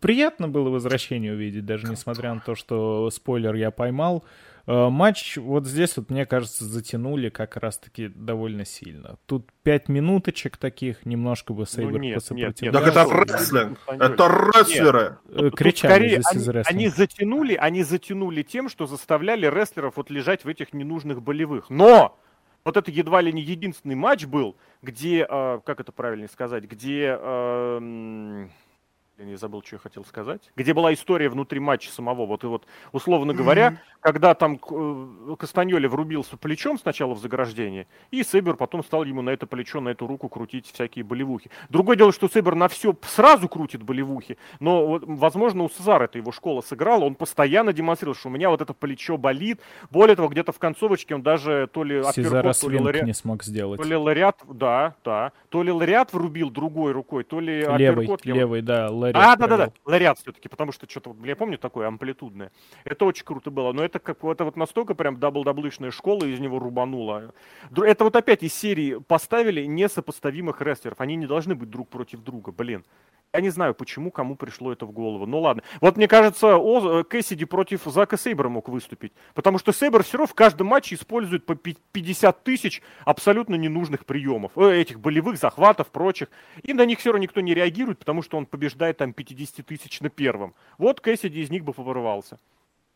Приятно было возвращение увидеть, даже несмотря на то, что спойлер я поймал. Э, матч вот здесь вот, мне кажется, затянули как раз-таки довольно сильно. Тут пять минуточек таких, немножко бы Сейбер ну, нет, нет, нет, Так это рестлинг! Это рестлеры! Э, кричали здесь из рестлинга. Они затянули, они затянули тем, что заставляли рестлеров вот лежать в этих ненужных болевых. Но! Вот это едва ли не единственный матч был, где, э, как это правильно сказать, где... Э, я забыл, что я хотел сказать. Где была история внутри матча самого. Вот и вот, условно говоря, mm-hmm. когда там э, Кастаньоли врубился плечом сначала в заграждение, и Сейбер потом стал ему на это плечо, на эту руку крутить всякие болевухи. Другое дело, что Сейбер на все сразу крутит болевухи, но, возможно, у Сезара это его школа сыграла, он постоянно демонстрировал, что у меня вот это плечо болит. Более того, где-то в концовочке он даже то ли Сезара то ли lariat, не смог сделать. То ли lariat, да, да, то ли lariat врубил другой рукой, то ли левый, апперкот, левый, да, lariat. А, да-да-да, lariat все-таки, потому что что-то, я помню, такое амплитудное. Это очень круто было, но это как это вот настолько прям WWE шная школа из него рубанула. Это вот опять из серии поставили несопоставимых рестлеров. Они не должны быть друг против друга, блин. Я не знаю, почему кому пришло это в голову. Ну ладно. Вот мне кажется, О, э, Кэссиди против Зака Сейбера мог выступить. Потому что Сейбер все равно в каждом матче использует по 50 тысяч абсолютно ненужных приемов. Э, этих болевых захватов, прочих. И на них все равно никто не реагирует, потому что он побеждает там 50 тысяч на первом. Вот Кэссиди из них бы порвался.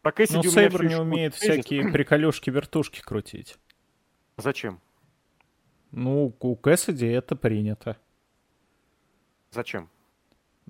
А Кэссиди Но Сейбер не умеет всякие приколюшки-вертушки крутить. Зачем? Ну, у Кэссиди это принято. Зачем?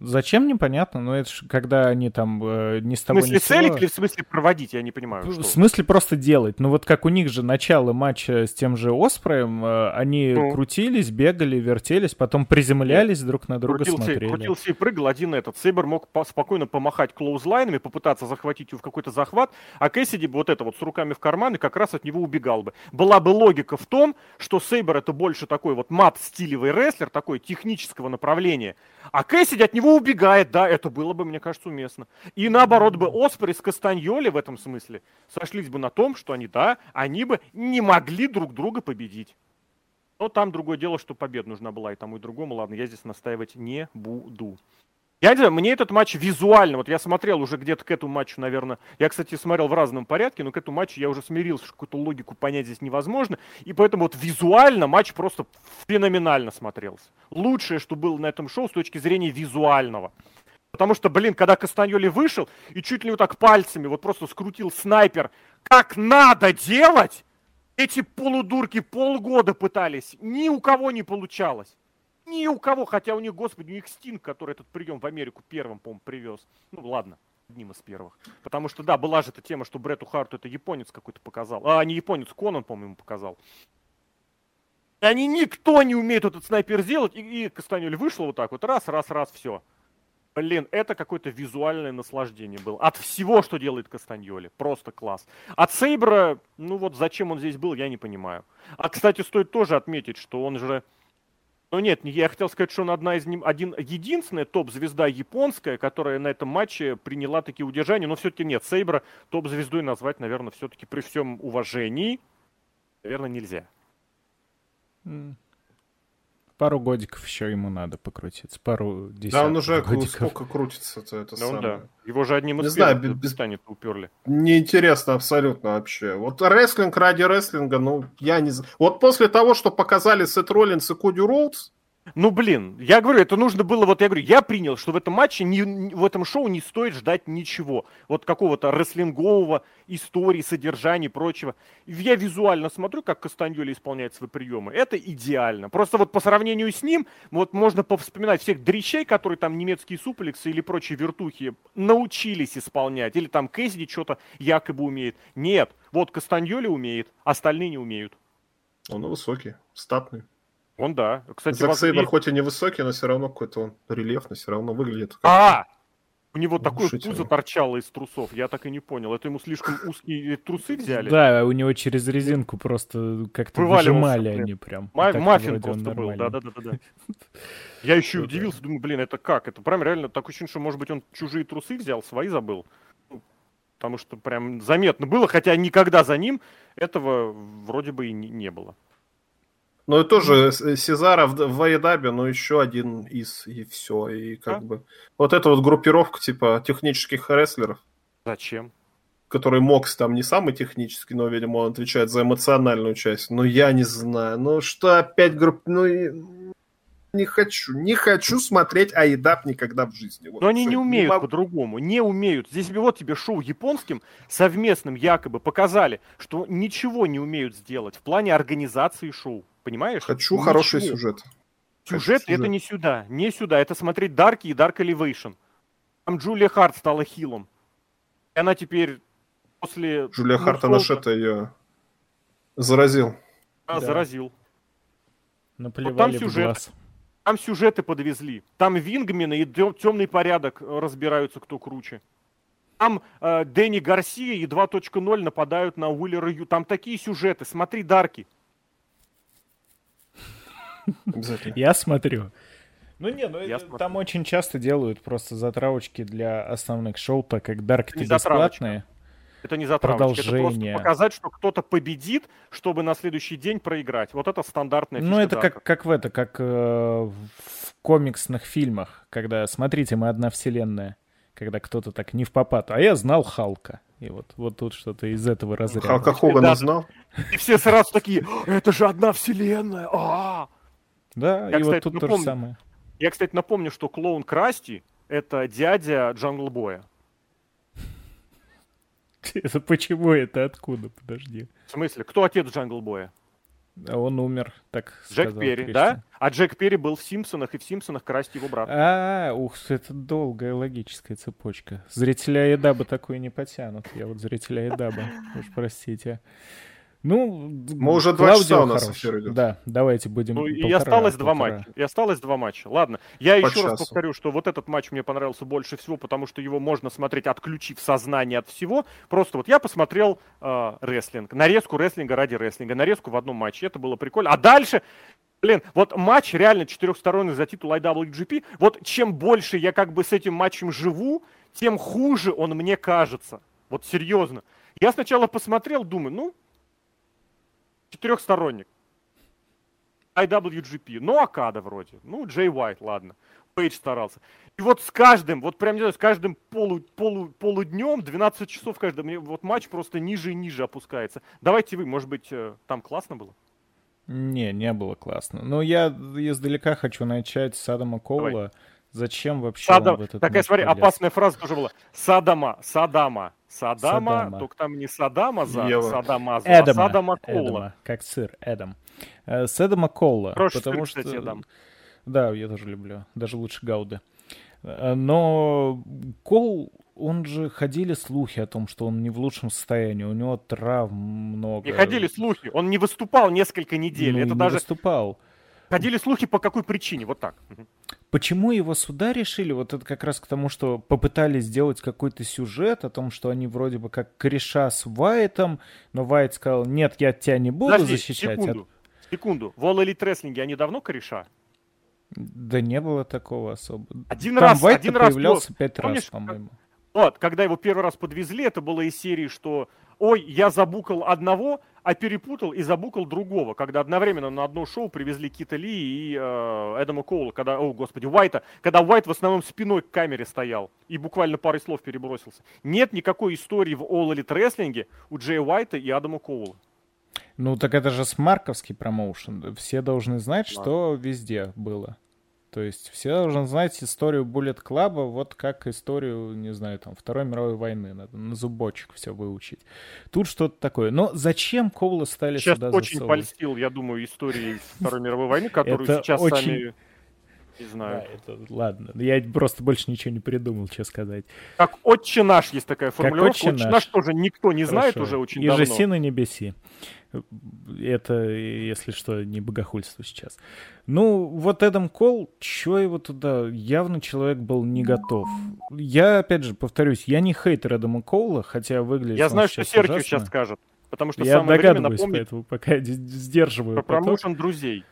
Зачем, непонятно, но это же когда они там э, не с тобой... В смысле целить или в смысле проводить, я не понимаю. Что. В смысле просто делать. Ну вот как у них же начало матча с тем же Оспреем, э, они ну. крутились, бегали, вертелись, потом приземлялись Нет. друг на друга, крутился, смотрели. Крутился и прыгал один этот. Сейбер мог по спокойно помахать клоузлайнами, попытаться захватить его в какой-то захват, а Кэссиди бы вот это вот с руками в карманы как раз от него убегал бы. Была бы логика в том, что Сейбер это больше такой вот мат-стилевый рестлер, такой технического направления, а Кэссиди от него убегает, да, это было бы, мне кажется, уместно. И наоборот бы Оспри с Кастаньоли в этом смысле сошлись бы на том, что они, да, они бы не могли друг друга победить. Но там другое дело, что победа нужна была и тому, и другому. Ладно, я здесь настаивать не буду. Я не знаю, мне этот матч визуально, вот я смотрел уже где-то к этому матчу, наверное, я, кстати, смотрел в разном порядке, но к этому матчу я уже смирился, что какую-то логику понять здесь невозможно, и поэтому вот визуально матч просто феноменально смотрелся. Лучшее, что было на этом шоу с точки зрения визуального. Потому что, блин, когда Кастаньоли вышел и чуть ли вот так пальцами вот просто скрутил снайпер, как надо делать, эти полудурки полгода пытались, ни у кого не получалось. Ни у кого, хотя у них, господи, у них Стинг, который этот прием в Америку первым, по-моему, привез. Ну, ладно, одним из первых. Потому что, да, была же эта тема, что Бретту Харту это японец какой-то показал. А, не японец, Конан, по-моему, показал. И они никто не умеет этот снайпер сделать, и, и Кастанюль вышел вот так вот, раз, раз, раз, все. Блин, это какое-то визуальное наслаждение было. От всего, что делает Кастаньоли. Просто класс. От Сейбра, ну вот зачем он здесь был, я не понимаю. А, кстати, стоит тоже отметить, что он же ну нет, я хотел сказать, что он одна из ним, один, единственная топ-звезда японская, которая на этом матче приняла такие удержания, но все-таки нет, Сейбра топ-звездой назвать, наверное, все-таки при всем уважении, наверное, нельзя. Пару годиков еще ему надо покрутиться, пару десятков Да, он уже годиков. сколько крутится-то, это ну, самое. Да. Его же одним из не знаю, без... станет уперли. Неинтересно абсолютно вообще. Вот рестлинг ради рестлинга, ну, я не знаю. Вот после того, что показали Сет Роллинс и Коди Роудс, ну, блин, я говорю, это нужно было, вот я говорю, я принял, что в этом матче, не, в этом шоу не стоит ждать ничего. Вот какого-то рестлингового истории, содержания и прочего. Я визуально смотрю, как Кастаньоли исполняет свои приемы. Это идеально. Просто вот по сравнению с ним, вот можно повспоминать всех дрищей, которые там немецкие суплексы или прочие вертухи научились исполнять. Или там Кэссиди что-то якобы умеет. Нет, вот Кастаньоли умеет, остальные не умеют. Он высокий, статный. Он да. Кстати, Зак Сейбер хоть и не высокий, но все равно какой-то он рельефный, все равно выглядит. Как а! У него такое пузо торчало из трусов, я так и не понял. Это ему слишком узкие трусы взяли? Да, у него через резинку просто как-то выжимали они прям. Ма- маффин просто был, да-да-да. (laughs) Я еще удивился, думаю, блин, это как? Это прям реально такое ощущение, что, может быть, он чужие трусы взял, свои забыл. Потому что прям заметно было, хотя никогда за ним этого вроде бы и не было. Ну и тоже Сезара в, в Ваедабе, но еще один из, и все. И как а? бы. Вот эта вот группировка, типа, технических рестлеров. Зачем? который Мокс там не самый технический, но, видимо, он отвечает за эмоциональную часть. Но я не знаю. Ну что опять групп... Ну, не хочу. Не хочу смотреть Айдап никогда в жизни. Вот Но они не умеют не по-другому. Не умеют. Здесь вот тебе шоу японским совместным якобы показали, что ничего не умеют сделать в плане организации шоу. Понимаешь? Хочу ничего. хороший сюжет. Сюжет Хочу это сюжет. не сюда. Не сюда. Это смотреть Дарки и Дарк Elevation. Там Джулия Харт стала хилом. И она теперь после... Джулия Харт, она это ее заразил. А, да. заразил. Наплевали вот там сюжет. Глаз. Там сюжеты подвезли. Там Вингмены и темный порядок разбираются, кто круче. Там э, Дэнни Гарсия и 2.0 нападают на Уиллера Ю. Там такие сюжеты. Смотри, Дарки. Я смотрю. Ну не, ну Я там очень часто делают просто затравочки для основных шоу, так как Дарки бесплатные. Это не затравочка, это просто показать, что кто-то победит, чтобы на следующий день проиграть. Вот это стандартная Ну, это как, как в это, как э, в комиксных фильмах, когда, смотрите, мы одна вселенная, когда кто-то так не в попад. А я знал Халка. И вот, вот тут что-то из этого разряда. Халка Хогана да, знал? И все сразу такие, это же одна вселенная! А-а-а! Да, я, и кстати, вот тут напомню, то же самое. Я, кстати, напомню, что клоун Красти — это дядя Джангл Боя. (laughs) Это почему это? Откуда? Подожди. В смысле? Кто отец Джангл Боя? А он умер, так Джек сказал Перри, Кристиан. да? А Джек Перри был в Симпсонах, и в Симпсонах Красти его брат. А, ух, это долгая логическая цепочка. Зрителя Эдаба такое не потянут. Я вот зрителя Эдаба, (laughs) уж простите. Ну, мы уже два часа у нас хорош. эфир идет. Да, давайте будем. Ну, полтора, и осталось полтора. два матча. И осталось два матча. Ладно, я По еще часу. раз повторю, что вот этот матч мне понравился больше всего, потому что его можно смотреть, отключив сознание от всего. Просто вот я посмотрел э, рестлинг, нарезку рестлинга ради рестлинга, нарезку в одном матче. Это было прикольно. А дальше Блин, вот матч реально четырехсторонний за титул IWGP. Вот чем больше я как бы с этим матчем живу, тем хуже он мне кажется. Вот серьезно. Я сначала посмотрел, думаю, ну, четырехсторонник. IWGP, ну, Акада вроде, ну, Джей Уайт, ладно. Пейдж старался. И вот с каждым, вот прям, не знаю, с каждым полу, полу, полуднем, 12 часов каждый, мне вот матч просто ниже и ниже опускается. Давайте вы, может быть, э, там классно было? Не, не было классно. Но я издалека хочу начать с Адама Коула. Давай. Зачем вообще Садам... он в этот Такая, смотри, опасная фраза тоже была. Садама, Садама, Садама, Садама. только там не Садама за Ева. Садама, а Эдама, а Садама Кола. Эдама, как сыр, Эдам. Э, с Эдама Кола. Хороший потому сыр, что... кстати, Эдам. Да, я тоже люблю. Даже лучше Гауды. Э, но Кол, он же ходили слухи о том, что он не в лучшем состоянии, у него травм много. Не ходили слухи, он не выступал несколько недель. Ну, Это не даже... выступал. Ходили слухи по какой причине, вот так. Почему его сюда решили? Вот это как раз к тому, что попытались сделать какой-то сюжет о том, что они вроде бы как кореша с Вайтом, но Вайт сказал, нет, я тебя не буду Подожди, защищать. секунду, от... секунду. В All Elite Wrestling они давно кореша? Да не было такого особо. Один Там раз, Вайт один раз появлялся пять раз, по-моему. Вот, когда его первый раз подвезли, это было из серии, что ой, я забукал одного, а перепутал и забукал другого, когда одновременно на одно шоу привезли Кита Ли и э, Эдама Коула, когда, о господи, Уайта, когда Уайт в основном спиной к камере стоял и буквально парой слов перебросился. Нет никакой истории в All Elite Wrestling у Джея Уайта и Адама Коула. Ну так это же смарковский промоушен. Все должны знать, да. что везде было. То есть все должны знать историю Bullet Club, вот как историю, не знаю, там, Второй мировой войны. Надо на зубочек все выучить. Тут что-то такое. Но зачем Коула стали сейчас сюда очень засовывать? польстил, я думаю, истории Второй мировой войны, которую сейчас очень... сами... Не знаю. Да, это, ладно, я просто больше ничего не придумал, что сказать. Как «Отче наш» есть такая формулировка. Как «Отче, отче наш» тоже никто не знает Хорошо. уже очень И давно. «И же си на небеси». Это, если что, не богохульство сейчас. Ну, вот Эдам Кол, чё его туда? Явно человек был не готов. Я, опять же, повторюсь, я не хейтер Эдама Коула, хотя выглядит Я знаю, что Серхио сейчас скажет. Потому что я самое время напомнить поэтому пока сдерживаю. Про промоушен друзей.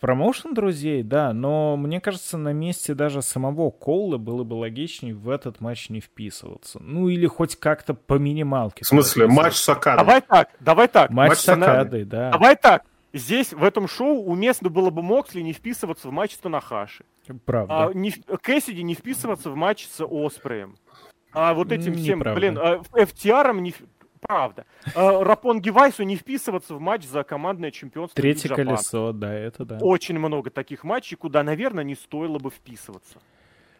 Промоушен друзей, да, но мне кажется, на месте даже самого Коула было бы логичнее в этот матч не вписываться. Ну или хоть как-то по минималке. В смысле, матч с Акадой? Давай так, давай так. Матч, матч с Акадой, да. Давай так. Здесь, в этом шоу, уместно было бы Моксли не вписываться в матч с Танахаши. Правда. А, не, Кэссиди не вписываться в матч с Оспреем. А вот этим всем, блин, FTR не... Правда. Рапонги Вайсу не вписываться в матч за командное чемпионство. Третье колесо, да, это да. Очень много таких матчей, куда, наверное, не стоило бы вписываться.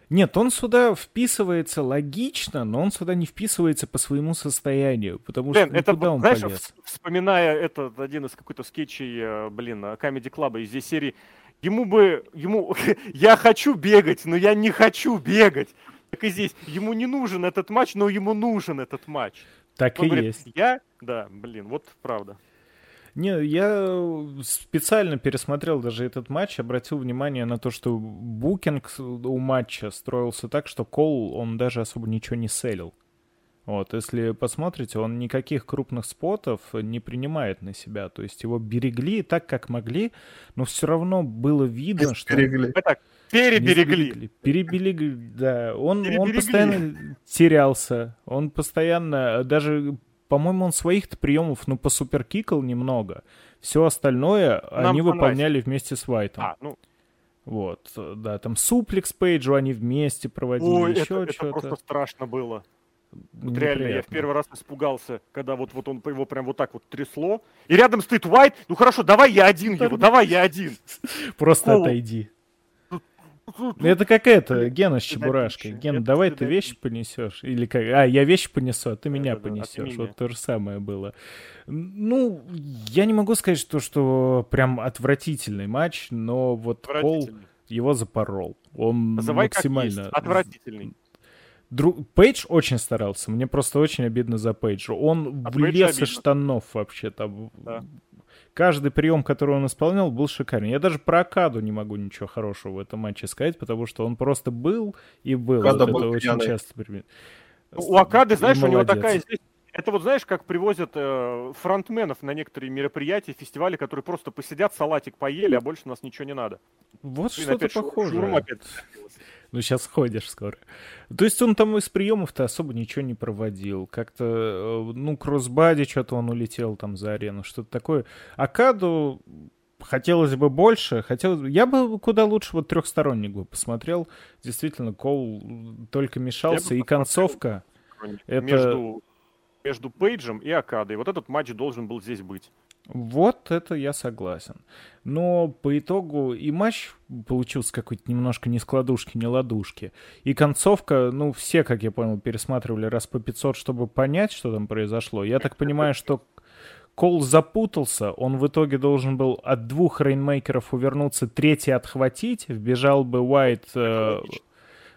Нет, он сюда вписывается логично, но он сюда не вписывается по своему состоянию, потому блин, что это, он знаешь, полез? вспоминая этот один из какой-то скетчей, э, блин, Comedy Club из здесь серии, ему бы, ему, (laughs) я хочу бегать, но я не хочу бегать. Так и здесь, ему не нужен этот матч, но ему нужен этот матч. Так он и говорит, есть. Я, да, блин, вот правда. Не, я специально пересмотрел даже этот матч, обратил внимание на то, что букинг у матча строился так, что Кол, он даже особо ничего не селил. Вот, если посмотрите, он никаких крупных спотов не принимает на себя. То есть его берегли так, как могли, но все равно было видно, что... Берегли. Так, переберегли. Переберегли, да. Он, переберегли. он постоянно терялся. Он постоянно, даже по-моему, он своих-то приемов, ну, по суперкикал немного. Все остальное Нам они выполняли вместе с Вайтом. А, ну... Вот, да, там суплекс пейджу они вместе проводили, Ой, еще это, что-то. это просто страшно было. Вот реально, я в первый раз испугался, когда вот, вот он его прям вот так вот трясло. И рядом стоит Уайт. Ну хорошо, давай я один его, давай я один. (laughs) Просто отойди. (laughs) Это как это, Гена с Чебурашкой. Гена, давай ты вещи понесешь. Или как? А, я вещи понесу, а ты меня понесешь. Вот то же самое было. Ну, я не могу сказать, что, что прям отвратительный матч, но вот Пол его запорол. Он Называй максимально... Отвратительный. Друг... Пейдж очень старался. Мне просто очень обидно за Пейджа. Он а влез из штанов вообще там. Да каждый прием, который он исполнял, был шикарный. Я даже про Акаду не могу ничего хорошего в этом матче сказать, потому что он просто был и был. Акада вот был это очень часто У Акады, знаешь, у него такая здесь это вот знаешь, как привозят э, фронтменов на некоторые мероприятия, фестивали, которые просто посидят, салатик поели, а больше у нас ничего не надо. Вот что-то похожее. Ну, сейчас ходишь скоро. То есть он там из приемов-то особо ничего не проводил. Как-то, э, ну, кроссбади что-то он улетел там за арену, что-то такое. Акаду хотелось бы больше. Хотелось... Я бы куда лучше вот трехсторонник бы посмотрел. Действительно, Кол только мешался. И концовка... Это... Между, между Пейджем и Акадой. Вот этот матч должен был здесь быть. Вот это я согласен. Но по итогу и матч получился какой-то немножко не складушки, не ладушки. И концовка, ну, все, как я понял, пересматривали раз по 500, чтобы понять, что там произошло. Я так понимаю, что Кол запутался, он в итоге должен был от двух rainmaker ов увернуться, третий отхватить, вбежал бы Уайт, э,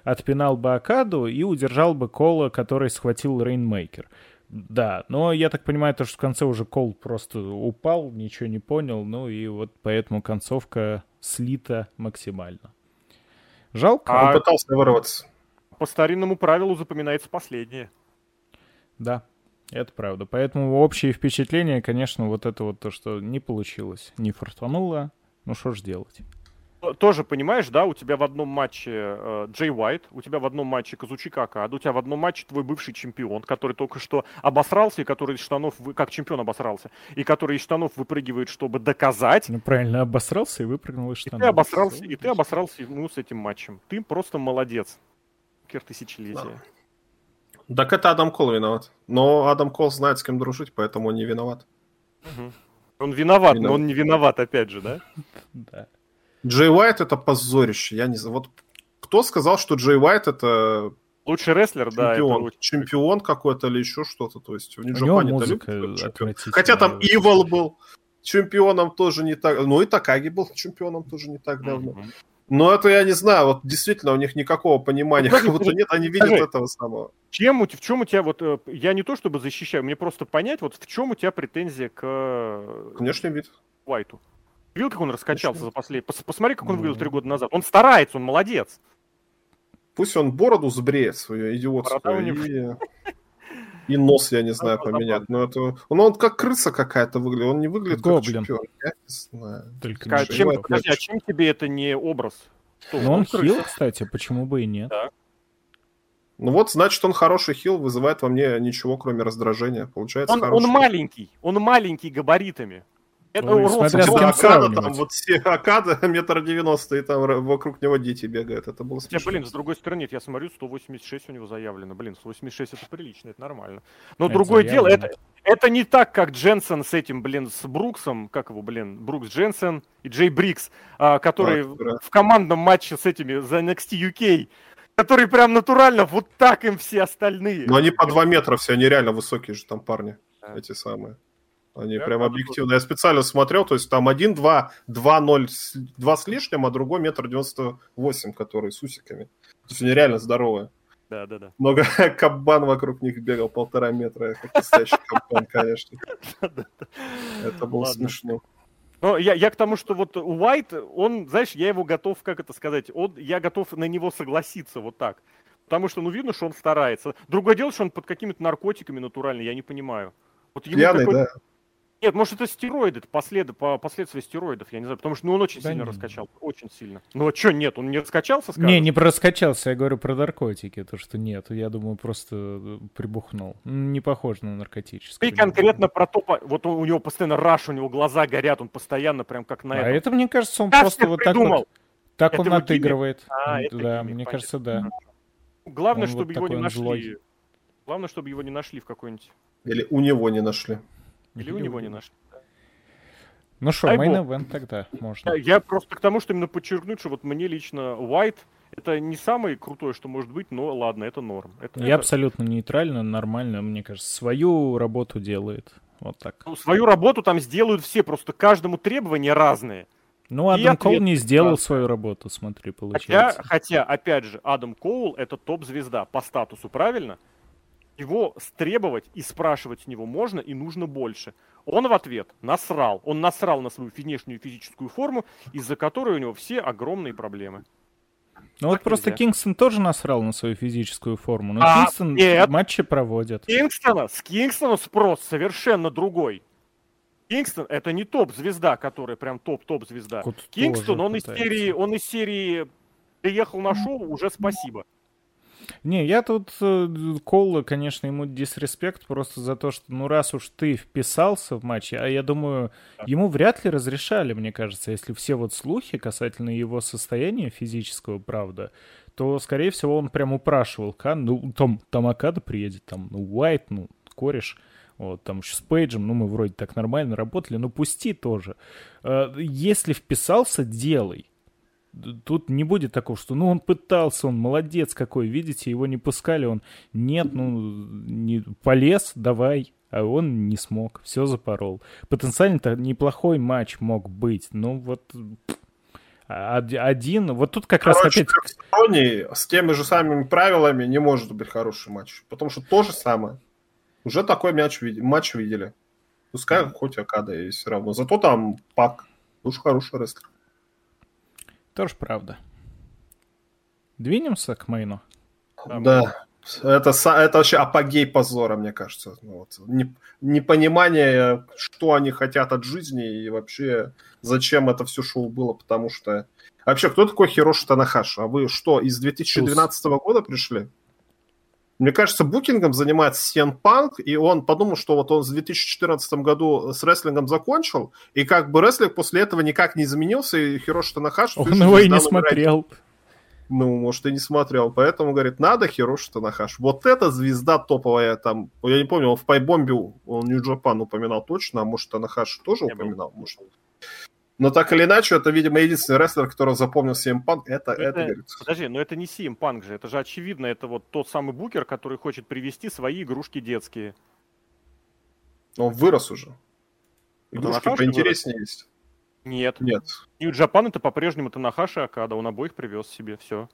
отпинал бы Окаду и удержал бы Кола, который схватил rainmaker. Да, но я так понимаю, то, что в конце уже Кол просто упал, ничего не понял, ну и вот поэтому концовка слита максимально. Жалко. А он пытался вырваться. По старинному правилу запоминается последнее. Да, это правда. Поэтому общее впечатление, конечно, вот это вот то, что не получилось, не фартануло, ну что ж делать тоже понимаешь, да, у тебя в одном матче э, Джей Уайт, у тебя в одном матче Казучика Акад, у тебя в одном матче твой бывший чемпион, который только что обосрался, и который из штанов, как чемпион обосрался, и который из штанов выпрыгивает, чтобы доказать. Ну, правильно, обосрался и выпрыгнул из штанов. И ты обосрался, и ты обосрался ну, с этим матчем. Ты просто молодец. Кер тысячелетия. Да. Так это Адам Кол виноват. Но Адам Кол знает, с кем дружить, поэтому он не виноват. Угу. Он виноват, виноват, но он не виноват, опять же, да? (laughs) Да. Джей Уайт это позорище. Я не знаю. Вот кто сказал, что Джей Уайт это Лучший рестлер, чемпион, да. Это лучший. Чемпион какой-то или еще что-то. То есть в Нью-Джапане это Хотя там Ивол был чемпионом тоже не так... Ну и Такаги был чемпионом тоже не так давно. Mm-hmm. Но это я не знаю, вот действительно у них никакого понимания ну, вот нет, они видят скажи, этого самого. Чем, в чем у тебя вот, э, я не то чтобы защищаю, мне просто понять, вот в чем у тебя претензия к... Внешний вид. Уайту. Видел, как он раскачался за последние... Посмотри, как он выглядел три года назад. Он старается, он молодец. Пусть он бороду сбреет свою идиотскую и... и нос, я не знаю, поменять. Но это... Он, он как крыса какая-то выглядит. Он не выглядит Гоблин. как чемпион. Я не знаю. Только а, чем, подожди, а чем тебе это не образ? Что, ну он, он хил, кстати, почему бы и нет. Да. Ну вот, значит, он хороший хил, вызывает во мне ничего, кроме раздражения. Получается, он, он маленький, он маленький габаритами. Это ну, смотря с кем Акада, там вот все Акада (laughs) метр девяносто, и там вокруг него дети бегают. Это было смешно. Не, блин, с другой стороны, нет, я смотрю, 186 у него заявлено. Блин, 186 это прилично, это нормально. Но это другое заявлено. дело, это, это не так, как Дженсен с этим, блин, с Бруксом, как его, блин, Брукс Дженсен и Джей Брикс, а, который а, в командном матче с этими за NXT UK которые прям натурально вот так им все остальные. Но они по 2 метра все, они реально высокие же там парни, да. эти самые. Они я прям объективно. Я специально смотрел, то есть там один, два, два, ноль, два с лишним, а другой метр девяносто восемь, который с усиками. То есть они реально здоровые. Да, да, да. Много (laughs) кабан вокруг них бегал, полтора метра, как настоящий кабан, конечно. (laughs) Это было смешно. Ну, я, я к тому, что вот Уайт, он, знаешь, я его готов, как это сказать, он, я готов на него согласиться вот так. Потому что, ну, видно, что он старается. Другое дело, что он под какими-то наркотиками натурально, я не понимаю. Вот Пьяный, да. Нет, может это стероиды, это послед... по последствия стероидов, я не знаю, потому что ну, он очень да сильно не. раскачал, очень сильно. Ну а что, нет, он не раскачался, скажешь? Не, не про раскачался, я говорю про наркотики, то что нет, я думаю, просто э, прибухнул. Не похож на наркотическое. Ты конкретно про то, вот он, у него постоянно раш, у него глаза горят, он постоянно прям как на а этом. А это, мне кажется, он Как просто вот так вот, так это он отыгрывает. А, да, мне понятно. кажется, да. Главное, он чтобы вот его не нашли. Злой. Главное, чтобы его не нашли в какой-нибудь... Или у него не нашли. Или у него не нашли. Ну что, мейн event тогда можно. Я просто к тому, что именно подчеркнуть, что вот мне лично White это не самое крутое, что может быть, но ладно, это норм. Это, Я это... абсолютно нейтрально, нормально, мне кажется, свою работу делает. Вот так. Ну, свою работу там сделают все, просто каждому требования разные. Ну, Адам Коул не сделал свою работу, смотри, получается. Хотя, хотя, опять же, Адам Коул это топ-звезда по статусу, правильно? Его стребовать и спрашивать с него можно и нужно больше. Он в ответ насрал. Он насрал на свою внешнюю физическую форму, из-за которой у него все огромные проблемы. Ну вот просто Кингстон тоже насрал на свою физическую форму, но а, Кингстон нет. матчи проводит. Кингстона, с Кингстона спрос совершенно другой. Кингстон это не топ-звезда, которая прям топ-топ-звезда. Кингстон, он пытается. из серии, он из серии приехал на шоу, уже спасибо. Не, я тут э, Коула, конечно, ему дисреспект просто за то, что, ну, раз уж ты вписался в матч, а я думаю, ему вряд ли разрешали, мне кажется, если все вот слухи касательно его состояния физического, правда, то, скорее всего, он прям упрашивал, Кан, ну, там, там Акада приедет, там, ну, Уайт, ну, кореш, вот, там еще с Пейджем, ну, мы вроде так нормально работали, ну, пусти тоже. Э, если вписался, делай. Тут не будет такого, что ну он пытался, он молодец какой, видите, его не пускали, он нет, ну не, полез, давай, а он не смог, все запорол. Потенциально-то неплохой матч мог быть, но вот один, вот тут как Короче, раз опять... Трехсторонний, с теми же самыми правилами не может быть хороший матч, потому что то же самое. Уже такой мяч, матч видели. Пускай mm-hmm. хоть Акада и все равно. Зато там Пак, уж хороший рестлер. Тоже правда. Двинемся к мейну? Да. Это, это вообще апогей позора, мне кажется. Ну, вот. Не, непонимание, что они хотят от жизни и вообще зачем это все шоу было, потому что... Вообще, кто такой Хироши Танахаши? А вы что, из 2012 Туз. года пришли? Мне кажется, букингом занимается Сиен Панк, и он подумал, что вот он в 2014 году с рестлингом закончил, и как бы рестлинг после этого никак не изменился, и Хироши Танахаши... Он его и не смотрел. Ну, может, и не смотрел. Поэтому, говорит, надо Хироши Танахаш. Вот эта звезда топовая там... Я не помню, он в Пайбомбе, он Нью-Джапан упоминал точно, а может, Танахаш тоже упоминал? Может. Но так или иначе, это, видимо, единственный рестлер, которого запомнил CM Punk. Это, это, это говорит. Подожди, но это не CM Punk же. Это же очевидно, это вот тот самый букер, который хочет привести свои игрушки детские. Он вырос уже. Игрушки Танахаши поинтереснее вырос? есть. Нет. Нет. Нью Джапан это по-прежнему Танахаши Акада. Он обоих привез себе, все.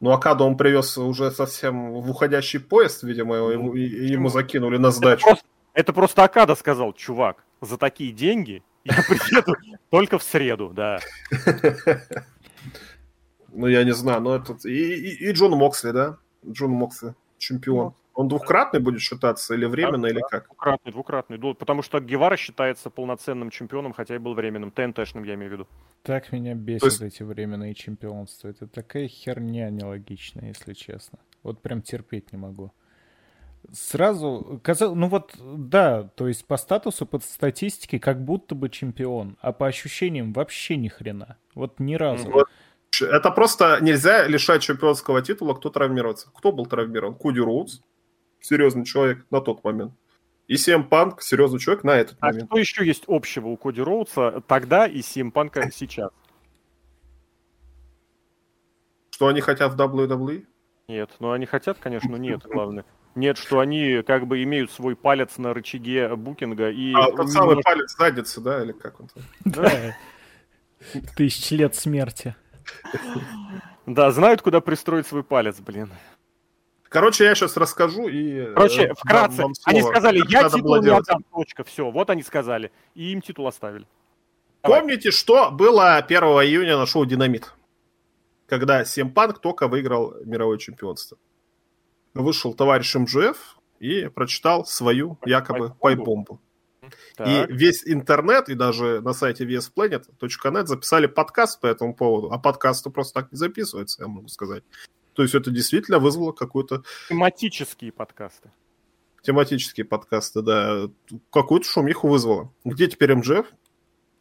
Ну, Акаду он привез уже совсем в уходящий поезд, видимо, ну, ему, ему закинули на сдачу. Это просто, это просто Акада сказал, чувак, за такие деньги я приеду только в среду, да. Ну, я не знаю, но этот... И, и, и Джон Моксли, да? Джон Моксли, чемпион. Ну, Он двукратный будет считаться или временно, да, или как? Двукратный, двукратный. Потому что Гевара считается полноценным чемпионом, хотя и был временным. ТНТшным, я имею в виду. Так меня бесит есть... эти временные чемпионства. Это такая херня нелогичная, если честно. Вот прям терпеть не могу. Сразу, казал, ну вот, да, то есть по статусу, по статистике, как будто бы чемпион, а по ощущениям вообще ни хрена. Вот ни разу. Вот. Это просто нельзя лишать чемпионского титула, кто травмировался. Кто был травмирован? Куди Роудс, серьезный человек на тот момент. И CM Punk, серьезный человек на этот а момент. что еще есть общего у Коди Роудса тогда и CM Punk (laughs) сейчас? Что они хотят в WWE? Нет, ну они хотят, конечно, но нет, главное. Нет, что они как бы имеют свой палец на рычаге букинга и... А, тот самый палец задницы, да, или как он там? Да. (laughs) Тысяч лет смерти. Да, знают, куда пристроить свой палец, блин. Короче, я сейчас расскажу и... Короче, э, вкратце, они сказали, я титул не отдам, точка, все, вот они сказали, и им титул оставили. Давай. Помните, что было 1 июня на шоу «Динамит»? Когда Семпанк только выиграл мировое чемпионство. Вышел товарищ МЖФ и прочитал свою якобы пайбомбу. И весь интернет, и даже на сайте vsplanet.net записали подкаст по этому поводу. А подкасты просто так не записываются, я могу сказать. То есть это действительно вызвало какую-то... Тематические подкасты. Тематические подкасты, да. Какую-то шумиху вызвало. Где теперь MJF?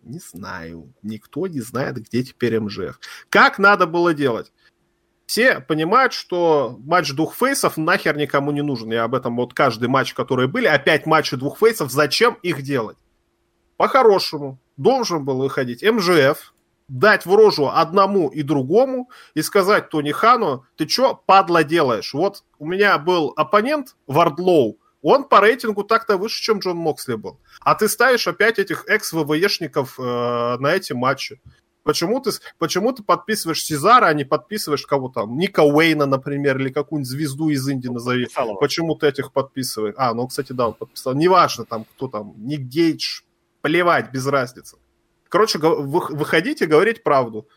Не знаю. Никто не знает, где теперь MJF. Как надо было делать? Все понимают, что матч двух face ов нахер никому не нужен. Я об этом вот каждый матч, которые были, опять матчи двух face ов, зачем их делать? По-хорошему, должен был выходить MJF, дать в рожу одному и другому и сказать Тони Хану, ты что, падла, делаешь? Вот у меня был оппонент Вардлоу, он по рейтингу так-то выше, чем Джон Моксли был. А ты ставишь опять этих экс-WWE шников э, на эти матчи. Почему ты, почему ты подписываешь Сезаро, а не подписываешь кого там? Ника Уэйна, например, или какую-нибудь звезду из Индии назови. Почему ты этих подписываешь? А, ну, кстати, да, он подписал. Неважно там, кто там, Ник Гейдж, плевать, без разницы. Короче, выходите говорить правду.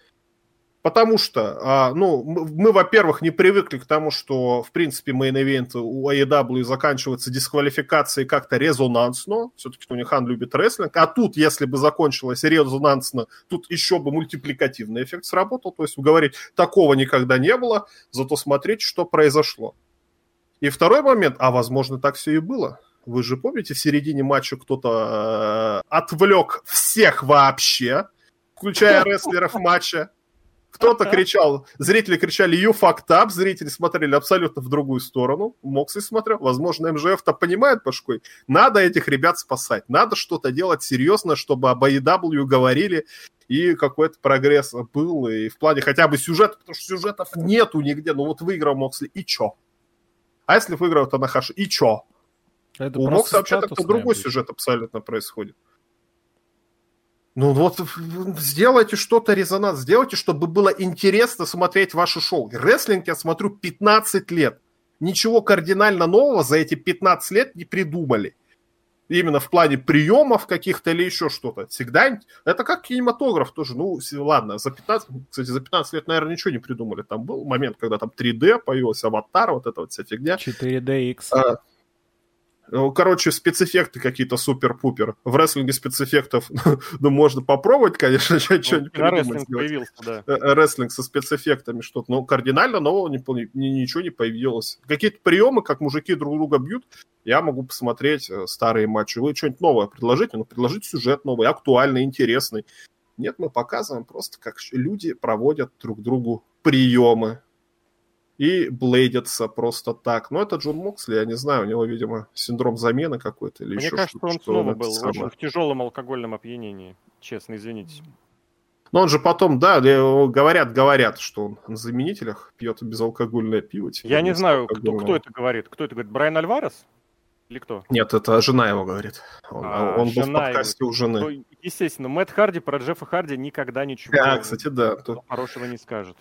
Потому что, а, ну, мы, во-первых, не привыкли к тому, что, в принципе, main event у AEW заканчивается дисквалификацией как-то резонансно. Все-таки Тони Хан любит рестлинг. А тут, если бы закончилось резонансно, тут еще бы мультипликативный эффект сработал. То есть, говорить, такого никогда не было, зато смотрите, что произошло. И второй момент, а возможно, так все и было. Вы же помните, в середине матча кто-то э, отвлек всех вообще, включая (laughs) рестлеров матча. Кто-то кричал, зрители кричали «You fucked up», зрители смотрели абсолютно в другую сторону. Моксли смотрел, возможно, МЖФ-то понимает башкой. Надо этих ребят спасать, надо что-то делать серьезно, чтобы об AEW говорили, и какой-то прогресс был, и в плане хотя бы сюжета, потому что сюжетов нету нигде. Ну вот выиграл Моксли, и чё? А если выиграл Танахаши, и чё? Это У Мокса вообще то другой сюжет абсолютно происходит. Ну вот сделайте что-то резонанс, сделайте, чтобы было интересно смотреть ваше шоу. Рестлинг я смотрю 15 лет. Ничего кардинально нового за эти 15 лет не придумали. Именно в плане приемов каких-то или еще что-то. Всегда это как кинематограф тоже. Ну, ладно, за 15, кстати, за 15 лет, наверное, ничего не придумали. Там был момент, когда там 3D появился, аватар, вот эта вот вся фигня. 4DX. А, короче, спецэффекты какие-то супер-пупер. В рестлинге спецэффектов, (laughs) ну, можно попробовать, конечно, что-нибудь ну, рестлинг появился, да. Э, э, рестлинг со спецэффектами что-то, но кардинально нового не, ничего не появилось. Какие-то приемы, как мужики друг друга бьют, я могу посмотреть э, старые матчи. Вы что-нибудь новое предложите, ну, предложите сюжет новый, актуальный, интересный. Нет, мы показываем просто, как люди проводят друг другу приемы и блейдятся просто так. Но это Джон Моксли, я не знаю, у него, видимо, синдром замены какой-то или Мне еще кажется, он что снова был самое. в тяжелом алкогольном опьянении, честно, извините. Но он же потом, да, говорят, говорят, что он на заменителях пьет безалкогольное пиво. Типа, я не знаю, кто, кто это говорит. Кто это говорит? Брайан Альварес? Или кто? Нет, это жена его говорит. Он, а, он был в подкасте его. у жены. Ну, естественно, Мэтт Харди про Джеффа Харди никогда ничего да, кстати, да. хорошего не скажет.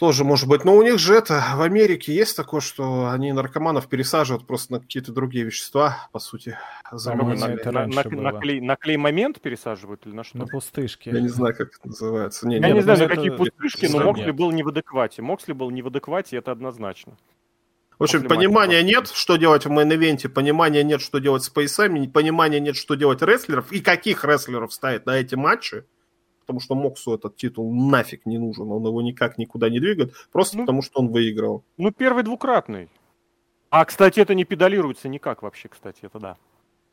Тоже может быть. Но у них же это, в Америке есть такое, что они наркоманов пересаживают просто на какие-то другие вещества, по сути. На, на, на, на, клей, на клей момент пересаживают или на что? На пустышки. Я не знаю, как это называется. Не, Я не, не знаю, на какие пустышки, но Моксли был не в адеквате. Моксли был не в адеквате, это однозначно. В общем, После понимания нет, что делать в main event е, понимания нет, что делать с поясами, понимания нет, что делать рестлеров и каких рестлеров ставить на эти матчи потому что Моксу этот титул нафиг не нужен, он его никак никуда не двигает, просто ну, потому что он выиграл. Ну, первый двукратный. А, кстати, это не педалируется никак вообще, кстати, это да.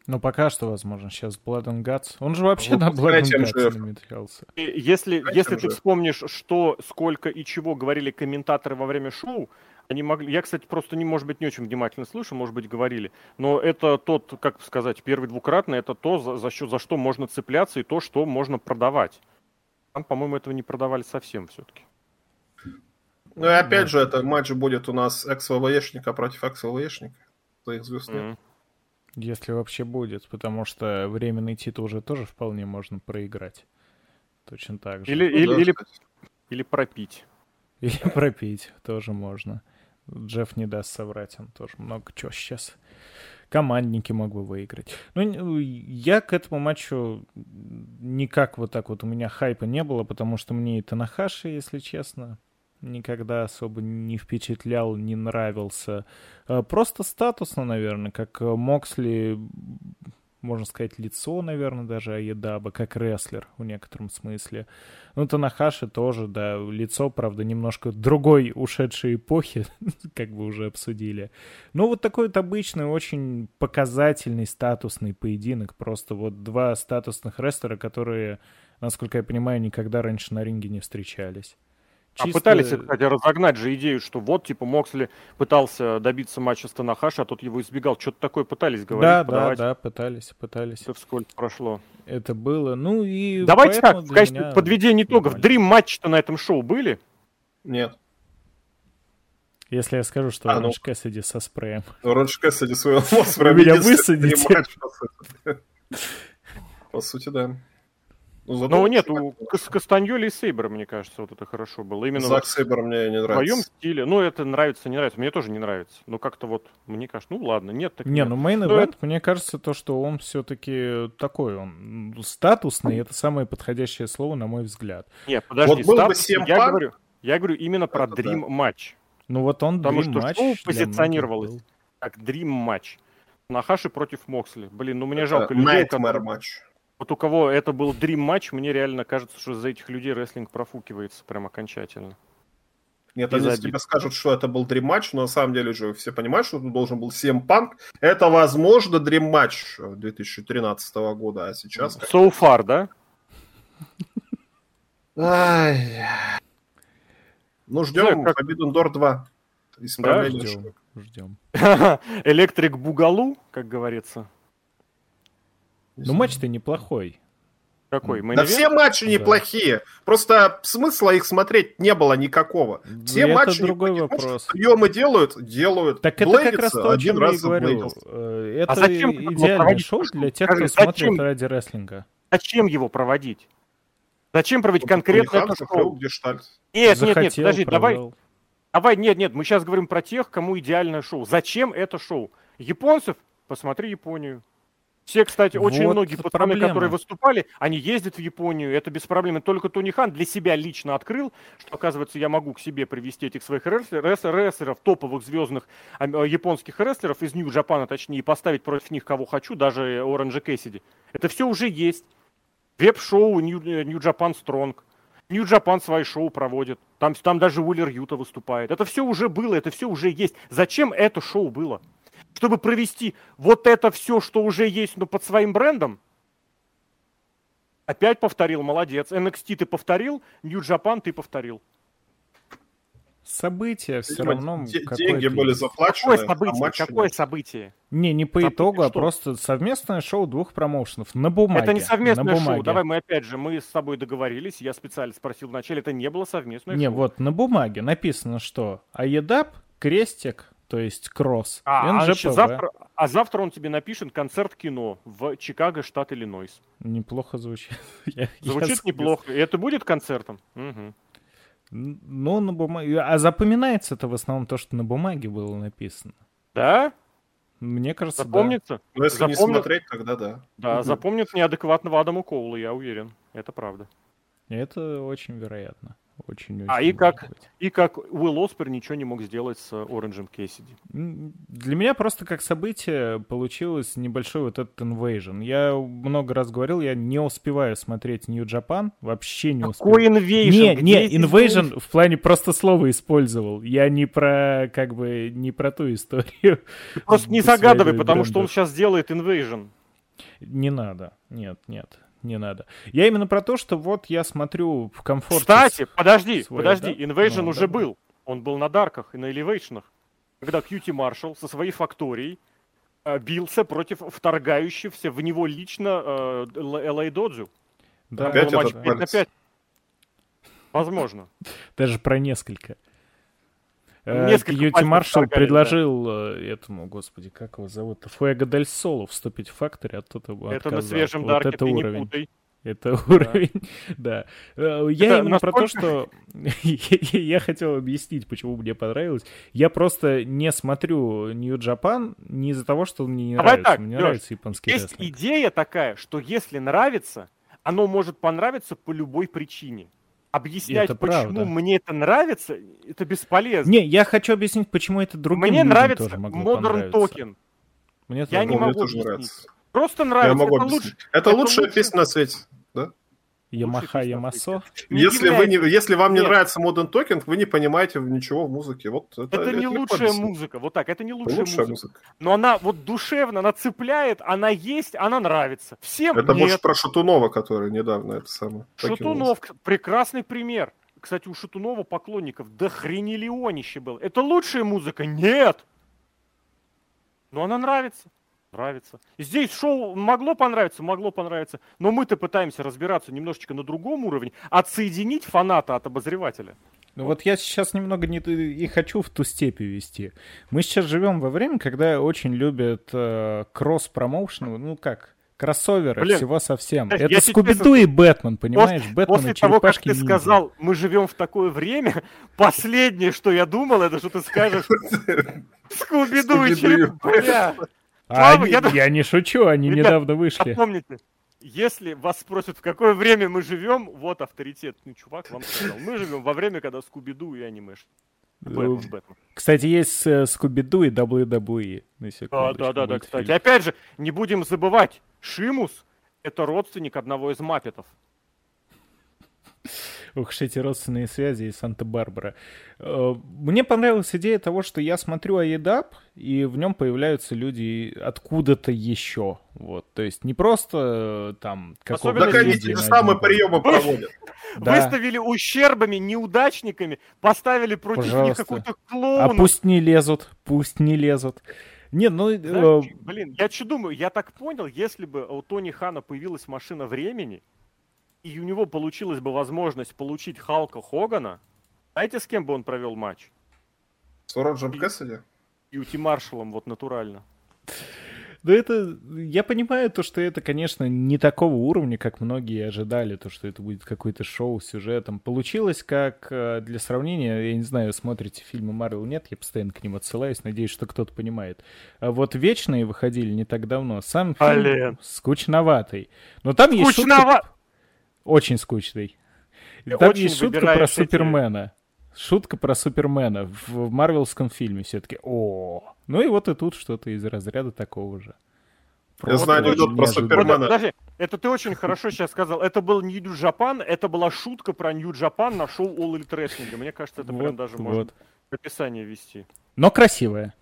Ну, пока что, возможно, сейчас Blood and Guts. Он же вообще ну, на Blood and Guts намечался. Если, если ты вспомнишь, что, сколько и чего говорили комментаторы во время шоу, они могли... Я, кстати, просто, не, может быть, не очень внимательно слышал, может быть, говорили. Но это тот, как сказать, первый двукратный, это то, за, за, счет, за что можно цепляться и то, что можно продавать. Там, по-моему, этого не продавали совсем все-таки. Ну и опять да. же, это матч будет у нас экс-ВВЕшника против экс-ВВЕшника. Своих звезд нет. Mm-hmm. Если вообще будет, потому что временный титул уже тоже вполне можно проиграть. Точно так же. Или, ну, или, да, или, или пропить. Или (laughs) пропить тоже можно. Джефф не даст соврать, он тоже много чего сейчас. Командники мог бы выиграть. Ну, я к этому матчу никак вот так вот у меня хайпа не было, потому что мне и Танахаши, если честно, никогда особо не впечатлял, не нравился. А, просто статусно, наверное, как Моксли можно сказать, лицо, наверное, даже Аедаба, как рестлер в некотором смысле. Ну, Танахаши тоже, да, лицо, правда, немножко другой ушедшей эпохи, (laughs) как бы уже обсудили. Ну, вот такой вот обычный, очень показательный, статусный поединок. Просто вот два статусных рестлера, которые, насколько я понимаю, никогда раньше на ринге не встречались. А Чисто... А пытались, кстати, разогнать же идею, что вот, типа, Моксли пытался добиться матча с Танахаши, а тот его избегал. Что-то такое пытались говорить, Да, подавать. да, да, пытались, пытались. Это вскользь прошло. Это было, ну и... Давайте так, в качестве меня... подведения итогов. Дрим матчи-то на этом шоу были? Нет. Если я скажу, что а, ну... Кэссиди со спреем. Оранж Кэссиди своего (laughs) спреем. Меня высадите. По сути, да. Ну, ну нет, у Кастаньоли и Сейбер, мне кажется, вот это хорошо было. Именно Зак вот Сейбер мне не нравится. В своем стиле. Ну, это нравится, не нравится. Мне тоже не нравится. Но как-то вот, мне кажется, ну ладно, нет. Так не, нет. ну мейн event, это... мне кажется, то, что он все-таки такой, он статусный, это самое подходящее слово, на мой взгляд. Нет, подожди, вот статус, я, пар... говорю, я говорю именно про это Dream да. матч. Ну вот он Потому Dream что матч шоу позиционировалось как Dream матч. Нахаши против Моксли. Блин, ну мне это жалко людей. Nightmare матч. Вот у кого это был дрим матч, мне реально кажется, что за этих людей рестлинг профукивается прям окончательно. Нет, они тебе скажут, что это был дрим матч, но на самом деле же все понимают, что это должен был CM Punk. Это, возможно, дрим матч 2013 года, а сейчас... So far, да? Ай. Ну, ждем как... Forbidden Door 2. Исправление да, ждем. ждем. (laughs) Электрик Бугалу, как говорится. Ну, матч-то неплохой. Какой? Да все матчи да. неплохие. Просто смысла их смотреть не было никакого. Все это матчи другой неплохие. вопрос. Приемы делают, делают. Так это как раз то, о чем я и говорю. Э, это а зачем идеальное шоу для тех, кто зачем? смотрит ради рестлинга. Зачем его проводить? Зачем проводить ну, конкретно это шоу? Нет, нет, нет, подожди, давай. Давай, нет, нет, мы сейчас говорим про тех, кому идеальное шоу. Зачем это шоу? Японцев? Посмотри Японию. Все, кстати, очень вот многие пацаны, проблема. которые выступали, они ездят в Японию, это без проблем. Только Тони Хан для себя лично открыл, что, оказывается, я могу к себе привести этих своих рестлеров, топовых звездных э, японских рестлеров из Нью-Джапана, точнее, и поставить против них кого хочу, даже Оранжа Кэссиди. Это все уже есть. Веб-шоу Нью-Джапан Стронг. Нью-Джапан свои шоу проводит. Там, там даже Уиллер Юта выступает. Это все уже было, это все уже есть. Зачем это шоу было? Чтобы провести вот это все, что уже есть, но под своим брендом, опять повторил, молодец. NXT ты повторил, New Japan ты повторил. События все равно... деньги были заплачены. Какое а событие? А Какое нет. событие? Не, не по итогу, а просто совместное шоу двух промоушенов на бумаге. Это не совместное шоу. Давай мы опять же, мы с тобой договорились, я специально спросил вначале, это не было совместное не, шоу. Не, вот на бумаге написано, что Аедап, крестик, то есть кросс. А, а, завтра, а завтра он тебе напишет концерт кино в Чикаго, штат Иллинойс. Неплохо звучит. (laughs) Звучит я неплохо. И это будет концертом? Угу. Ну, на бумаге. А запоминается это в основном то, что на бумаге было написано. Да? Мне кажется, запомнится. да. Ну, если запомнит... не смотреть, тогда да. Да, запомнит неадекватного Адама Коула, я уверен. Это правда. Это очень вероятно. Очень, а и как, и как Уилл Оспер ничего не мог сделать с Оранжем Кэссиди. Для меня просто как событие получилось небольшой вот этот Invasion. Я много раз говорил, я не успеваю смотреть New Japan, вообще не успеваю. Какой Invasion? Не, не, Invasion в плане просто слова использовал. Я не про, как бы, не про ту историю. Ты просто (laughs) не загадывай, потому что он сейчас делает Invasion. Не надо, нет, нет не надо. Я именно про то, что вот я смотрю в комфорте. Кстати, подожди, свой, подожди, да? Invasion ну, уже да, был. Он был на Дарках и на Элевейшнах. Когда Кьюти Маршал со своей факторией э, бился против вторгающихся в него лично э, LA Доджу. Да, опять матч 5 на 5. Возможно. Даже про несколько. Несколько Маршал предложил да. этому, господи, как его зовут, Фуэго Дель Соло вступить в Фактори, а тот его Это отказал. на свежем вот Дарке, это ты уровень. не путай. Это уровень, (laughs) да. Э, я это именно насколько... про то, что (laughs) я хотел объяснить, почему мне понравилось. Я просто не смотрю New Japan не из-за того, что мне не Давай нравится. Так, мне Леш, нравится японский Есть рестлинг. идея такая, что если нравится, оно может понравиться по любой причине объяснять, это почему правда. мне это нравится, это бесполезно. Не, я хочу объяснить, почему это другим Мне нравится тоже Modern Token. Мне я не могу тоже нравится. Просто нравится. Я могу это, лучше, это, это лучшая лучше... песня на свете. Ямаха Ямасо. Если, вы не, если вам не Нет. нравится Modern Talking, вы не понимаете ничего в музыке. Вот это, это, не лучшая музыка. Вот так, это не лучшая, лучшая музыка. музыка. Но она вот душевно, она цепляет, она есть, она нравится. Всем Это нет. больше про Шатунова, который недавно это самое. Шатунов, прекрасный пример. Кстати, у Шатунова поклонников до хренелионище был. Это лучшая музыка? Нет! Но она нравится нравится. Здесь шоу могло понравиться, могло понравиться, но мы-то пытаемся разбираться немножечко на другом уровне, отсоединить фаната от обозревателя. Ну вот я сейчас немного не и хочу в ту степь вести. Мы сейчас живем во время, когда очень любят э, кросс-промоушен, ну как, кроссоверы Блин, всего совсем. Я Это Скуби-Ду и Бэтмен, понимаешь? После, Бэтмен после и того, как ты ниндзя. сказал, мы живем в такое время, (laughs) последнее, что я думал, это что ты скажешь (laughs) Скуби-Ду и черепашки. А они, я... я не шучу, они Ребят, недавно вышли. Помните, если вас спросят, в какое время мы живем, вот авторитетный чувак вам сказал. Мы живем во время, когда Скуби-Ду и анимеш. Бэтмен, Бэтмен. Кстати, есть э, Скуби-Ду и WWE. Да, да, да, да, кстати. Опять же, не будем забывать, Шимус — это родственник одного из Маппетов. Ух, эти родственные связи из Санта-Барбара. Э, мне понравилась идея того, что я смотрю Аедап, и в нем появляются люди откуда-то еще. Вот, то есть не просто э, там какого-то... Так они те же самые приемы проводят. (laughs) Да. Выставили ущербами, неудачниками, поставили против Пожалуйста. них какую-то клоуна. А пусть не лезут, пусть не лезут. Не, ну... Знаешь, э... Блин, я что думаю, я так понял, если бы у Тони Хана появилась машина времени, и у него получилась бы возможность получить Халка Хогана, знаете, с кем бы он провел матч? С Роджем Кэссиди? И у Ти Маршалом, вот натурально. Да это, я понимаю то, что это, конечно, не такого уровня, как многие ожидали, то, что это будет какое-то шоу с сюжетом. Получилось как, э, для сравнения, я не знаю, смотрите фильмы Марвел, нет, я постоянно к ним отсылаюсь, надеюсь, что кто-то понимает. А вот «Вечные» выходили не так давно, сам фильм Блин. скучноватый. Но там Скучнова... есть шутка... Очень скучный. Там есть шутка про эти... Супермена. Шутка про Супермена в марвелском фильме все-таки. О, ну и вот и тут что-то из разряда такого же. Я знаю анекдот про Супермена. Подожди, это ты очень хорошо сейчас сказал. Это был не Нью Джапан, это была шутка про Нью Джапан на шоу All Elite Wrestling. Мне кажется, это вот, прям даже вот. можно в описании вести. Но красивая.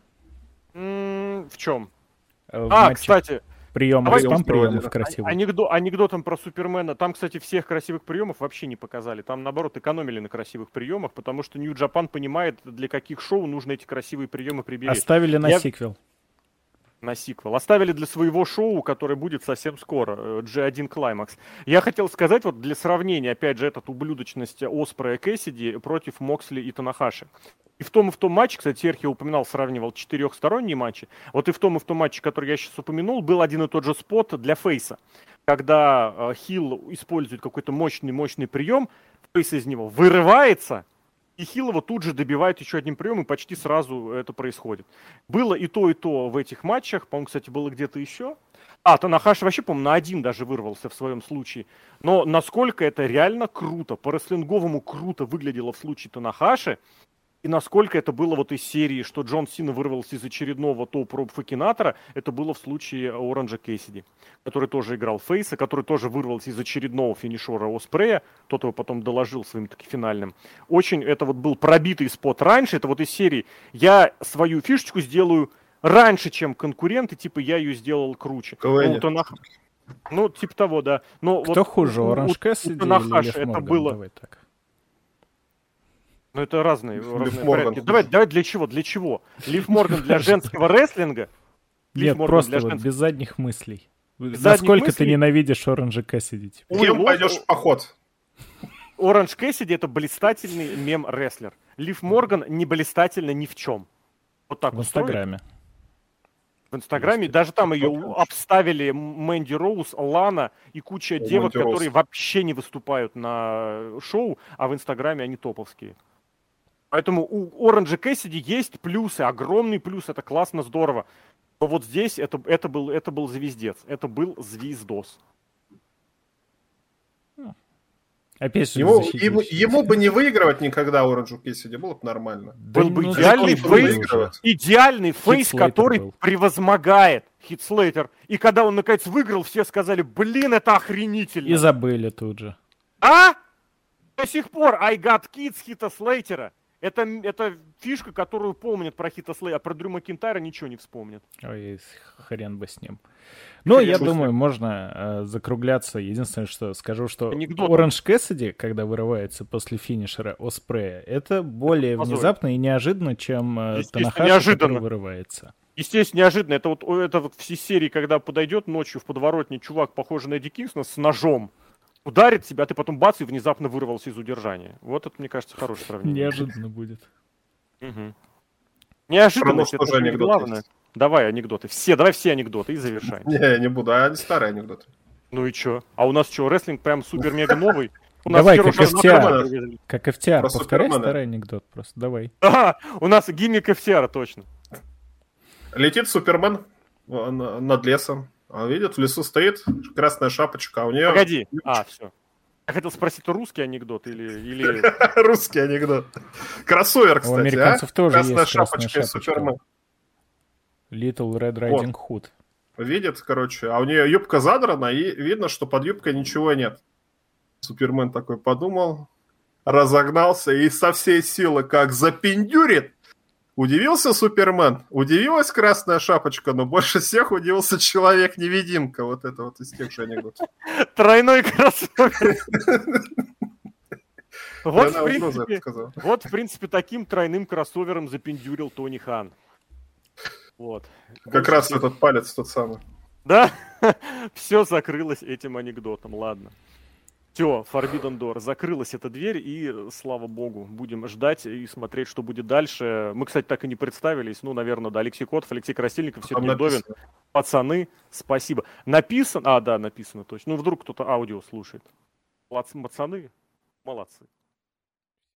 М-м, в чем? Э, в а, матче. кстати, приемов, Давай спам приемов красивых. Анекдот, анекдотом про Супермена. Там, кстати, всех красивых приемов вообще не показали. Там, наоборот, экономили на красивых приемах, потому что Нью Джапан понимает, для каких шоу нужно эти красивые приемы приберечь. Оставили на Я... сиквел. На сиквел. Оставили для своего шоу, которое будет совсем скоро, G1 Climax. Я хотел сказать, вот для сравнения, опять же, этот ублюдочность Оспра и Кэссиди против Моксли и Танахаши. И в том и в том матче, кстати, Серхи упоминал, сравнивал четырехсторонние матчи. Вот и в том и в том матче, который я сейчас упомянул, был один и тот же спот для Фейса. Когда э, Хилл использует какой-то мощный-мощный прием, Фейс из него вырывается, И Хилова тут же добивает еще одним приемом, и почти сразу это происходит. Было и то, и то в этих матчах. По-моему, кстати, было где-то еще. А, Танахаши вообще, по-моему, на один даже вырвался в своем случае. Но насколько это реально круто, по рестлинговому круто выглядело в случае Танахаши, и насколько это было вот из серии, что Джон Сина вырвался из очередного топ-роб Факинатора, это было в случае Оранжа Кэссиди, который тоже играл Фейса, который тоже вырвался из очередного финишера Оспрея, тот его потом доложил своим таки финальным. Очень это вот был пробитый спот раньше, это вот из серии «я свою фишечку сделаю раньше, чем конкуренты, типа я ее сделал круче». Ну, то нах... ну, типа того, да. Но Кто вот, хуже, Оранж Кэссиди или Лев это было... Давай так. Ну, это разные, разные порядки. Давай, давай для чего? Для чего? Лив Морган для (laughs) женского рестлинга? Нет, просто вот без задних мыслей. Без Насколько ты ненавидишь Оранжа Кэссиди? Типа? Кем пойдешь в поход? Оранж Кэссиди это блистательный мем-рестлер. Лив Морган не блистательно ни в чем. Вот так В Инстаграме. В Инстаграме. Даже там ее обставили Мэнди Роуз, Лана и куча девок, которые вообще не выступают на шоу, а в Инстаграме они топовские. Поэтому у Оранжа Кэссиди есть плюсы, огромный плюс, это классно, здорово. Но вот здесь это, это, был, это был звездец, это был звездос. Опять же, ему, ему, ему бы не выигрывать никогда Оранжу Кэссиди, было бы нормально. Был бы ну, идеальный фейс, идеальный фейс, который был. превозмогает Хитслейтер. И когда он наконец выиграл, все сказали, блин, это охренительно. И забыли тут же. А? До сих пор I got kids Хита Слейтера. Это, это фишка, которую помнят про Хита Слей, а про Дрю Макинтайра ничего не вспомнят. Ой, хрен бы с ним. Ну, я думаю, можно э, закругляться. Единственное, что скажу, что Анекдот. Оранж Кэссиди, когда вырывается после финишера Оспрея, это более Позор. внезапно и неожиданно, чем э, Танахаши, неожиданно. вырывается. Естественно, неожиданно. Это вот, это вот все серии, когда подойдет ночью в подворотне чувак, похожий на Эдди Кингсона, с ножом ударит тебя, а ты потом бац, и внезапно вырвался из удержания. Вот это, мне кажется, хорошее сравнение. Неожиданно будет. Угу. Неожиданность, это же анекдот главное. Есть. Давай анекдоты. Все, давай все анекдоты и завершай. Не, не буду, а старые анекдоты. Ну и чё? А у нас что, рестлинг прям супер-мега новый? У нас давай, как FTR. Как FTR, повторяй старый анекдот просто, давай. Ага, у нас гиммик FTR, точно. Летит Супермен над лесом, он видит, в лесу стоит красная шапочка, а у нее... Погоди, а, все. Я хотел спросить, русский анекдот или... или... (laughs) русский анекдот. Кроссовер, кстати, У американцев а? тоже красная есть шапочка красная шапочка. Супермен. Little Red Riding вот. Hood. Видит, короче, а у нее юбка задрана, и видно, что под юбкой ничего нет. Супермен такой подумал, разогнался и со всей силы как запиндюрит Удивился Супермен, удивилась Красная Шапочка, но больше всех удивился Человек-невидимка. Вот это вот из тех же анекдотов. Тройной кроссовер. (laughs) Вот в, принципе, вот, в принципе, таким тройным кроссовером запендюрил Тони Хан. Вот. Как раз этот палец тот самый. Да? (laughs) Все закрылось этим анекдотом, ладно. Все, Forbidden Door. Закрылась эта дверь, и, слава богу, будем ждать и смотреть, что будет дальше. Мы, кстати, так и не представились. Ну, наверное, да, Алексей Котов, Алексей Красильников, Сергей Довин. Пацаны, спасибо. Написано... А, да, написано точно. Ну, вдруг кто-то аудио слушает. Пацаны, молодцы.